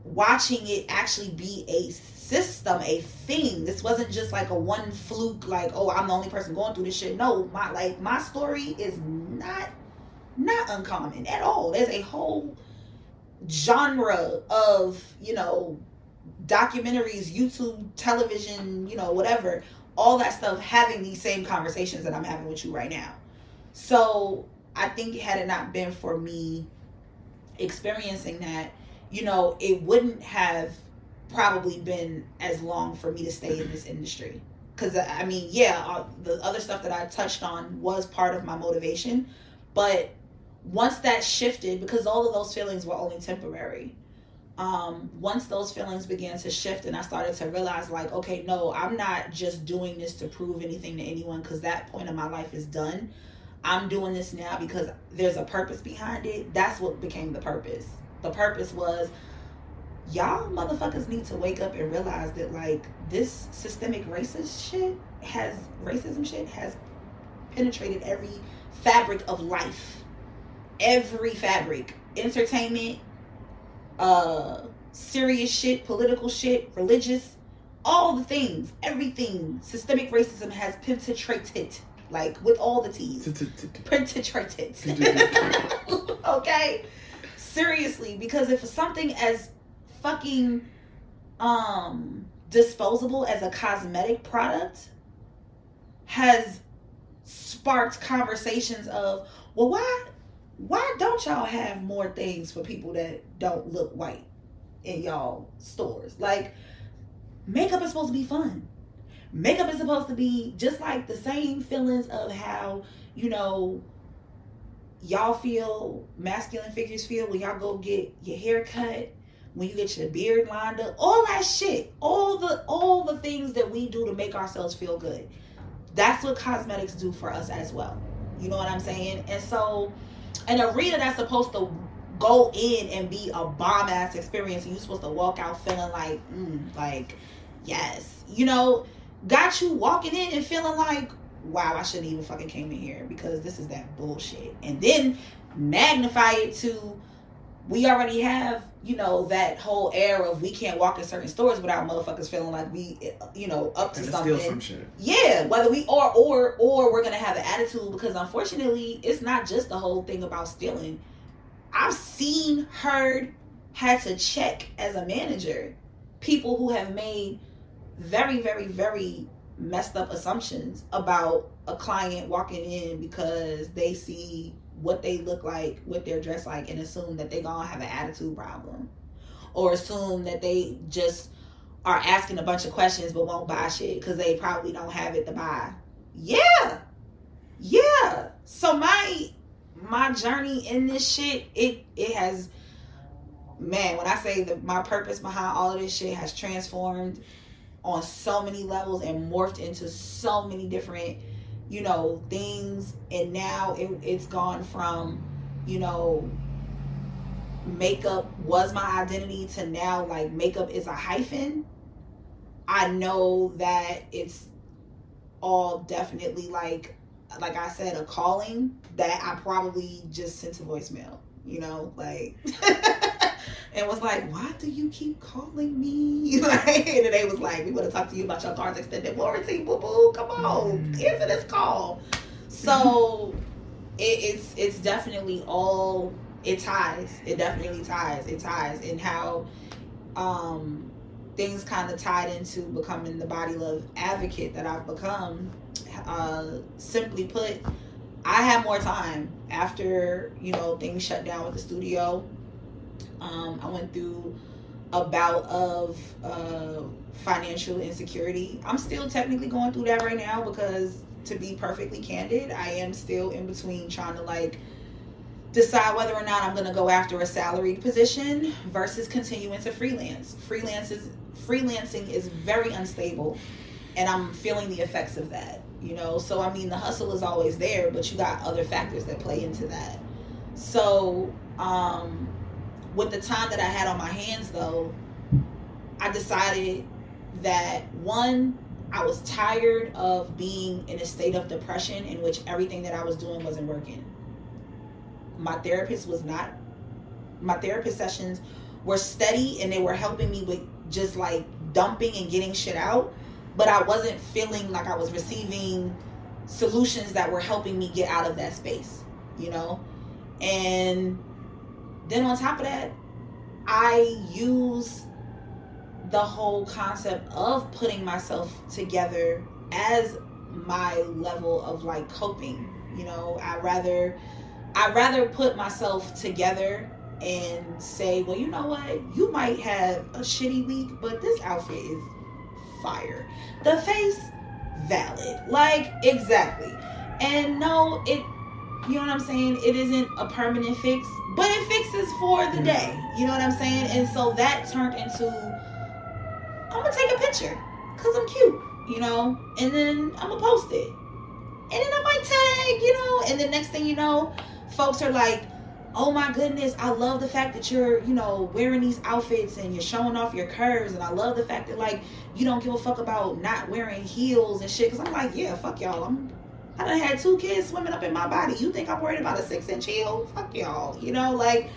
watching it actually be a system, a thing. This wasn't just like a one fluke, like, oh, I'm the only person going through this shit. No, my like my story is not not uncommon at all. There's a whole genre of, you know, documentaries, YouTube, television, you know, whatever all that stuff having these same conversations that I'm having with you right now. So I think had it not been for me experiencing that, you know, it wouldn't have probably been as long for me to stay in this industry. Because I mean, yeah, uh, the other stuff that I touched on was part of my motivation, but once that shifted, because all of those feelings were only temporary um, once those feelings began to shift and I started to realize, like, okay, no, I'm not just doing this to prove anything to anyone because that point of my life is done. I'm doing this now because there's a purpose behind it. That's what became the purpose. The purpose was y'all motherfuckers need to wake up and realize that, like, this systemic racist shit has, racism shit has penetrated every fabric of life. Every fabric. Entertainment, uh serious shit, political shit, religious, all the things, everything. Systemic racism has penetrated, like with all the T's. Penetrated. *laughs* okay? Seriously, because if something as fucking um disposable as a cosmetic product has sparked conversations of, well, why why don't y'all have more things for people that don't look white in y'all stores? Like, makeup is supposed to be fun. Makeup is supposed to be just like the same feelings of how, you know, y'all feel masculine figures feel when y'all go get your hair cut, when you get your beard lined up, all that shit. All the all the things that we do to make ourselves feel good. That's what cosmetics do for us as well. You know what I'm saying? And so an arena that's supposed to go in and be a bomb ass experience, and you're supposed to walk out feeling like, mm, like, yes, you know, got you walking in and feeling like, wow, I shouldn't even fucking came in here because this is that bullshit, and then magnify it to we already have, you know, that whole air of we can't walk in certain stores without motherfuckers feeling like we, you know, up to
And
something.
steal some shit.
Yeah, whether we are or or we're gonna have an attitude because unfortunately, it's not just the whole thing about stealing. I've seen, heard, had to check as a manager people who have made very, very, very messed up assumptions about a client walking in because they see what they look like, what they're dressed like, and assume that they're gonna have an attitude problem, or assume that they just are asking a bunch of questions but won't buy shit because they probably don't have it to buy. Yeah, yeah. So my my journey in this shit, it it has, man. When I say that my purpose behind all of this shit has transformed on so many levels and morphed into so many different you know things. And now it, it's gone from you know makeup was my identity to now like makeup is a hyphen. I know that it's all definitely like like i said a calling that i probably just sent a voicemail you know like *laughs* and was like, "Why do you keep calling me?" *laughs* Like, and they was like, "We want to talk to you about your car's extended warranty, boo boo. Come on,
Mm.
answer this call." So it, it's it's definitely all it ties. It definitely ties. It ties in how um things kind of tied into becoming the body love advocate that I've become. Uh, simply put, I had more time after you know things shut down with the studio. Um, I went through a bout of uh, financial insecurity. I'm still technically going through that right now because, to be perfectly candid, I am still in between trying to like decide whether or not I'm going to go after a salaried position versus continuing to freelance. Freelance is freelancing is very unstable, and I'm feeling the effects of that. You know, so I mean, the hustle is always there, but you got other factors that play into that. So, um, with the time that I had on my hands, though, I decided that one, I was tired of being in a state of depression in which everything that I was doing wasn't working. My therapist was not, my therapist sessions were steady and they were helping me with just like dumping and getting shit out, but I wasn't feeling like I was receiving solutions that were helping me get out of that space, you know? And then on top of that, I use the whole concept of putting myself together as my level of like coping. You know, I rather I rather put myself together and say, well, you know what? You might have a shitty week, but this outfit is fire. The face valid. Like exactly. And no, it you know what I'm saying? It isn't a permanent fix, but it fixes for the day. You know what I'm saying? And so that turned into I'm gonna take a picture because I'm cute, you know, and then I'm gonna post it. And then I might tag, you know, and the next thing you know, folks are like, oh my goodness, I love the fact that you're, you know, wearing these outfits and you're showing off your curves. And I love the fact that, like, you don't give a fuck about not wearing heels and shit. Cause I'm like, yeah, fuck y'all. I'm, I done had two kids swimming up in my body. You think I'm worried about a six inch heel? Fuck y'all. You know, like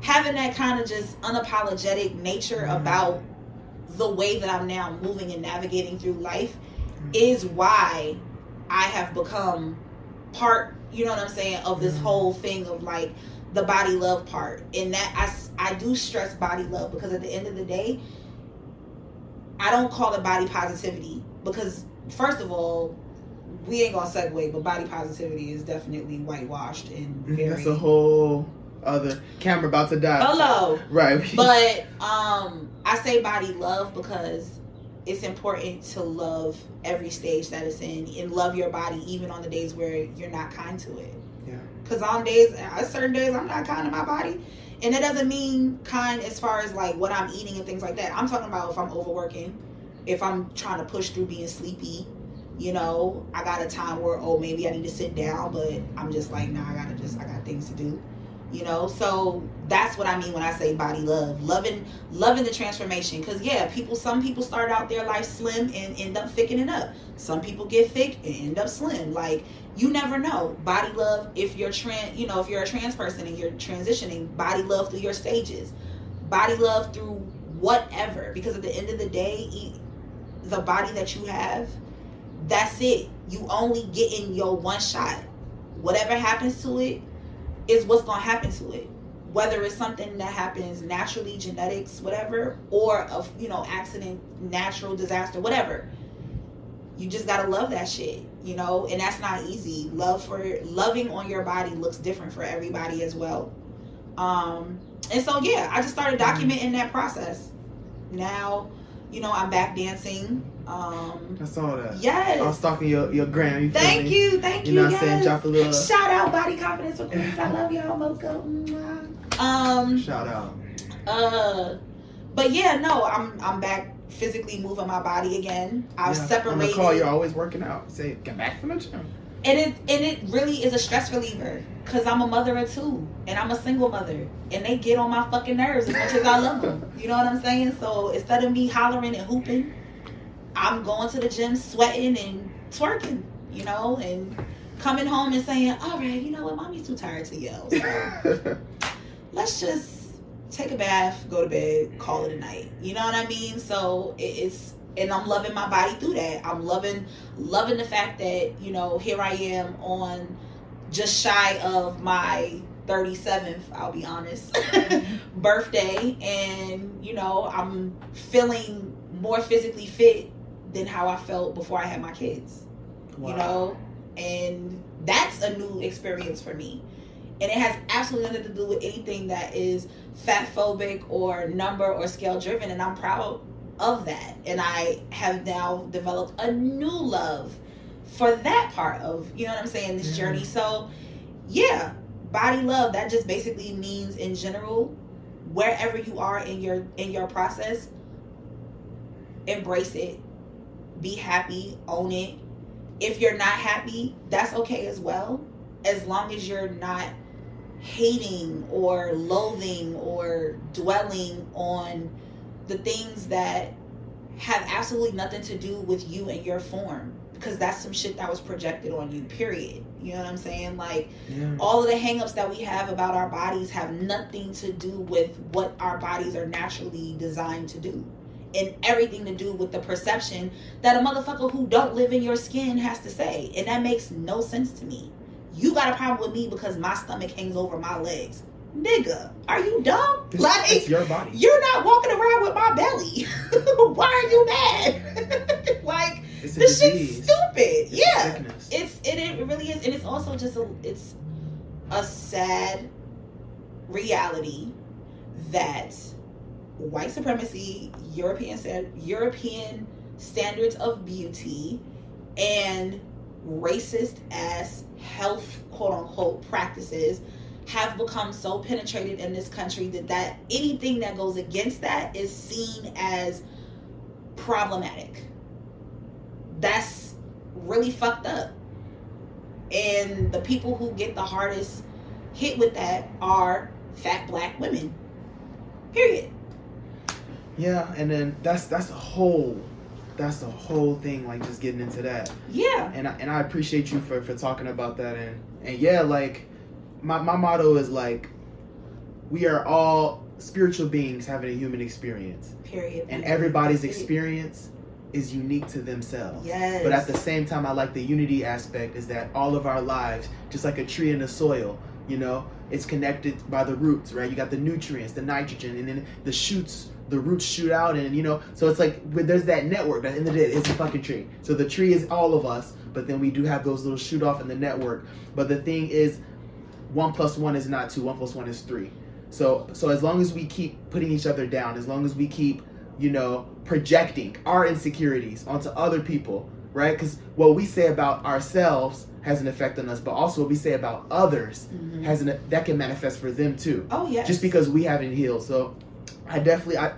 having that kind of just unapologetic nature
Mhm.
about the way that I'm now moving and navigating through life is why I have become part, you know what I'm saying, of this
Mhm.
whole thing of like the body love part. And that I, I do stress body love because at the end of the day, I don't call it body positivity because, first of all, we ain't gonna segue, but body positivity is definitely whitewashed and very.
That's a whole other camera about to die.
Hello.
Right. *laughs*
But um I say body love because it's important to love every stage that it's in and love your body even on the days where you're not kind to it.
Yeah.
Cause on days uh, certain days I'm not kind to my body. And that doesn't mean kind as far as like what I'm eating and things like that. I'm talking about if I'm overworking, if I'm trying to push through being sleepy, you know, I got a time where oh maybe I need to sit down, but I'm just like, nah, I gotta just I got things to do you know? So that's what i mean when i say body love loving loving the transformation. Because yeah people some people start out their life slim and end up thickening up. Some people get thick and end up slim. Like you never know. Body love if you're trans you know if you're a trans person and you're transitioning body love through your stages. Body love through whatever. Because at the end of the day the body that you have that's it. You only get in your one shot. Whatever happens to it is what's to happen to it. Whether it's something that happens naturally genetics whatever or a you know accident natural disaster whatever. You just got to love that shit you know? And that's not easy. Love for loving on your body looks different for everybody as well. Um and so yeah i just started documenting that process. Now you know i'm back dancing um
I saw that. Yes. I was
yes
stalking your, your gram. You feel
thank
me?
you thank you
You know what I'm saying? Drop a little
Shout out Body Confidence for Queens. I love y'all, Moco. Mwah. Um,
shout out.
uh, but yeah, no, I'm I'm back physically moving my body again. I've
Yeah. On
separated,
the call, you're always working out. Say, get back from the gym.
and it and it really is a stress reliever because I'm a mother of two, and I'm a single mother, and they get on my fucking nerves as much as I love them. You know what I'm saying? So instead of me hollering and hooping, I'm going to the gym, sweating and twerking. You know, and coming home and saying, "All right, you know what, mommy's too tired to yell." So *laughs* let's just take a bath, go to bed, call it a night. You know what I mean? So it's and I'm loving my body through that. I'm loving loving the fact that you know here I am on just shy of my 37th, I'll be honest, *laughs* birthday, and you know I'm feeling more physically fit than how I felt before I had my kids. You know, and that's a new experience for me. And it has absolutely nothing to do with anything that is fat phobic or number or scale driven. And I'm proud of that. And I have now developed a new love for that part of, you know what I'm saying, this
Yeah.
journey. Mm-hmm. So, yeah, body love, that just basically means in general, wherever you are in your in your process, embrace it. Be happy, own it. If you're not happy, that's okay as well, as long as you're not hating or loathing or dwelling on the things that have absolutely nothing to do with you and your form. Because that's some shit that was projected on you period. You know what i'm saying? Like
Yeah.
all of the hangups that we have about our bodies have nothing to do with what our bodies are naturally designed to do and everything to do with the perception that a motherfucker who don't live in your skin has to say. And that makes no sense to me. You got a problem with me because my stomach hangs over my legs. Nigga are you dumb?
It's,
like
it's your body.
you're not walking around with my belly. *laughs* Why are you mad? *laughs* Like
It's
this shit's stupid.
It's
yeah. It's it, it really is and it's also just a it's a sad reality that white supremacy european european standards of beauty and racist ass health quote unquote practices have become so penetrated in this country that that anything that goes against that is seen as problematic that's really fucked up. And the people who get the hardest hit with that are fat black women. Period.
Yeah, and then that's that's a whole that's the whole thing, like just getting into that.
Yeah.
And I, and I appreciate you for, for talking about that and and yeah, like my my motto is like we are all spiritual beings having a human experience.
Period.
And everybody's experience is unique to themselves.
Yes.
But at the same time, I like the unity aspect is that all of our lives, just like a tree in the soil, you know, it's connected by the roots, right? You got the nutrients, the nitrogen, and then the shoots, the roots shoot out, and you know, so it's like there's that network. At the end of the day, it's a fucking tree. So the tree is all of us, but then we do have those little shoot off in the network. But the thing is, one plus one is not two. One plus one is three. So so as long as we keep putting each other down, as long as we keep you know, projecting our insecurities onto other people, right? Because what we say about ourselves has an effect on us, but also what we say about others
Mhm.
has an that can manifest for them too.
Oh yeah.
Just because we haven't healed. So I definitely I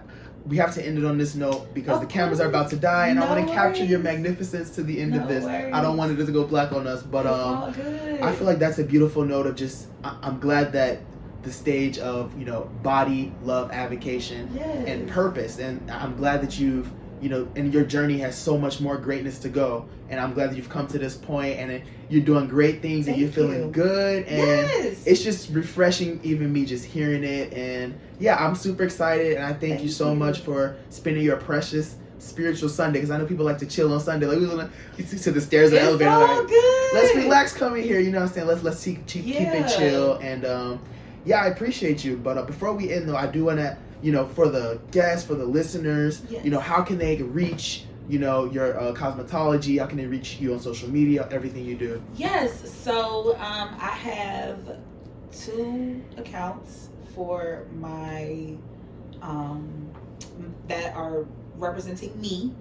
we have to end it on this note because the cameras are about to die and I want to capture your magnificence to the end
No
of this.
worries.
I don't want it to go black on us, but um. I feel like that's a beautiful note of just I, I'm glad that the stage of, you know, body love avocation
yes.
and purpose and i'm glad that you've you know and your journey has so much more greatness to go and i'm glad that you've come to this point and you're doing great things and you're feeling
you.
good and
yes.
it's just refreshing even me just hearing it and yeah i'm super excited and i thank, you so
you.
much for spending your precious spiritual sunday because i know people like to chill on sunday like we was on the, to the stairs of the elevator
all
like,
good.
let's relax coming here you know what i'm saying let's let's keep, keep, keep
Yeah.
it chill and um yeah i appreciate you but uh, before we end though i do want to you know for the guests for the listeners
Yes.
you know how can they reach you know your uh, cosmetology how can they reach you on social media everything you do
Yes, so um, I have two accounts for my um, that are representing me.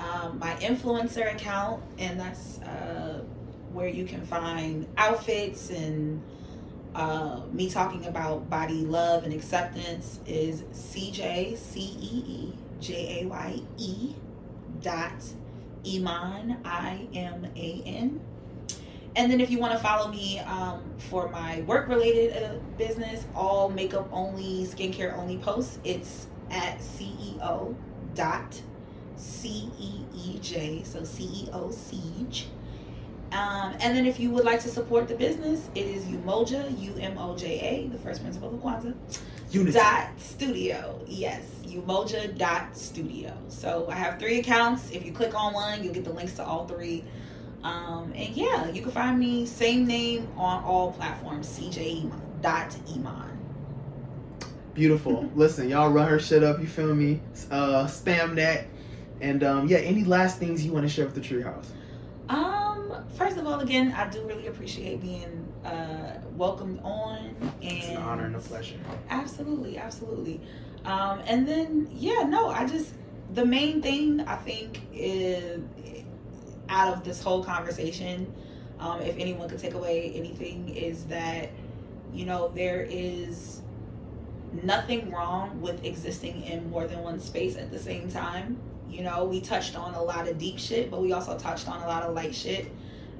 Um, my influencer account, and that's uh, where you can find outfits and uh, me talking about body love and acceptance is Ceejaye C E E J A Y E dot Iman I M A N. And then if you want to follow me um, for my work related uh, business, all makeup only, skincare only posts, it's at CEO dot C E E J, so CEO Ceej. Um, and then if you would like to support the business, it is Umoja, U M O J A, the first principle of Kwanzaa.
Unity.
dot studio. Yes, Umoja dot studio. So I have three accounts. If you click on one, you'll get the links to all three. Um, and yeah, you can find me same name on all platforms. Ceejaye dot Iman.
Beautiful. *laughs* Listen, y'all run her shit up. You feel me? Uh, spam that. And um, yeah, any last things you want to share with the Treehouse?
Um, first of all, again, I do really appreciate being uh welcomed on and
It's an honor and a pleasure.
Absolutely, absolutely. Um, and then yeah, no, I just the main thing I think is out of this whole conversation, um, if anyone could take away anything, is that you know there is nothing wrong with existing in more than one space at the same time. You know, we touched on a lot of deep shit, but we also touched on a lot of light shit.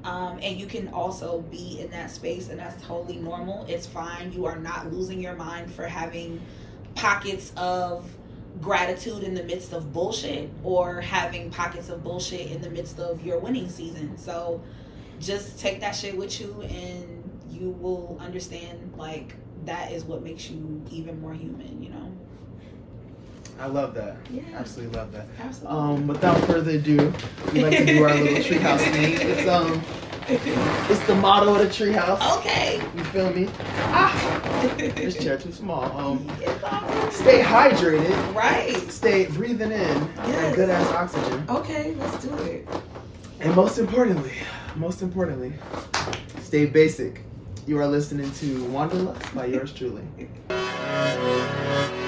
Um, and you can also be in that space, and that's totally normal. It's fine. You are not losing your mind for having pockets of gratitude in the midst of bullshit or having pockets of bullshit in the midst of your winning season. So just take that shit with you, and you will understand like that is what makes you even more human, you know?
I love that.
Yeah.
Absolutely love that.
Absolutely.
Um, without further ado, we like to do our little treehouse *laughs* thing. It's um, it's the motto of the treehouse.
okay.
You feel me? Ah, *laughs* this chair too small. Um, stay hydrated.
Right.
Stay breathing in
Yes.
good ass oxygen.
Okay, let's do it.
And most importantly, most importantly, stay basic. You are listening to Wanderlust by yours truly. *laughs*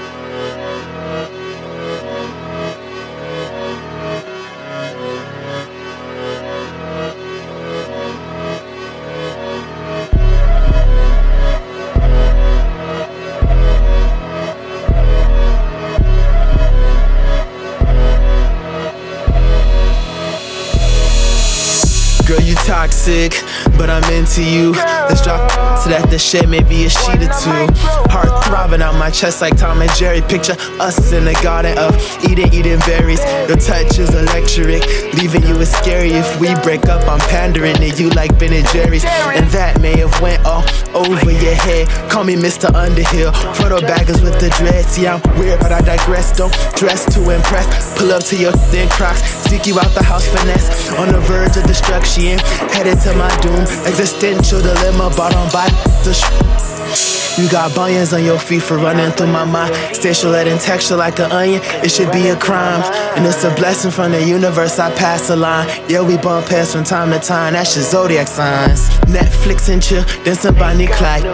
toxic, but I'm into you. Let's drop so that the shit may be a sheet or two. Heart throbbing out my chest like Tom and Jerry. Picture us in the garden of Eden, eating berries. Your touch is electric, leaving you is scary. If we break up, I'm pandering to you like Ben and Jerry's, and that may have went all over your head. Call me Mr. Underhill, Frodo Baggins with the dread. Yeah, I'm weird, but I digress. Don't dress to impress. Pull up to your thin crocs, seek you out the house finesse. On the verge of destruction, headed to my doom. Existential dilemma, bought on by the sh- You got bunions on your feet for running through my mind. Stacial and texture like an onion, it should be a crime. And it's a blessing from the universe, I pass the line. Yeah, we bump heads from time to time, that's your zodiac signs. Netflix and chill, then some Bonnie Clyde.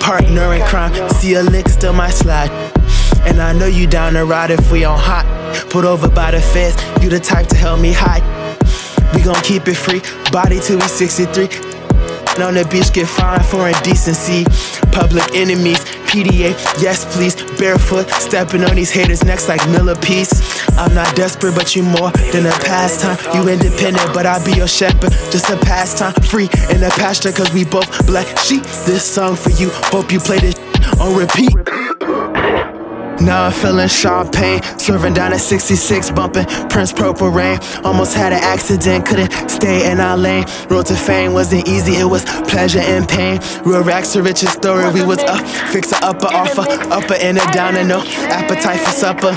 Partner in crime, see a lick, still my slide. And I know you down the ride if we on hot. Put over by the fence, you the type to help me hide. We gon' keep it free, body till we 63. And on the beach, get fined for indecency. Public enemies, PDA, yes please. Barefoot, stepping on these haters' necks like millipede. I'm not desperate, but you more than a pastime. You independent, but I be your shepherd. Just a pastime, free in the pasture, cause we both black sheep. This song for you, hope you play this on repeat. Now I'm feeling champagne, swerving down at 66, bumping Prince Purple Rain. Almost had an accident, couldn't stay in our lane. Road to fame wasn't easy, it was pleasure and pain. Real racks to riches story, we was up, fix a upper offer, upper and a downer, no appetite for supper.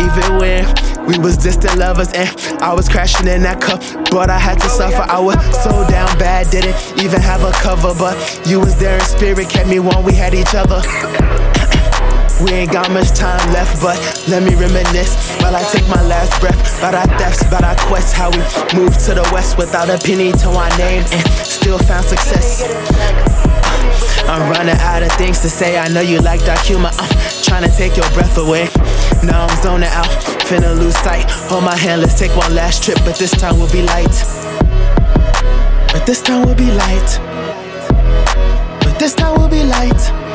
Even when we was distant lovers and I was crashing in that cup, but I had to suffer. I was so down bad, didn't even have a cover, but you was there in spirit, kept me warm. We had each other. We ain't got much time left, but let me reminisce while I take my last breath. About our thefts, about our quests, how we moved to the west without a penny to our name and still found success. Uh, I'm running out of things to say. I know you like dark humor. I'm trying to take your breath away. Now I'm zoning out, finna lose sight. Hold my hand, let's take one last trip, but this time we'll be light. But this time will be light. But this time will be light.